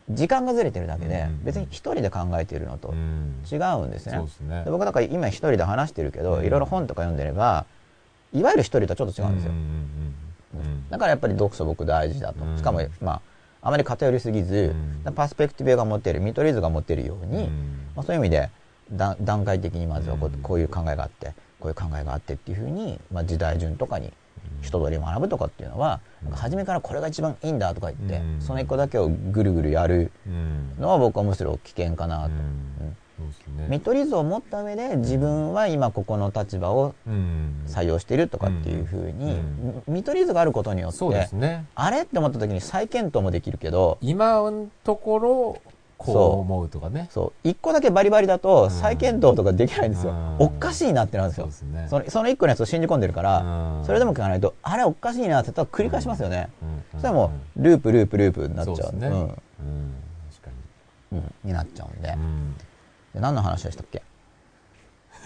時間がずれてるだけでうん別に一人で考えているのとうん。違うんですね。ね。で僕だから今一人で話してるけどうん。いろいろ本とか読んでればいわゆる一人とはちょっと違うんですよ。だからやっぱり読書僕大事だと。うん。しかもまああまり偏りすぎずうん。パースペクティブが持っている見取り図が持っているように、うん。まあ、そういう意味でだ段階的にまずはこううん。こういう考えがあってこういう考えがあってっていうふうに、まあ、時代順とかに一通り学ぶとかっていうのは、初めからこれが一番いいんだとか言って、うん。その一個だけをぐるぐるやるうん。のは僕はむしろ危険かなと、ね。見取り図を持った上で自分は今ここの立場をうん。採用しているとかっていうふうに、うん。見取り図があることによってあれ？って思った時に再検討もできるけど今のところこう思うとかね。そう。一個だけバリバリだと再検討とかできないんですよ、うん。おっかしいなってなるんですよ。そね。そのその一個のやつを信じ込んでるから、うん。それでも聞かないとあれおかしいなって繰り返しますよね、うん。そしたらもうループループループになっちゃう。そうね。うん。うん。確かうん。になっちゃうんで,、で何の話でしたっけ？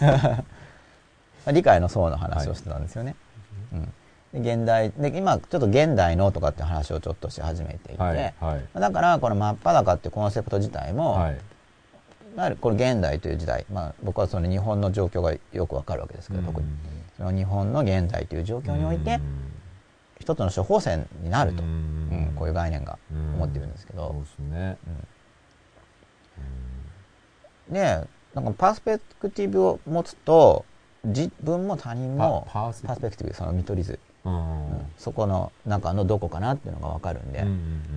[laughs] 理解の層の話をしてたんですよね、うん、で現代で今ちょっと現代のとかって話をちょっとし始めていて、はいはい。だからこの真っ裸ってコンセプト自体も、はい。これ現代という時代、まあ、僕はその日本の状況がよくわかるわけですけど、特に。その日本の現代という状況において、一つの処方箋になると、ううんんこういう概念が思ってるんですけど。そう、ですね。でなんかパースペクティブを持つと自分も他人もパパースペクティブその見取り図、そこの中のどこかなっていうのがわかるんで、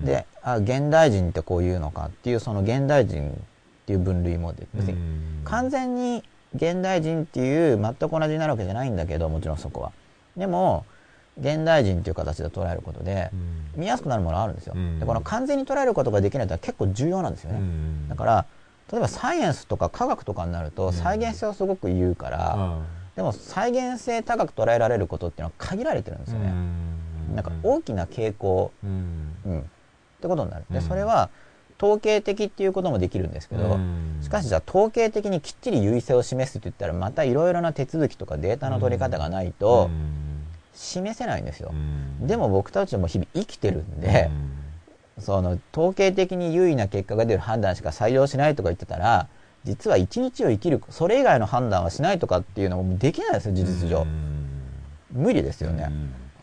であ現代人ってこういうのかっていうその現代人っていう分類もで別にうん完全に現代人っていう全く同じになるわけじゃないんだけどもちろんそこは。でも現代人っていう形で捉えることでうん。見やすくなるものがあるんですよ、うんでこの完全に捉えることができないってのは結構重要なんですよね、うんだから例えばサイエンスとか科学とかになると再現性をすごく言うから、うんでも再現性高く捉えられることっていうのは限られてるんですよね、うん。なんか大きな傾向、うん。うん、ってことになる。でうん。それは統計的っていうこともできるんですけど、うん。しかしじゃあ統計的にきっちり優位性を示すって言ったらまたいろいろな手続きとかデータの取り方がないと示せないんですよ、うん。でも僕たちも日々生きてるんで、その統計的に優位な結果が出る判断しか採用しないとか言ってたら実は一日を生きるそれ以外の判断はしないとかっていうのもできないですよ事実上、無理ですよね、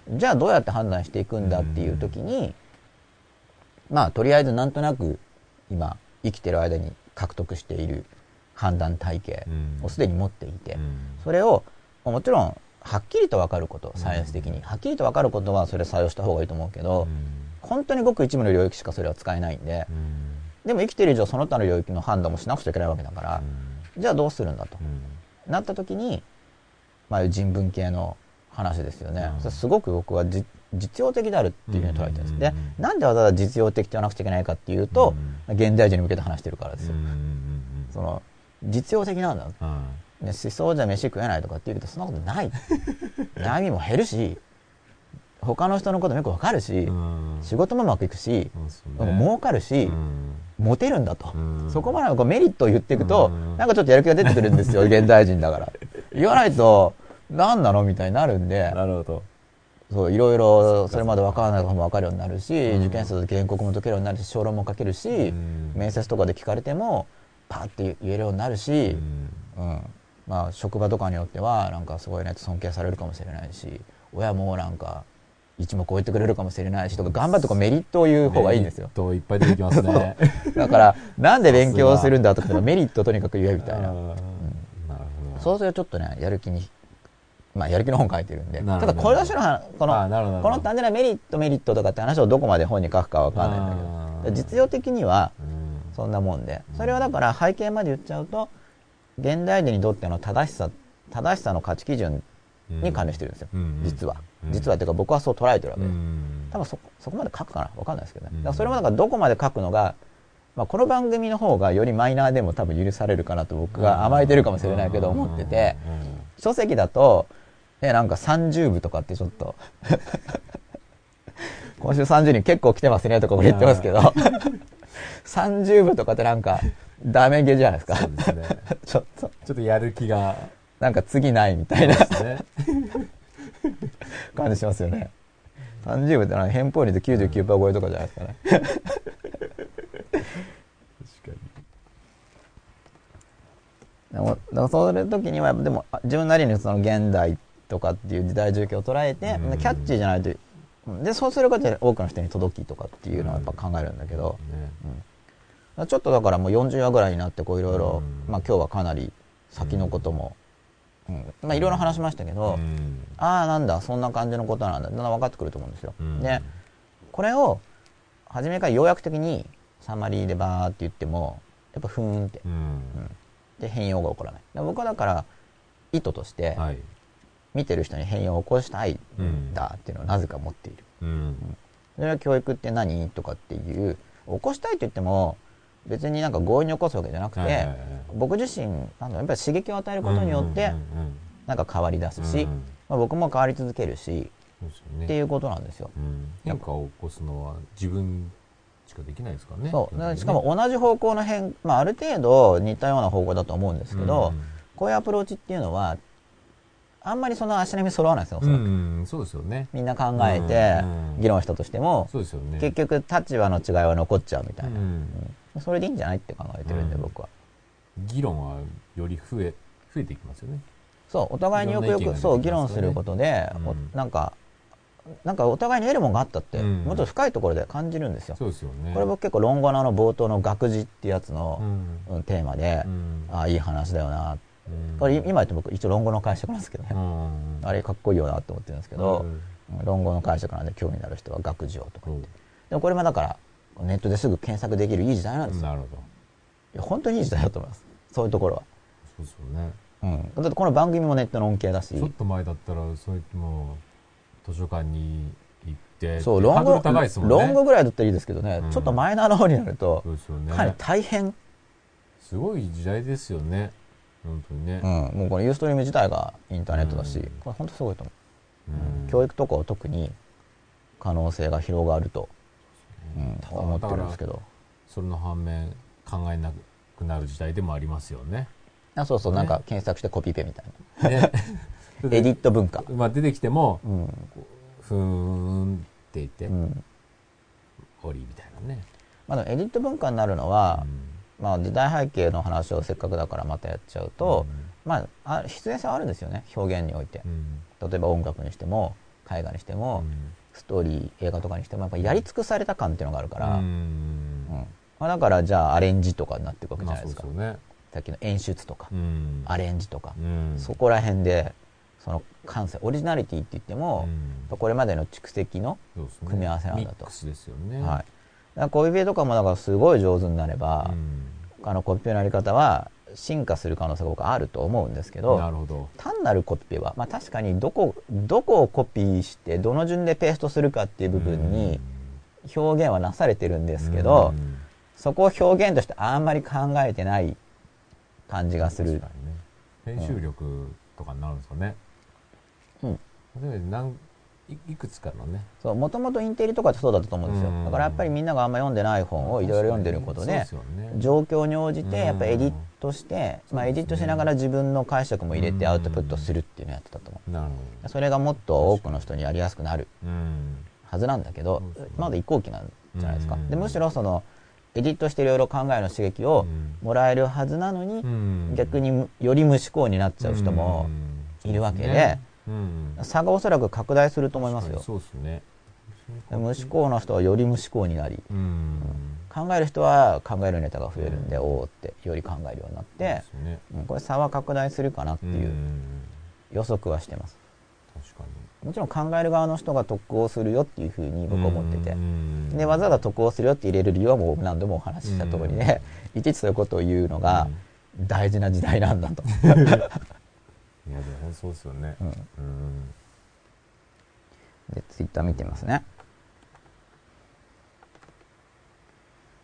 じゃあどうやって判断していくんだっていう時に、まあとりあえずなんとなく今生きてる間に獲得している判断体系をすでに持っていて、それをもちろんはっきりと分かることサイエンス的に、はっきりと分かることはそれ採用した方がいいと思うけど、本当にごく一部の領域しかそれは使えないんで、でも生きてる以上その他の領域の判断もしなくちゃいけないわけだから、じゃあどうするんだと、なった時に、まあ、人文系の話ですよね、すごく僕はじ実用的であるっていうふうに捉えてるんです、うん。でなんでわざわざ実用的と言わなくちゃいけないかっていうと、現代人に向けて話してるからですよ、その実用的なんだ、ね、思想じゃ飯食えないとかって言うけどそんなことない。[laughs] 悩みも減るし他の人のこともよくわかるし、仕事もうまくいくし、儲かるし、モテるんだと、そこまでのこうメリットを言っていくと、なんかちょっとやる気が出てくるんですよ [laughs] 現代人だから。言わないと何なのみたいになるんで。なるほど。そういろいろそれまで分からないことも分かるようになるし、受験生と原告も解けるようになるし小論も書けるし、面接とかで聞かれてもパッて言えるようになるし、うん。まあ、職場とかによってはなんかすごいね尊敬されるかもしれないし親もなんか一目置いてくれるかもしれないしとか頑張ってこうメリットを言う方がいいんですよ。メリットいっぱい出てきますね。だからなんで勉強するんだとかメリットとにかく言えみたいな。なるほど。そうするとちょっとねやる気にまあやる気の本書いてるんで。ただこれの種の話このこの単純なメリットメリットとかって話をどこまで本に書くかわかんないんだけど。実用的にはそんなもんで。それはだから背景まで言っちゃうと現代人にとっての正しさ正しさの価値基準に関連してるんですよ、実は、実はっていうか僕はそう捉えてるわけ。です、多分そそこまで書くかな。分かんないですけどね、だからそれもだからどこまで書くのが、まあ、この番組の方がよりマイナーでも多分許されるかなと僕が甘えてるかもしれないけど思ってて書籍だとえなんか30部とかってちょっと [laughs] 今週30人結構来てますねとか俺言ってますけど30 [laughs] 部とかってなんかダメゲじゃないですか。そうですね。[laughs] ちょっと。ちょっとやる気がなんか次ないみたいな、ね、感じしますよね。30部ってな変法率99%超えとかじゃないですかね。確かに。だかそういう時にはでも自分なりにその現代とかっていう時代状況を捉えて、うん、キャッチーじゃないとでそうすることで多くの人に届きとかっていうのはやっぱ考えるんだけど、うん、ちょっとだからもう40話ぐらいになってこういろいろ今日はかなり先のこともうん。まあいろいろ話しましたけど、うん。ああなんだそんな感じのことなんだだんだん分かってくると思うんですよ。うん。でこれを初めから要約的にサマリーでバーって言ってもやっぱふーんって。うん。で変容が起こらない。で僕はだから意図としてはい。見てる人に変容を起こしたいんだっていうのをなぜか持っている、うん。それは教育って何？とかっていう起こしたいと言っても別になんか強引に起こすわけじゃなくて、僕自身なんだやっぱり刺激を与えることによってなんか変わり出すし、うんまあ、僕も変わり続けるしっていうことなんですよ。うん。変化を起こすのは自分しかできないですからね。そう。しかも同じ方向の変、まあ、ある程度似たような方向だと思うんですけど、うんこういうアプローチっていうのはあんまりその足並み揃わないですよおそらく、うんうん。そうですよね。みんな考えてうん。議論したとしても、そうですよね。結局立場の違いは残っちゃうみたいな、うん。うんそれでいいんじゃないって考えてるんで、うん。僕は。議論はより増え増えていきますよね。そうお互いによくよくそう議論することで、おうん。なんかなんかお互いに得るものがあったって、うん。もっと深いところで感じるんですよ、そうですよね。これ僕結構論語のあの冒頭の学事ってやつうの、ん。うんテーマで、うん。ああいい話だよな、うん。これ今言って僕一応論語の解釈なんですけどね、うん。あれかっこいいよなって思ってるんですけど、論語の解釈なんで興味のある人は学事をとか言って、うん。でもこれもだからネットですぐ検索できるいい時代なんですよ、なるほど。いや本当にいい時代だと思います。そういうところは、そうですよね。うん、だってこの番組もネットの恩恵だし。ちょっと前だったらそう言っても図書館に行ってそう論語ね。論語ぐらいだったらいいですけどね、うん。ちょっとマイナーな方になるとそうですよね。かなり大変、すごい時代ですよね。本当にね。うん、もうこのユーストリーム自体がインターネットだし、うん。これ本当すごいと思う、うん。教育とかは特に可能性が広がると、うん思ってるんですけどそれの反面考えなくなる時代でもありますよね。あそうそう、ね。なんか検索してコピペみたいね。な [laughs] エディット文化、まあ出てきてもうん。ふーんって言ってうん。終わりみたいなね。まあ、でもエディット文化になるのは、まあ、時代背景の話をせっかくだからまたやっちゃうと、まあ、あ必然性はあるんですよね。表現において。うん。例えば音楽にしても絵画にしても、ストーリー映画とかにしてもやっぱやり尽くされた感っていうのがあるから、ううん。んまあ、だからじゃあアレンジとかになっていくわけじまあゃないですか、そうですよね。さっきの演出とか、うん。アレンジとか、うん。そこら辺でその感性オリジナリティって言っても、これまでの蓄積の、組み合わせなんだと。ミックスですよね。はい、コピペとかもだからすごい上手になればう、ん。あのコピペのやり方は進化する可能性が僕はあると思うんですけど単なるコピペは、まあ、確かにどこどこをコピーしてどの順でペーストするかっていう部分に表現はなされてるんですけど、うん。そこを表現としてあんまり考えてない感じがする。確かにね。編集力とかになるんですかね。うん。例えば何いいくつかのね。そうもともとインテリとかってそうだったと思うんですよ。うん。だからやっぱりみんながあんま読んでない本をいろいろ読んでることでね。状況に応じてやっぱエディットして、うん。まあ、エディットしながら自分の解釈も入れてうんアウトプットするっていうのをやってたと思う。なるほそれがもっと多くの人にやりやすくなる。はずなんだけどまだ移行期なんじゃないですか。うん。でむしろそのエディットしていろいろ考えの刺激をもらえるはずなのにうん。逆により無思考になっちゃう人もいるわけでうん差がおそらく拡大すると思いますよ。そうですね。無思考の人はより無思考になりうん。考える人は考えるネタが増えるんでおおってより考えるようになってね。うんこれ差は拡大するかなっていう予測はしてます。確かもちろん考える側の人が得をするよっていうふうにに僕は思ってて。うん。でわざわざ得をするよって入れる理由はもう何度もお話しした通りでいちいちそういうことを言うのが大事な時代なんだと [laughs] いやでも本当そうですよね。うん。うん。でツイッター見てみますね。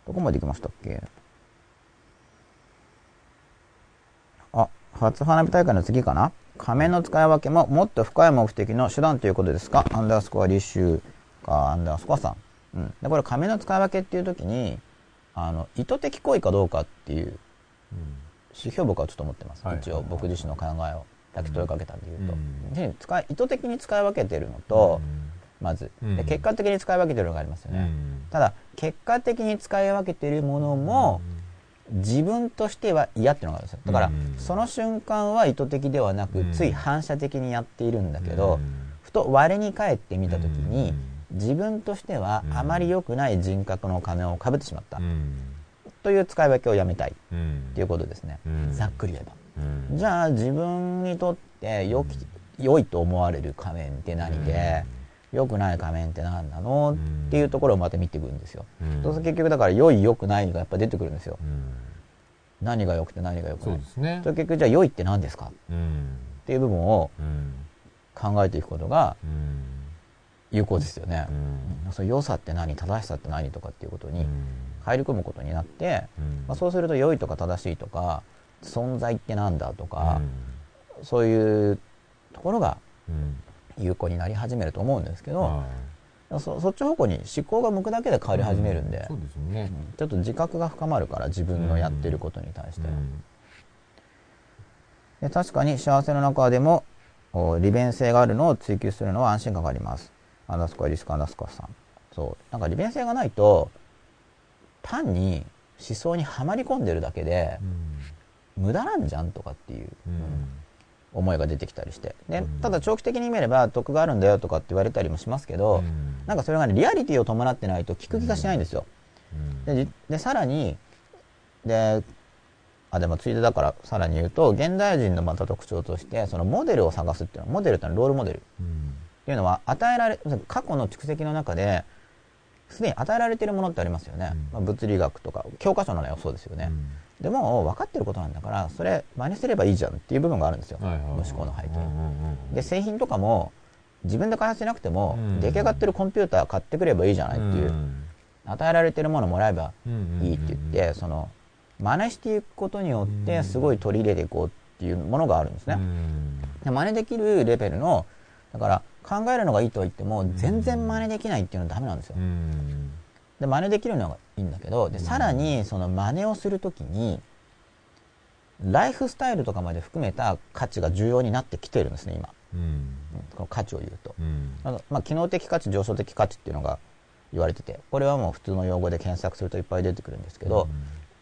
どこまで行きましたっけ？あ初花火大会の次かな？仮面の使い分けももっと深い目的の手段ということですか？アンダースコア履修かアンダースコアさん、うん、でこれ仮面の使い分けっていう時にあの意図的行為かどうかっていう指標僕はちょっと思ってます、はい。一応僕自身の考えをだけ問いかけたんで言うと、う使い意図的に使い分けてるのうん。と、まず、うん。で結果的に使い分けてるのがありますよね、うん。ただ結果的に使い分けてるものも、自分としては嫌っていうのがあるんですよ。だからうん。その瞬間は意図的ではなくうん。つい反射的にやっているんだけどうん。ふと我に返ってみた時にうん。自分としてはうん。あまり良くない人格の仮面をかぶってしまった。うん。という使い分けをやめたいっうんていうことですね。うん。ざっくり言えば。うんじゃあ自分にとって良き良いと思われる仮面って何で良くない仮面って何なの？うん。っていうところをまた見ていくんですよ。うん。そうすると結局だから良い良くないがやっぱ出てくるんですよ。うん。何が良くて何が良くそないうですね。結局じゃあ良いって何ですか？っうん。ていう部分をうん。考えていくことがうん。有効ですよね。う、ん。その良さって何？正しさって何とかっていうことにうん。入り込むことになって、うん。まあ、そうすると良いとか正しいとか存在ってなんだとかう、ん。そういうところがうん。有効になり始めると思うんですけど、はい。そそっち方向に思考が向くだけで変わり始めるんで、そうですよね。うんちょっと自覚が深まるから自分のやってることに対して、うん。で確かに幸せの中でもお利便性があるのを追求するのは安心感があります。アンダースコアリスクアンダースコアさん。そう。なんか利便性がないと単に思想にはまり込んでるだけで無駄なんじゃんとかっていう、うん。うん思いが出てきたりして。でうん。ただ長期的に見れば得があるんだよとかって言われたりもしますけど、うん。なんかそれがねリアリティを伴ってないと聞く気がしないんですよ、うん。でじでさらにであでもついでだからさらに言うと現代人のまた特徴としてそのモデルを探すっていうのはモデルってのはロールモデル。っうん。ていうのは与えられ過去の蓄積の中ですでに与えられているものってありますよね、うん。まあ、物理学とか教科書の内容そうですよね、でも分かってることなんだからそれ真似すればいいじゃんっていう部分があるんですよ、はいはいはい。息子の背景で製品とかも自分で開発しなくても、うん。出来上がってるコンピューター買ってくればいいじゃないっていう、ん与えられてるものもらえばうんいいって言って、その真似していくことによってうんすごい取り入れていこうっていうものがあるんですね、うん。で真似できるレベルのだから考えるのがいいとは言っても全然真似できないっていうのはダメなんですよ、うんで真似できるのがいいんだけどでさらにその真似をするときにライフスタイルとかまで含めた価値が重要になってきてるんですね今、うん。うんこの価値を言うと。うん。あの、まあ、機能的価値上昇的価値っていうのが言われててこれはもう普通の用語で検索するといっぱい出てくるんですけど、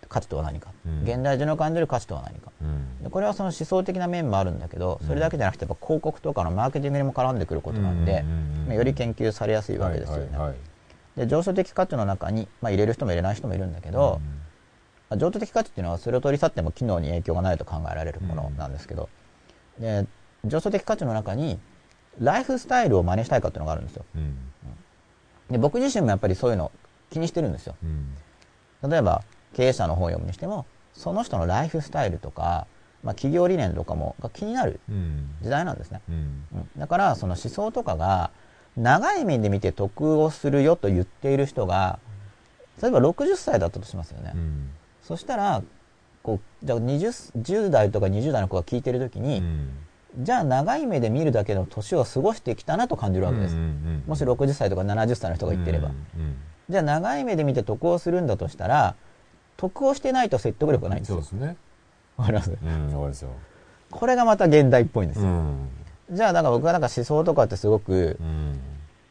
価値とは何か、うん。現代人の感じる価値とは何か。うん。でこれはその思想的な面もあるんだけどそれだけじゃなくてやっぱ広告とかのマーケティングにも絡んでくることなんで、より研究されやすいわけですよね、はいはいはいで上昇的価値の中に、まあ、入れる人も入れない人もいるんだけど、まあ上昇的価値っていうのはそれを取り去っても機能に影響がないと考えられるものなんですけど、で上昇的価値の中にライフスタイルを真似したいかっていうのがあるんですよ。うん。で僕自身もやっぱりそういうの気にしてるんですよ。うん。例えば経営者の本を読むにしてもその人のライフスタイルとか、まあ、企業理念とかもが気になるうん。時代なんですね、うん。うん、だからその思想とかが長い目で見て得をするよと言っている人が例えば60歳だったとしますよね、うん。そしたらこうじゃあ20 10代とか20代の子が聞いてる時に、じゃあ長い目で見るだけの年を過ごしてきたなと感じるわけです、もし60歳とか70歳の人が言ってれば、じゃあ長い目で見て得をするんだとしたら得をしてないと説得力がないんですよ。そうですね。わかります？うんわかりますよ。これがまた現代っぽいんですよ、うんじゃあだから僕はなんか思想とかってすごくうん。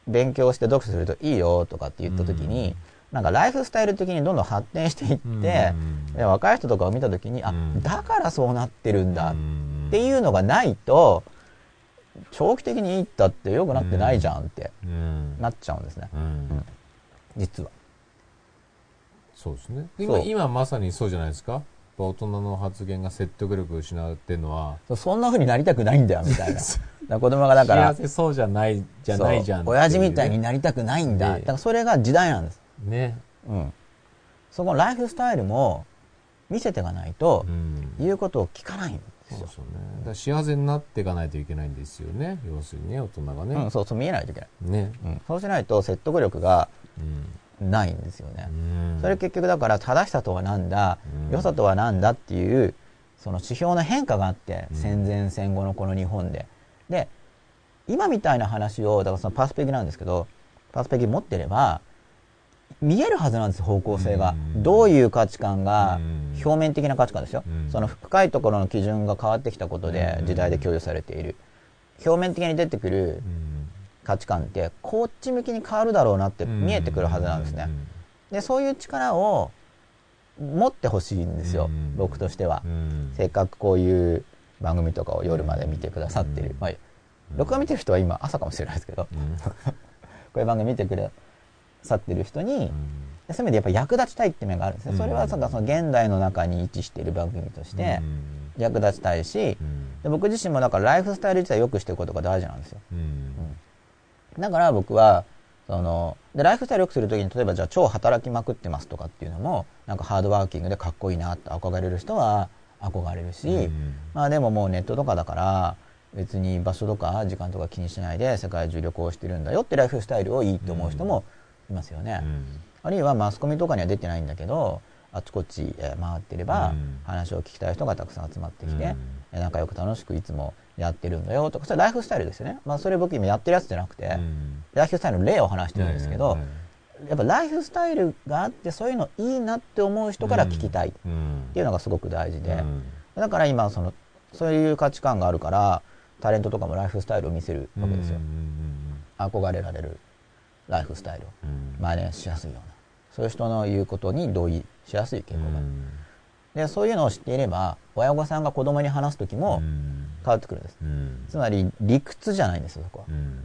勉強して読書するといいよとかって言った時に、なんかライフスタイル的にどんどん発展していって、若い人とかを見た時に、あうん。だからそうなってるんだっんていうのがないと長期的にいいったって良くなってないじゃんってうん。なっちゃうんですね、うん。実は。そうですね。今今まさにそうじゃないですか大人の発言が説得力を失ってるのはそんな風になりたくないんだよみたいな。[laughs] だ子供がだから幸せそうじゃないじゃないじゃん親父みたいになりたくないんだ、ねだからそれが時代なんです、ね。うん、そこのライフスタイルも見せていかないとうん。言うことを聞かないんですよ。そうですよね。幸せになっていかないといけないんですよね。要するにね大人がうん、ねそうそう見えないといけない、ね。うん、そうしないと説得力がうんないんですよね、うん。それ結局だから正しさとは何だ、うん。良さとは何だっていうその指標の変化があって、うん。戦前戦後のこの日本で。で今みたいな話をだからそのパースペキなんですけどパースペキ持ってれば見えるはずなんです方向性が、うん。どういう価値観がうん。表面的な価値観ですよ、うん。その深いところの基準が変わってきたことでうん。時代で共有されている。表面的に出てくるうん価値観ってこっち向きに変わるだろうなって見えてくるはずなんですね、でそういう力を持ってほしいんですよ、うん。僕としては、うん。せっかくこういう番組とかを夜まで見てくださってる、うん。まあ、録画見てる人は今朝かもしれないですけど、[laughs] こういう番組見てくださってる人に、うん。そういう意味でやっぱ役立ちたいって面があるんですそれはその現代の中に位置している番組として役立ちたいし、うん。で僕自身もだからライフスタイル自体良くしていくことが大事なんですよ。うんだから僕はそのでライフスタイル良くするときに例えばじゃあ超働きまくってますとかっていうのもなんかハードワーキングでかっこいいなって憧れる人は憧れるし、うん。まあでももうネットとかだから別に場所とか時間とか気にしないで世界中旅行してるんだよってライフスタイルをいいって思う人もいますよね、うん。あるいはマスコミとかには出てないんだけどあちこちえー回ってればうん。話を聞きたい人がたくさん集まってきて、仲良く楽しくいつもやってるんだよとかそれライフスタイルですよね、まあ、それ僕今やってるやつじゃなくて、うん。ライフスタイルの例を話してるんですけど、やっぱライフスタイルがあってそういうのいいなって思う人から聞きたいっうんていうのがすごく大事で、うん。だから今そのそういう価値観があるからタレントとかもライフスタイルを見せるわけですよ、憧れられるライフスタイルをうん。真似しやすいようなそういう人の言うことに同意しやすい傾向がある、うん。でそういうのを知っていれば親御さんが子供に話す時もうん変わってくるんです、うん。つまり理屈じゃないんですよそこは、うん。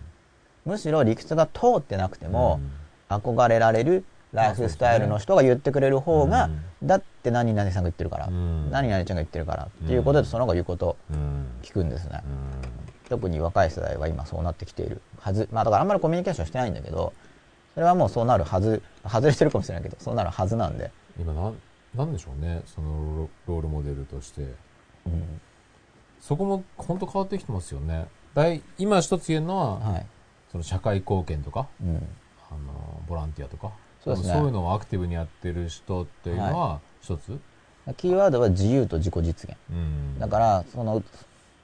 むしろ理屈が通ってなくても、憧れられるライフスタイルの人が言ってくれる方が、だって何々さんが言ってるから、うん。何々ちゃんが言ってるからっていうことでその方が言うこと聞くんですね、うん。特に若い世代は今そうなってきているはず。まあだからあんまりコミュニケーションしてないんだけどそれはもうそうなるはず外れてるかもしれないけどそうなるはずなんで、今なんなんでしょうね。そのロロールモデルとして。うんそこも本当変わってきてますよね。大今一つ言えるのは、はい。その社会貢献とかうん、あのボランティアとかそうですね。いうのをアクティブにやってる人っていうのは一つ、キーワードは自由と自己実現。うん。だからその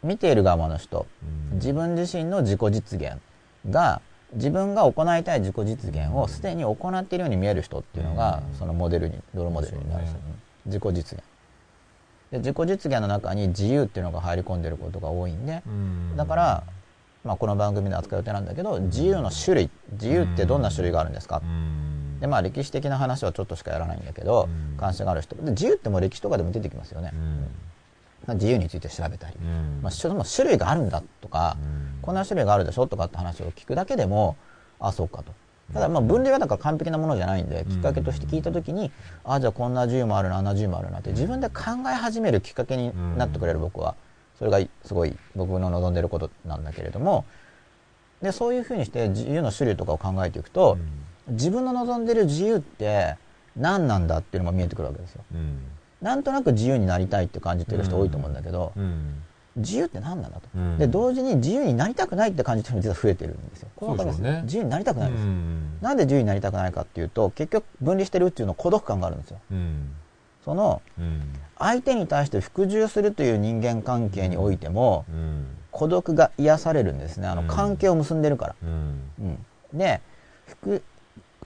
見ている側の人うん。自分自身の自己実現が自分が行いたい自己実現をすでに行っているように見える人っていうのがうん。そのモデルにロールモデルになるね。自己実現で自己実現の中に自由っていうのが入り込んでることが多いんでうん。だから、まあ、この番組で扱う予定なんだけど自由の種類自由ってどんな種類があるんですか？うん。でまあ歴史的な話はちょっとしかやらないんだけどうん。関心がある人。で自由ってもう歴史とかでも出てきますよね。うん。まあ自由について調べたり。うん。まあ、種種類があるんだとか、うん。こんな種類があるでしょとかって話を聞くだけでもあそうかとただまあ分類はだから完璧なものじゃないんできっかけとして聞いた時にあじゃあこんな自由もあるなあんな自由もあるなって自分で考え始めるきっかけになってくれる僕は。それがすごい僕の望んでることなんだけれども。でそういうふうにして自由の種類とかを考えていくと自分の望んでる自由って何なんだっていうのも見えてくるわけですよ。うん。なんとなく自由になりたいって感じてる人多いと思うんだけど、うん自由って何なんだと、うん。で同時に自由になりたくないって感じてる人も実は増えてるんですよ。ね。自由になりたくないです、うん。なんで自由になりたくないかっていうと結局分離してるっていうの孤独感があるんですよ。うん。そのうん。相手に対して服従するという人間関係においてもうん。孤独が癒されるんですね。あのうん。関係を結んでるから、うん。うん。で服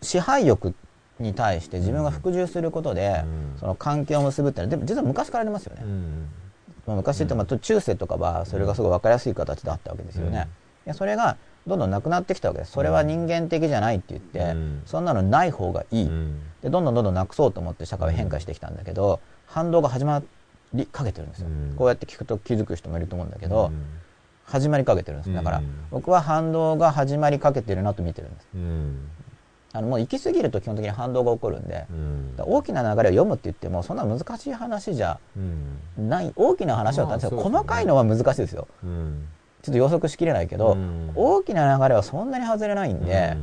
支配欲に対して自分が服従することで、うん。その関係を結ぶってのはでも実は昔からありますよね、うんまあ昔って言っても中世とかはそれがすごい分かりやすい形であったわけですよね、でそれがどんどんなくなってきたわけです。それは人間的じゃないって言って、うん。そんなのない方がいい、うん。でどんどんどんどんなくそうと思って社会は変化してきたんだけど、反動が始まりかけてるんですよ、うん。こうやって聞くと気づく人もいると思うんだけど、うん。始まりかけてるんです。だから、うん。僕は反動が始まりかけてるなと見てるんです。うんあのもう行き過ぎると基本的に反動が起こるんで、うん。大きな流れを読むって言ってもそんな難しい話じゃうん。ない大きな話は大切まあそうですよね。細かいのは難しいですよ。うん。ちょっと予測しきれないけど、うん。大きな流れはそんなに外れないんで、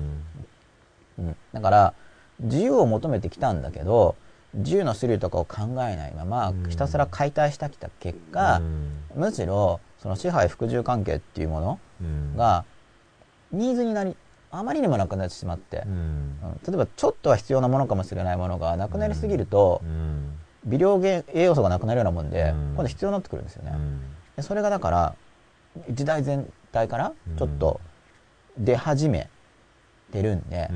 うん。だから自由を求めてきたんだけど自由の種類とかを考えないままうん。ひたすら解体してきた結果、うん。むしろその支配服従関係っていうものうん。がニーズになりあまりにもなくなってしまって。う、ん。うん。例えばちょっとは必要なものかもしれないものがなくなりすぎるとう、ん。微量栄養素がなくなるようなもんで、うん。今度必要になってくるんですよね。うん。でそれがだから時代全体からちょっと出始めてるんで、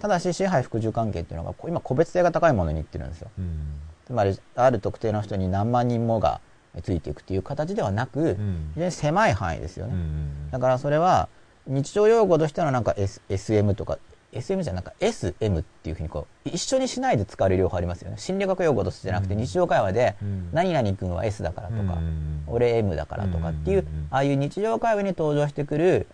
ただし支配服従関係っていうのが今個別性が高いものにいってるんですよ。うん。つまりある特定の人に何万人もがついていくっていう形ではなく、うん。非常に狭い範囲ですよね、うん。だからそれは日常用語としてのなんか、S、SM とか SM じゃなんか SM っていうふうにこう一緒にしないで使われる両方ありますよね。心理学用語としてじゃなくてうん。日常会話でうん。何々君は S だからとかうん。俺 M だからとかっていううん。ああいう日常会話に登場してくる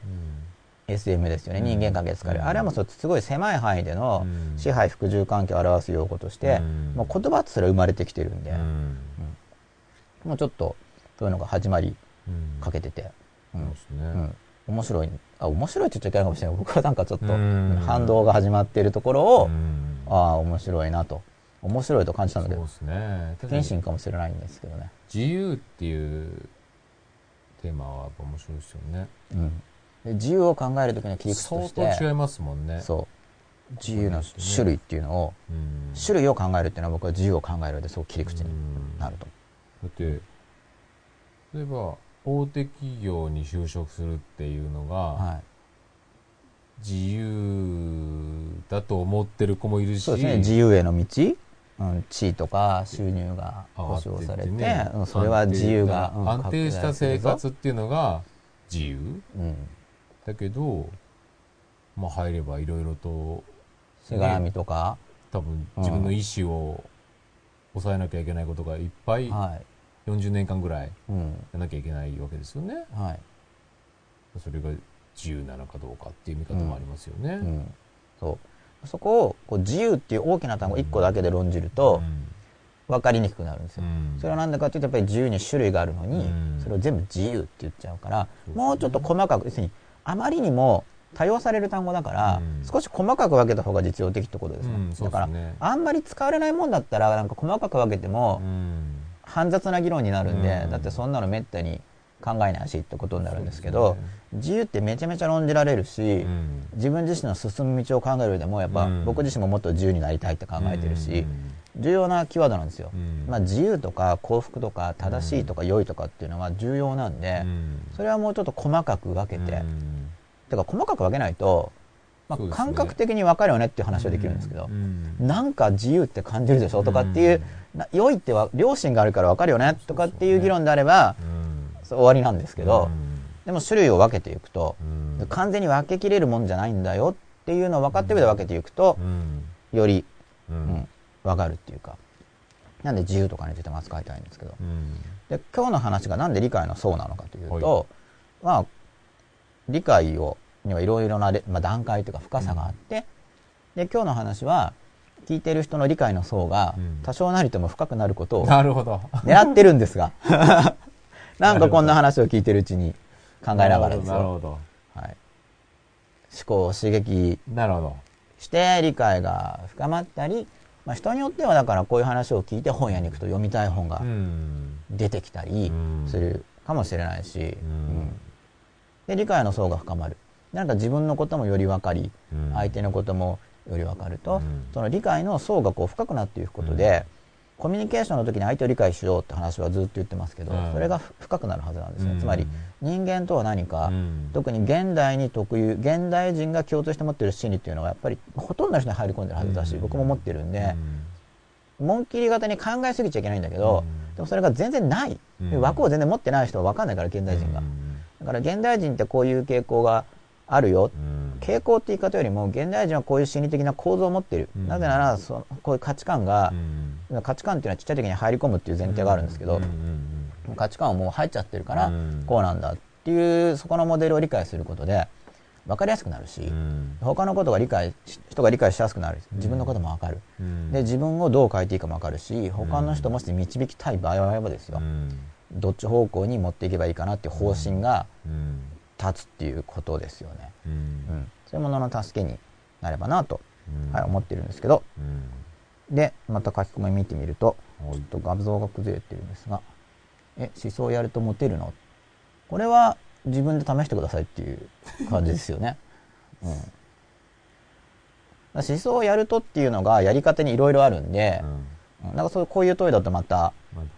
うん。SM ですよね。うん。人間関係で使われるうん。あれはもうすごい狭い範囲でのうん。支配服従関係を表す用語としてうん。もう言葉すら生まれてきてるんでうん。もうちょっとそういうのが始まりうんかけてて、うん。そうですね。うん、面白いあ面白いって言っちゃいけないかもしれない。僕はなんかちょっとうん。反動が始まっているところを、うん。ああ面白いなと。面白いと感じたんだけどそうですね。不謹慎かもしれないんですけどね、自由っていうテーマはやっぱ面白いですよね。うん、で自由を考える時の切り口と相して当違いますもんね。そう。自由の種類っていうのをうん。種類を考えるっていうのは僕は自由を考える上ですごく切り口になると、だって例えば大手企業に就職するっていうのがはい、自由だと思ってる子もいるしそうですね。自由への道、うん、地位とか収入が保障されてね。うん、それは自由が、うん。安定した生活っていうのが自由？うん。だけどまあ入ればいろいろとしがらみとか、多分自分の意思を抑えなきゃいけないことがいっぱいはい40年間ぐらいうん。やらなきゃいけないわけですよね。はい。それが自由なのかどうかっていう見方もありますよね、うん、そう。そこをこう自由っていう大きな単語1個だけで論じると分かりにくくなるんですよ、それはなんでかっていうとやっぱり自由に種類があるのに、うん。それを全部自由って言っちゃうから、もうちょっと細かく要するにあまりにも多用される単語だから、うん。少し細かく分けた方が実用的ってことですね、うんそうだからあんまり使われないもんだったらなんか細かく分けてもうん煩雑な議論になるんで、うん。だってそんなのめったに考えないしってことになるんですけどね。自由ってめちゃめちゃ論じられるし、うん。自分自身の進む道を考える上でもやっぱうん。僕自身ももっと自由になりたいって考えてるし、うん。重要なキーワードなんですよ、うん。まあ、自由とか幸福とか正しいとか良いとかっていうのは重要なんで、うん。それはもうちょっと細かく分けて、うん。てか細かく分けないと、まあ、感覚的に分かるよねっていう話はできるんですけど、うんなんか自由って感じるでしょとかっていう、な良いっては良心があるから分かるよねとかっていう議論であれば、終わりなんですけど、うん。でも種類を分けていくと、うん。完全に分けきれるもんじゃないんだよっていうのを分かって上で分けていくとう、ん。より、ううんん、分かるっていうかなんで自由とかについても扱いたいんですけど。うん。で今日の話がなんで理解の層なのかというと、まあ理解をにはいろいろなレ、まあ、段階というか深さがあって、で今日の話は聞いてる人の理解の層がうん。多少なりとも深くなることを狙ってるんですが [laughs] なんかこんな話を聞いてるうちに考えながらですよ、なるほど。はい、思考を刺激なるほど。して理解が深まったり、まあ、人によってはだからこういう話を聞いて本屋に行くと読みたい本がうん。出てきたりうん。するかもしれないし、うん。うん。で理解の層が深まるなんか自分のこともより分かりうん。相手のこともより分かると、うん。その理解の層がこう深くなっていくことで、コミュニケーションの時に相手を理解しようって話はずっと言ってますけど、うん。それがふ深くなるはずなんですね、うん。つまり人間とは何か、うん。特に現代に特有現代人が共通して持っている心理っていうのがやっぱりほとんどの人に入り込んでるはずだし、うん。僕も持ってるんで、紋切り型に考えすぎちゃいけないんだけど、うん。でもそれが全然ない、うん。枠を全然持ってない人は分かんないから現代人が、うん。だから現代人ってこういう傾向があるよ、うん。傾向って言い方よりも現代人はこういう心理的な構造を持っている、うん。なぜならそこういう価値観がう、ん。価値観っていうのはちっちゃい時に入り込むっていう前提があるんですけど、価値観はもう入っちゃってるから、うん。こうなんだっていうそこのモデルを理解することで分かりやすくなるし、うん。他のことが理解し人が理解しやすくなる。自分のことも分かる、うん。で自分をどう変えていいかも分かるし他の人もし導きたい場合はですよ、うん。どっち方向に持っていけばいいかなっていう方針がうん立つっていうことですよね、うん。うん、そういうものの助けになればなと、うん。はい、思ってるんですけど。うん。でまた書き込み見てみるとはい。ちょっと画像が崩れてるんですが。え思想をやるとモテるの？これは自分で試してくださいっていう感じですよね、[laughs] うん、思想をやるとっていうのがやり方にいろいろあるんで。う、ん。うん。なんかそうこういう問いだとまた、まだ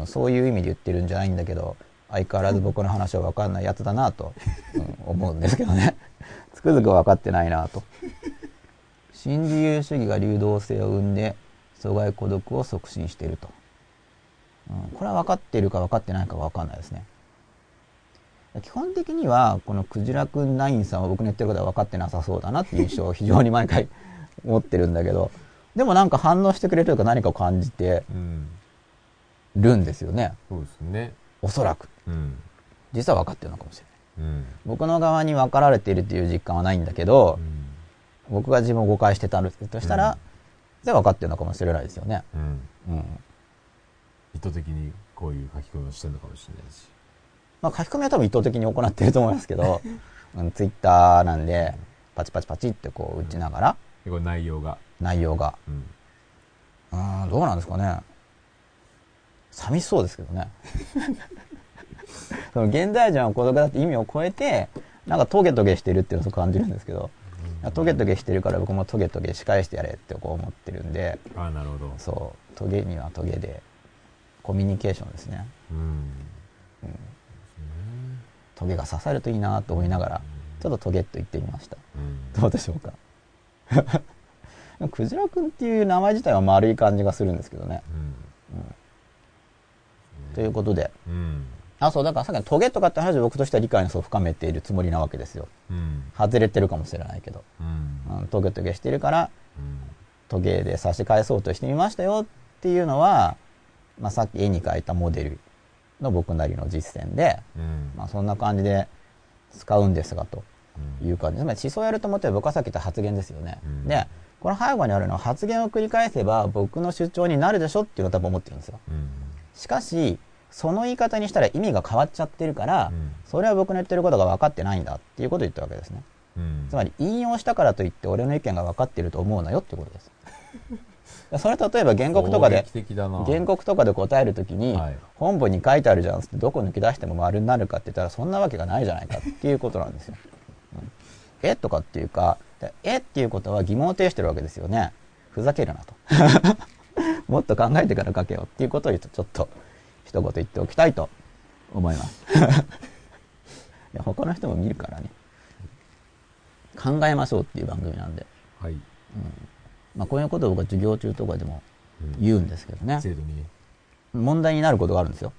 うん、そういう意味で言ってるんじゃないんだけど相変わらず僕の話は分かんないやつだなと、うん思うんですけどね [laughs] つくづく分かってないなと [laughs] 新自由主義が流動性を生んで阻害孤独を促進していると、うん、これは分かっているか分かってないかは分かんないですね基本的には、このクジラくんナインさんは僕の言ってることは分かってなさそうだなっていう印象を非常に毎回 [laughs] 持ってるんだけど、でもなんか反応してくれるというか何かを感じてうん。るんですよね。そうですね。おそらく。うん。実は分かってるのかもしれない。うん。僕の側に分かられているという実感はないんだけどう、ん。僕が自分を誤解してたとしたら、うんじゃあ分かってるのかもしれないですよね。うん。うん。意図的にこういう書き込みをしてるのかもしれないし。まあ書き込みは多分意図的に行ってると思いますけど、[laughs] うん、ツイッターなんで、パチパチパチってこう打ちながら、結構内容が。内容が。うん。うーん、どうなんですかね。寂しそうですけどね。[laughs] [laughs] その現代人は孤独だって意味を超えて、なんかトゲトゲしてるっていうのを感じるんですけど、トゲトゲしてるから僕もトゲトゲ仕返してやれってこう思ってるんで、ああ、なるほど。そう、トゲにはトゲで、コミュニケーションですね。うん。トゲが刺さるといいなと思いながら、ちょっとトゲっと言ってみました。うん。どうでしょうか？[laughs] クジラくんっていう名前自体は丸い感じがするんですけどね。ということで。うん。うん。あ、そう、だからさっきのトゲとかって話で僕としては理解の層を深めているつもりなわけですよ。うん。外れてるかもしれないけど。うん。うん、トゲトゲしてるから、うん。トゲで差し返そうとしてみましたよっていうのは、まあ、さっき絵に描いたモデルの僕なりの実践で、うん。まあ、そんな感じで使うんですがとうんいう感じ。つまり思想をやると思って僕はさっき言った発言ですよね。うんで、この背後にあるのは発言を繰り返せば僕の主張になるでしょっていうのを多分思ってるんですよ。うん。しかし、その言い方にしたら意味が変わっちゃってるから、うんそれは僕の言ってることが分かってないんだっていうことを言ったわけですね。うん。つまり引用したからといって俺の意見が分かってると思うなよってことです。[laughs] それ例えば原告とかで原告とかで答えるときに、はい本文に書いてあるじゃんってどこ抜き出しても丸になるかって言ったらそんなわけがないじゃないかっていうことなんですよ。うんえ？とかっていうか、でえ？っていうことは疑問を呈してるわけですよね。ふざけるなと。[laughs] もっと考えてから書けよっていうことをちょっと一言言っておきたいと思います。[laughs] いや他の人も見るからね。考えましょうっていう番組なんで。はい。まあこういうことを僕は授業中とかでも言うんですけどね。制度にね。問題になることがあるんですよ。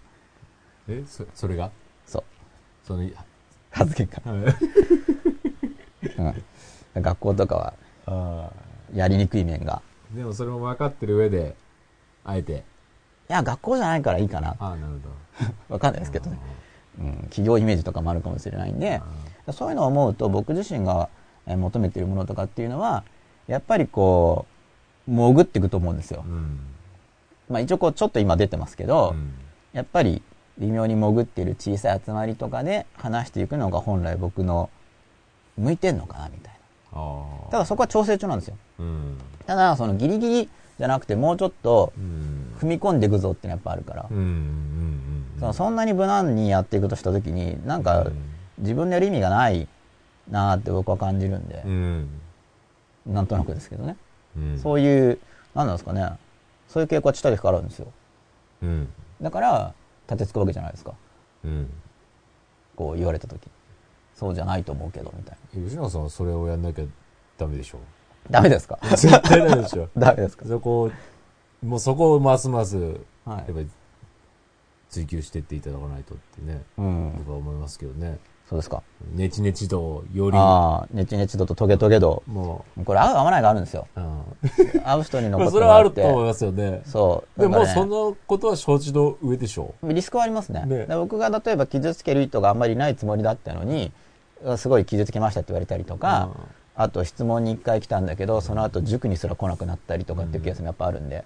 え、そ、それが？そう。その、発言が。[laughs] うん。学校とかはあやりにくい面が。あ。でもそれも分かってる上で、あえて。いや、学校じゃないからいいかな。ああ、なるほ [laughs] わかんないですけどね。うん。企業イメージとかもあるかもしれないんで、そういうのを思うと僕自身がえー求めているものとかっていうのは、やっぱりこう、潜っていくと思うんですよど。。うん。まあ一応こうちょっと今出てますけど、うんやっぱり微妙に潜っている小さい集まりとかで話していくのが本来僕の向いてんのかなみたいな。ただそこは調整中なんですよ。うん。ただそのギリギリじゃなくてもうちょっとうん。踏み込んでいくぞっていうのはやっぱあるから。そのそんなに無難にやっていくとした時になんかうん自分でやる意味がないなーって僕は感じるんでう、ん。なんとなくですけどね。うん。そういう、なんなんですかね。そういう傾向はちっちゃい時からあるんですよ。うん。だから、立てつくわけじゃないですか。うん。こう言われた時。そうじゃないと思うけど、みたいな。吉永さんはそれをやんなきゃダメでしょ。[laughs] ダメですか？絶対ダメでしょ。[laughs] ダメですか？そこを、もうそこをますます、はいやっぱり追求していっていただかないとってね、うん。僕は思いますけどね。そうですか。ネチネチ度より、ああ、ネチネチ度とトゲトゲ度。もこれ合う合わないがあるんですよ。う、うん。[laughs] 会う人にまあ残ってそれはある。と思いますよね。そう。でも、そのことは承知の上でしょ？リスクはありますね。ね僕が例えば傷つける意図があんまりないつもりだったのに、すごい傷つけましたって言われたりとか、あと質問に1回来たんだけど、その後塾にすら来なくなったりとかっていうケースもやっぱあるんで。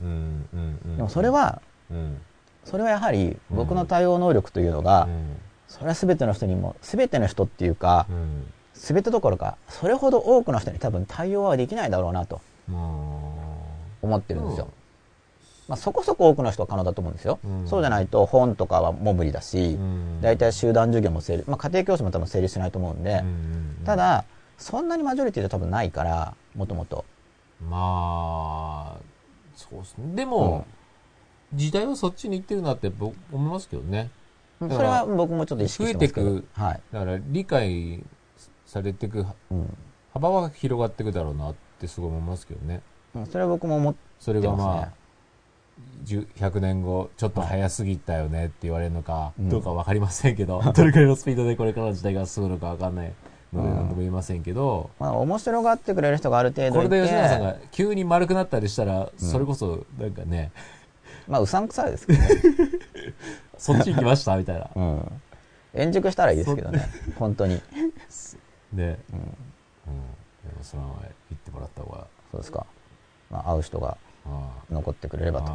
でもそれ、は、うん。それはやはり僕の対応能力というのが、うん。それは全ての人にも、全ての人っていうかう、ん。全てどころか、それほど多くの人に多分対応はできないだろうなとも思ってるんですよ。まあ、そこそこ多くの人は可能だと思うんですよ。うんそうじゃないと本とかはもう無理だし、うん大体集団授業も成立、まあ、家庭教師も多分成立しないと思うんで、うんた、だ、そんなにマジョリティで多分ないから、もともと。まあ、そうですね。でも、時代はそっちに行ってるなって僕思いますけどね。それは僕もちょっと意識してますけど。増えてくはい。だから理解されていくうん幅は広がっていくだろうなってすごい思いますけどね。うん。それは僕も思ってそれがますね。まあ、10 100年後ちょっと早すぎたよねって言われるのか、うんどうかわかりませんけど、[laughs] どれくらいのスピードでこれからの時代が進むのかわかんないのでうん何とも言えませんけど、まあ、面白がってくれる人がある程度これで吉永さんが急に丸くなったりしたら、それこそなんかね、まあうさんくさいですけどね、[laughs] そっち行きましたみたいな。うん、円熟したらいいですけどね。本当に。で、うん。でもそのまま言ってもらった方が、そうですか、まあ、会う人があ残ってくれればと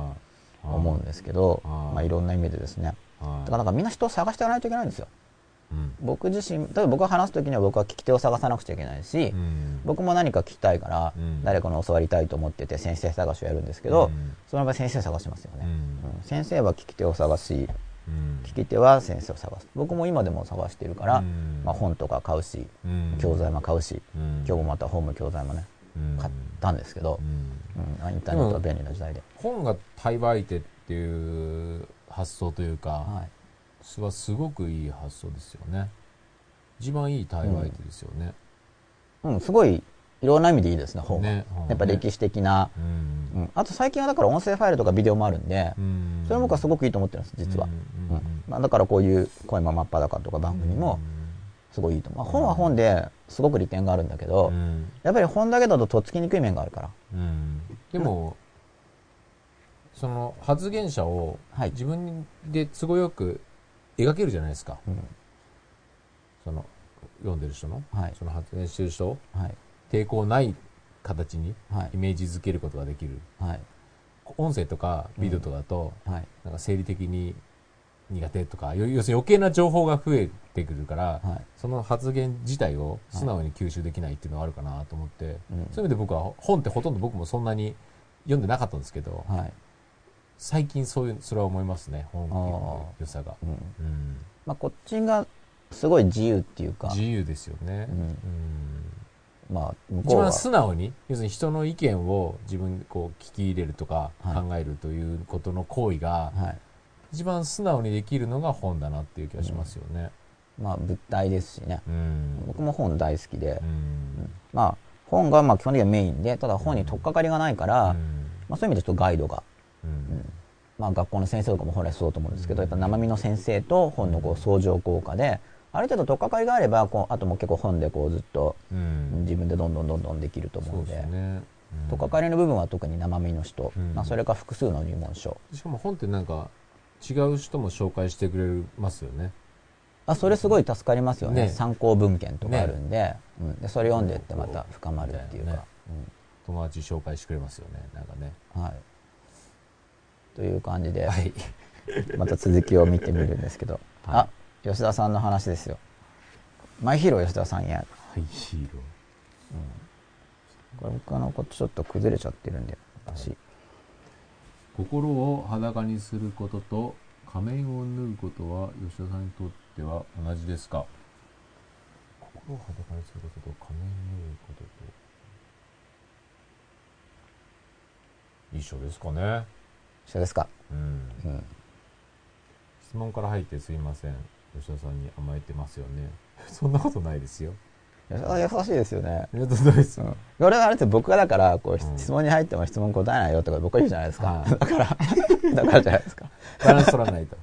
思うんですけどまあ、いろんな意味でですね。あだからなんかみんな人を探していかないといけないんですよ。うん僕自身例えば僕が話す時には僕は聞き手を探さなくちゃいけないし、うん。僕も何か聞きたいから、うん。誰かの教わりたいと思ってて先生探しをやるんですけど、うん。その場合先生探しますよね、先生は聞き手を探しうん。聞き手は先生を探す。僕も今でも探してるから、うん。まあ、本とか買うしうん。教材も買うし、うん。今日もまた本も教材もねうん。買ったんですけどう、ん。うん。インターネットは便利な時代で、本が対売手っていう発想というか、はい、はすごくいい発想ですよね。一番いい対売手ですよね、うん、すごいいろんな意味でいいですね本は、ねやっぱ歴史的な、うん。うん、あと最近はだから音声ファイルとかビデオもあるんで、うん。それも僕はすごくいいと思ってるんです実は、うんうんうんまあ、だからこういう「声も真っ裸」とか番組もすごいいいと思う、まあ本は本ですごく利点があるんだけど、うん。やっぱり本だけだととっつきにくい面があるから。うん。でも、その発言者をはい。自分で都合よく描けるじゃないですか、うん。その読んでる人の、はい。その発言してる人を？はい。抵抗ない形にはい。イメージづけることができる。はい。音声とかビデオとかだと、はい。なんか生理的に苦手とかよ要するに余計な情報が増えてくるから、はい。その発言自体を素直に吸収できないっていうのがあるかなと思って、うん。そういう意味で僕は本ってほとんど僕もそんなに読んでなかったんですけど、はい最近そういうそれは思いますね本の良さが、うんうん。まあ、こっちがすごい自由っていうか。自由ですよね、うん。うん。まあ向こうは。一番素直に要するに人の意見を自分でこう聞き入れるとかはい。考えるということの行為がはい。一番素直にできるのが本だなっていう気がしますよね。まあ物体ですしね。うん。僕も本大好きで、うん。まあ本がまあ基本的にはメインでただ本に取っかかりがないから、まあ、そういう意味でちょっとガイドが、うんまあ、学校の先生とかも本来そうだと思うんですけどやっぱ生身の先生と本のこう相乗効果である程度取っかかりがあればこうあともう結構本でこうずっとうん。自分でどんどんどんどんできると思そううんでですね。取っかかりの部分は特に生身の人、うん。まあ、それか複数の入門書。しかも本ってなんか違う人も紹介してくれますよね。あそれすごい助かりますよね。ね。参考文献とかあるんで,、うん、でそれ読んでってまた深まるっていうか、ね。友達紹介してくれますよね。なんかね。うんはいという感じで、はい。また続きを見てみるんですけど、はい。あ吉田さんの話ですよ。マイヒーロー吉田さんや。はい、ヒーロー。これ僕のことちょっと崩れちゃってるんで私。心を裸にすることと仮面を脱ぐことは吉田さんにとっては同じですか？心を裸にすることと仮面を脱ぐことと。一緒ですかね一緒ですか？うん。うん。質問から入ってすいません。吉田さんに甘えてますよね。[laughs] そんなことないですよ。吉田さん優しいですよね。います、うん。これはあれって僕がだからこううん。質問に入っても質問答えないよとか僕は言うじゃないですか、はい。だから [laughs] だからじゃないですか。バランス取らないと。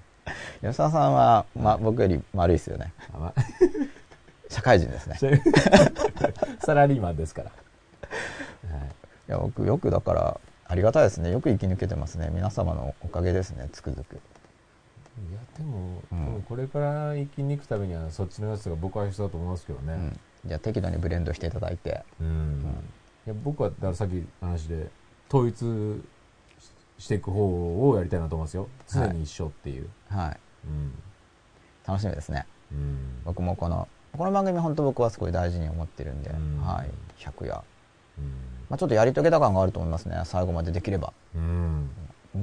吉田さんは、ま、僕より丸いですよね。甘社会人ですね。サラリーマンですから、はい。いや僕よくだからありがたいですね。よく生き抜けてますね。皆様のおかげですね。つくづく。いやでも、うん。でもこれから生きに行くためにはそっちのやつが僕は必要だと思いますけどね。うん、じゃあ適度にブレンドしていただいて、うん、いや僕はだからさっきの話で統一ししていく方をやりたいなと思いますよ。常に一緒っていう、はい。うん。楽しみですね。うん。僕もこのこの番組本当僕はすごい大事に思ってるんで、うん。はい。100夜、うんまあ、ちょっとやり遂げた感があると思いますね。最後までできれば。うん。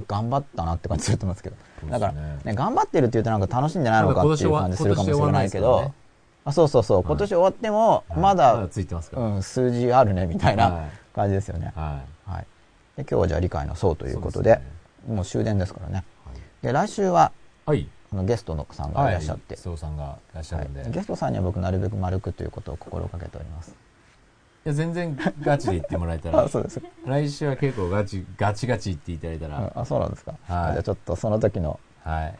頑張ったなって感じすると思うんですけど。ね。だからね頑張ってるって言うとなんか楽しいんじゃないのかっていう感じするかもしれないけど、あそうそうそう。今年終わってもまだ、うん、数字あるねみたいはない。感じですよね、はい。はい、で今日はじゃあ理解の層ということでそすね。もう終電ですからね。はい。で来週ははい。あのゲストのさんがいらっしゃって、須藤さんがいらっしゃるんで、はい。ゲストさんには僕なるべく丸くということを心がけておりますや、全然ガチで言ってもらえたらあ、、そうですか。来週は結構ガチ、ガチガチ言っていただいたら、あ、そうなんですか。はいじゃあちょっとその時のはい。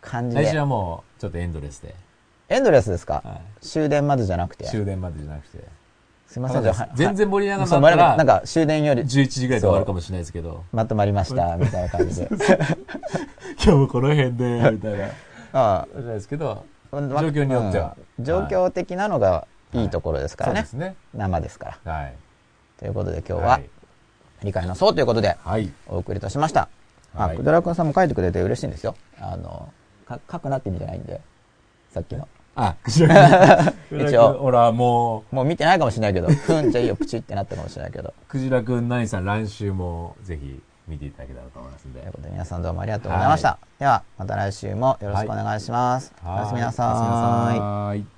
感じで。来週はもう、ちょっとエンドレスで、エンドレスですか？は終電までじゃなくて。い。終電までじゃなくて。すいません、じゃあ、は全然盛り上がらなかったら、なんか終電より11時ぐらいで終わるかもしれないですけど、まとまりました、みたいな感じで。[laughs] 今日もこの辺で、みたいな。[laughs] あじゃないですけど、状状況によっては状況的なのがいいところですからねそうで。すね。生ですから。はい。ということで今日は、はい理解の層ということではい。お送りいたしました。あ、はいくだらくんさんも書いてくれて嬉しいんですよ。あの、か書くなって意味じゃないんで、さっきの。あ、くじらくん。[laughs] 一応ほら、もう、もう見てないかもしれないけど、ふん、じゃあいいよ、プチってなったかもしれないけど。くじらくん、なにさん、来週もぜひ見ていただけたらと思いますんでという。ことで皆さんどうもありがとうございました。では、また来週もよろしくお願いします。はいおやすみなさおやすみな。さーい。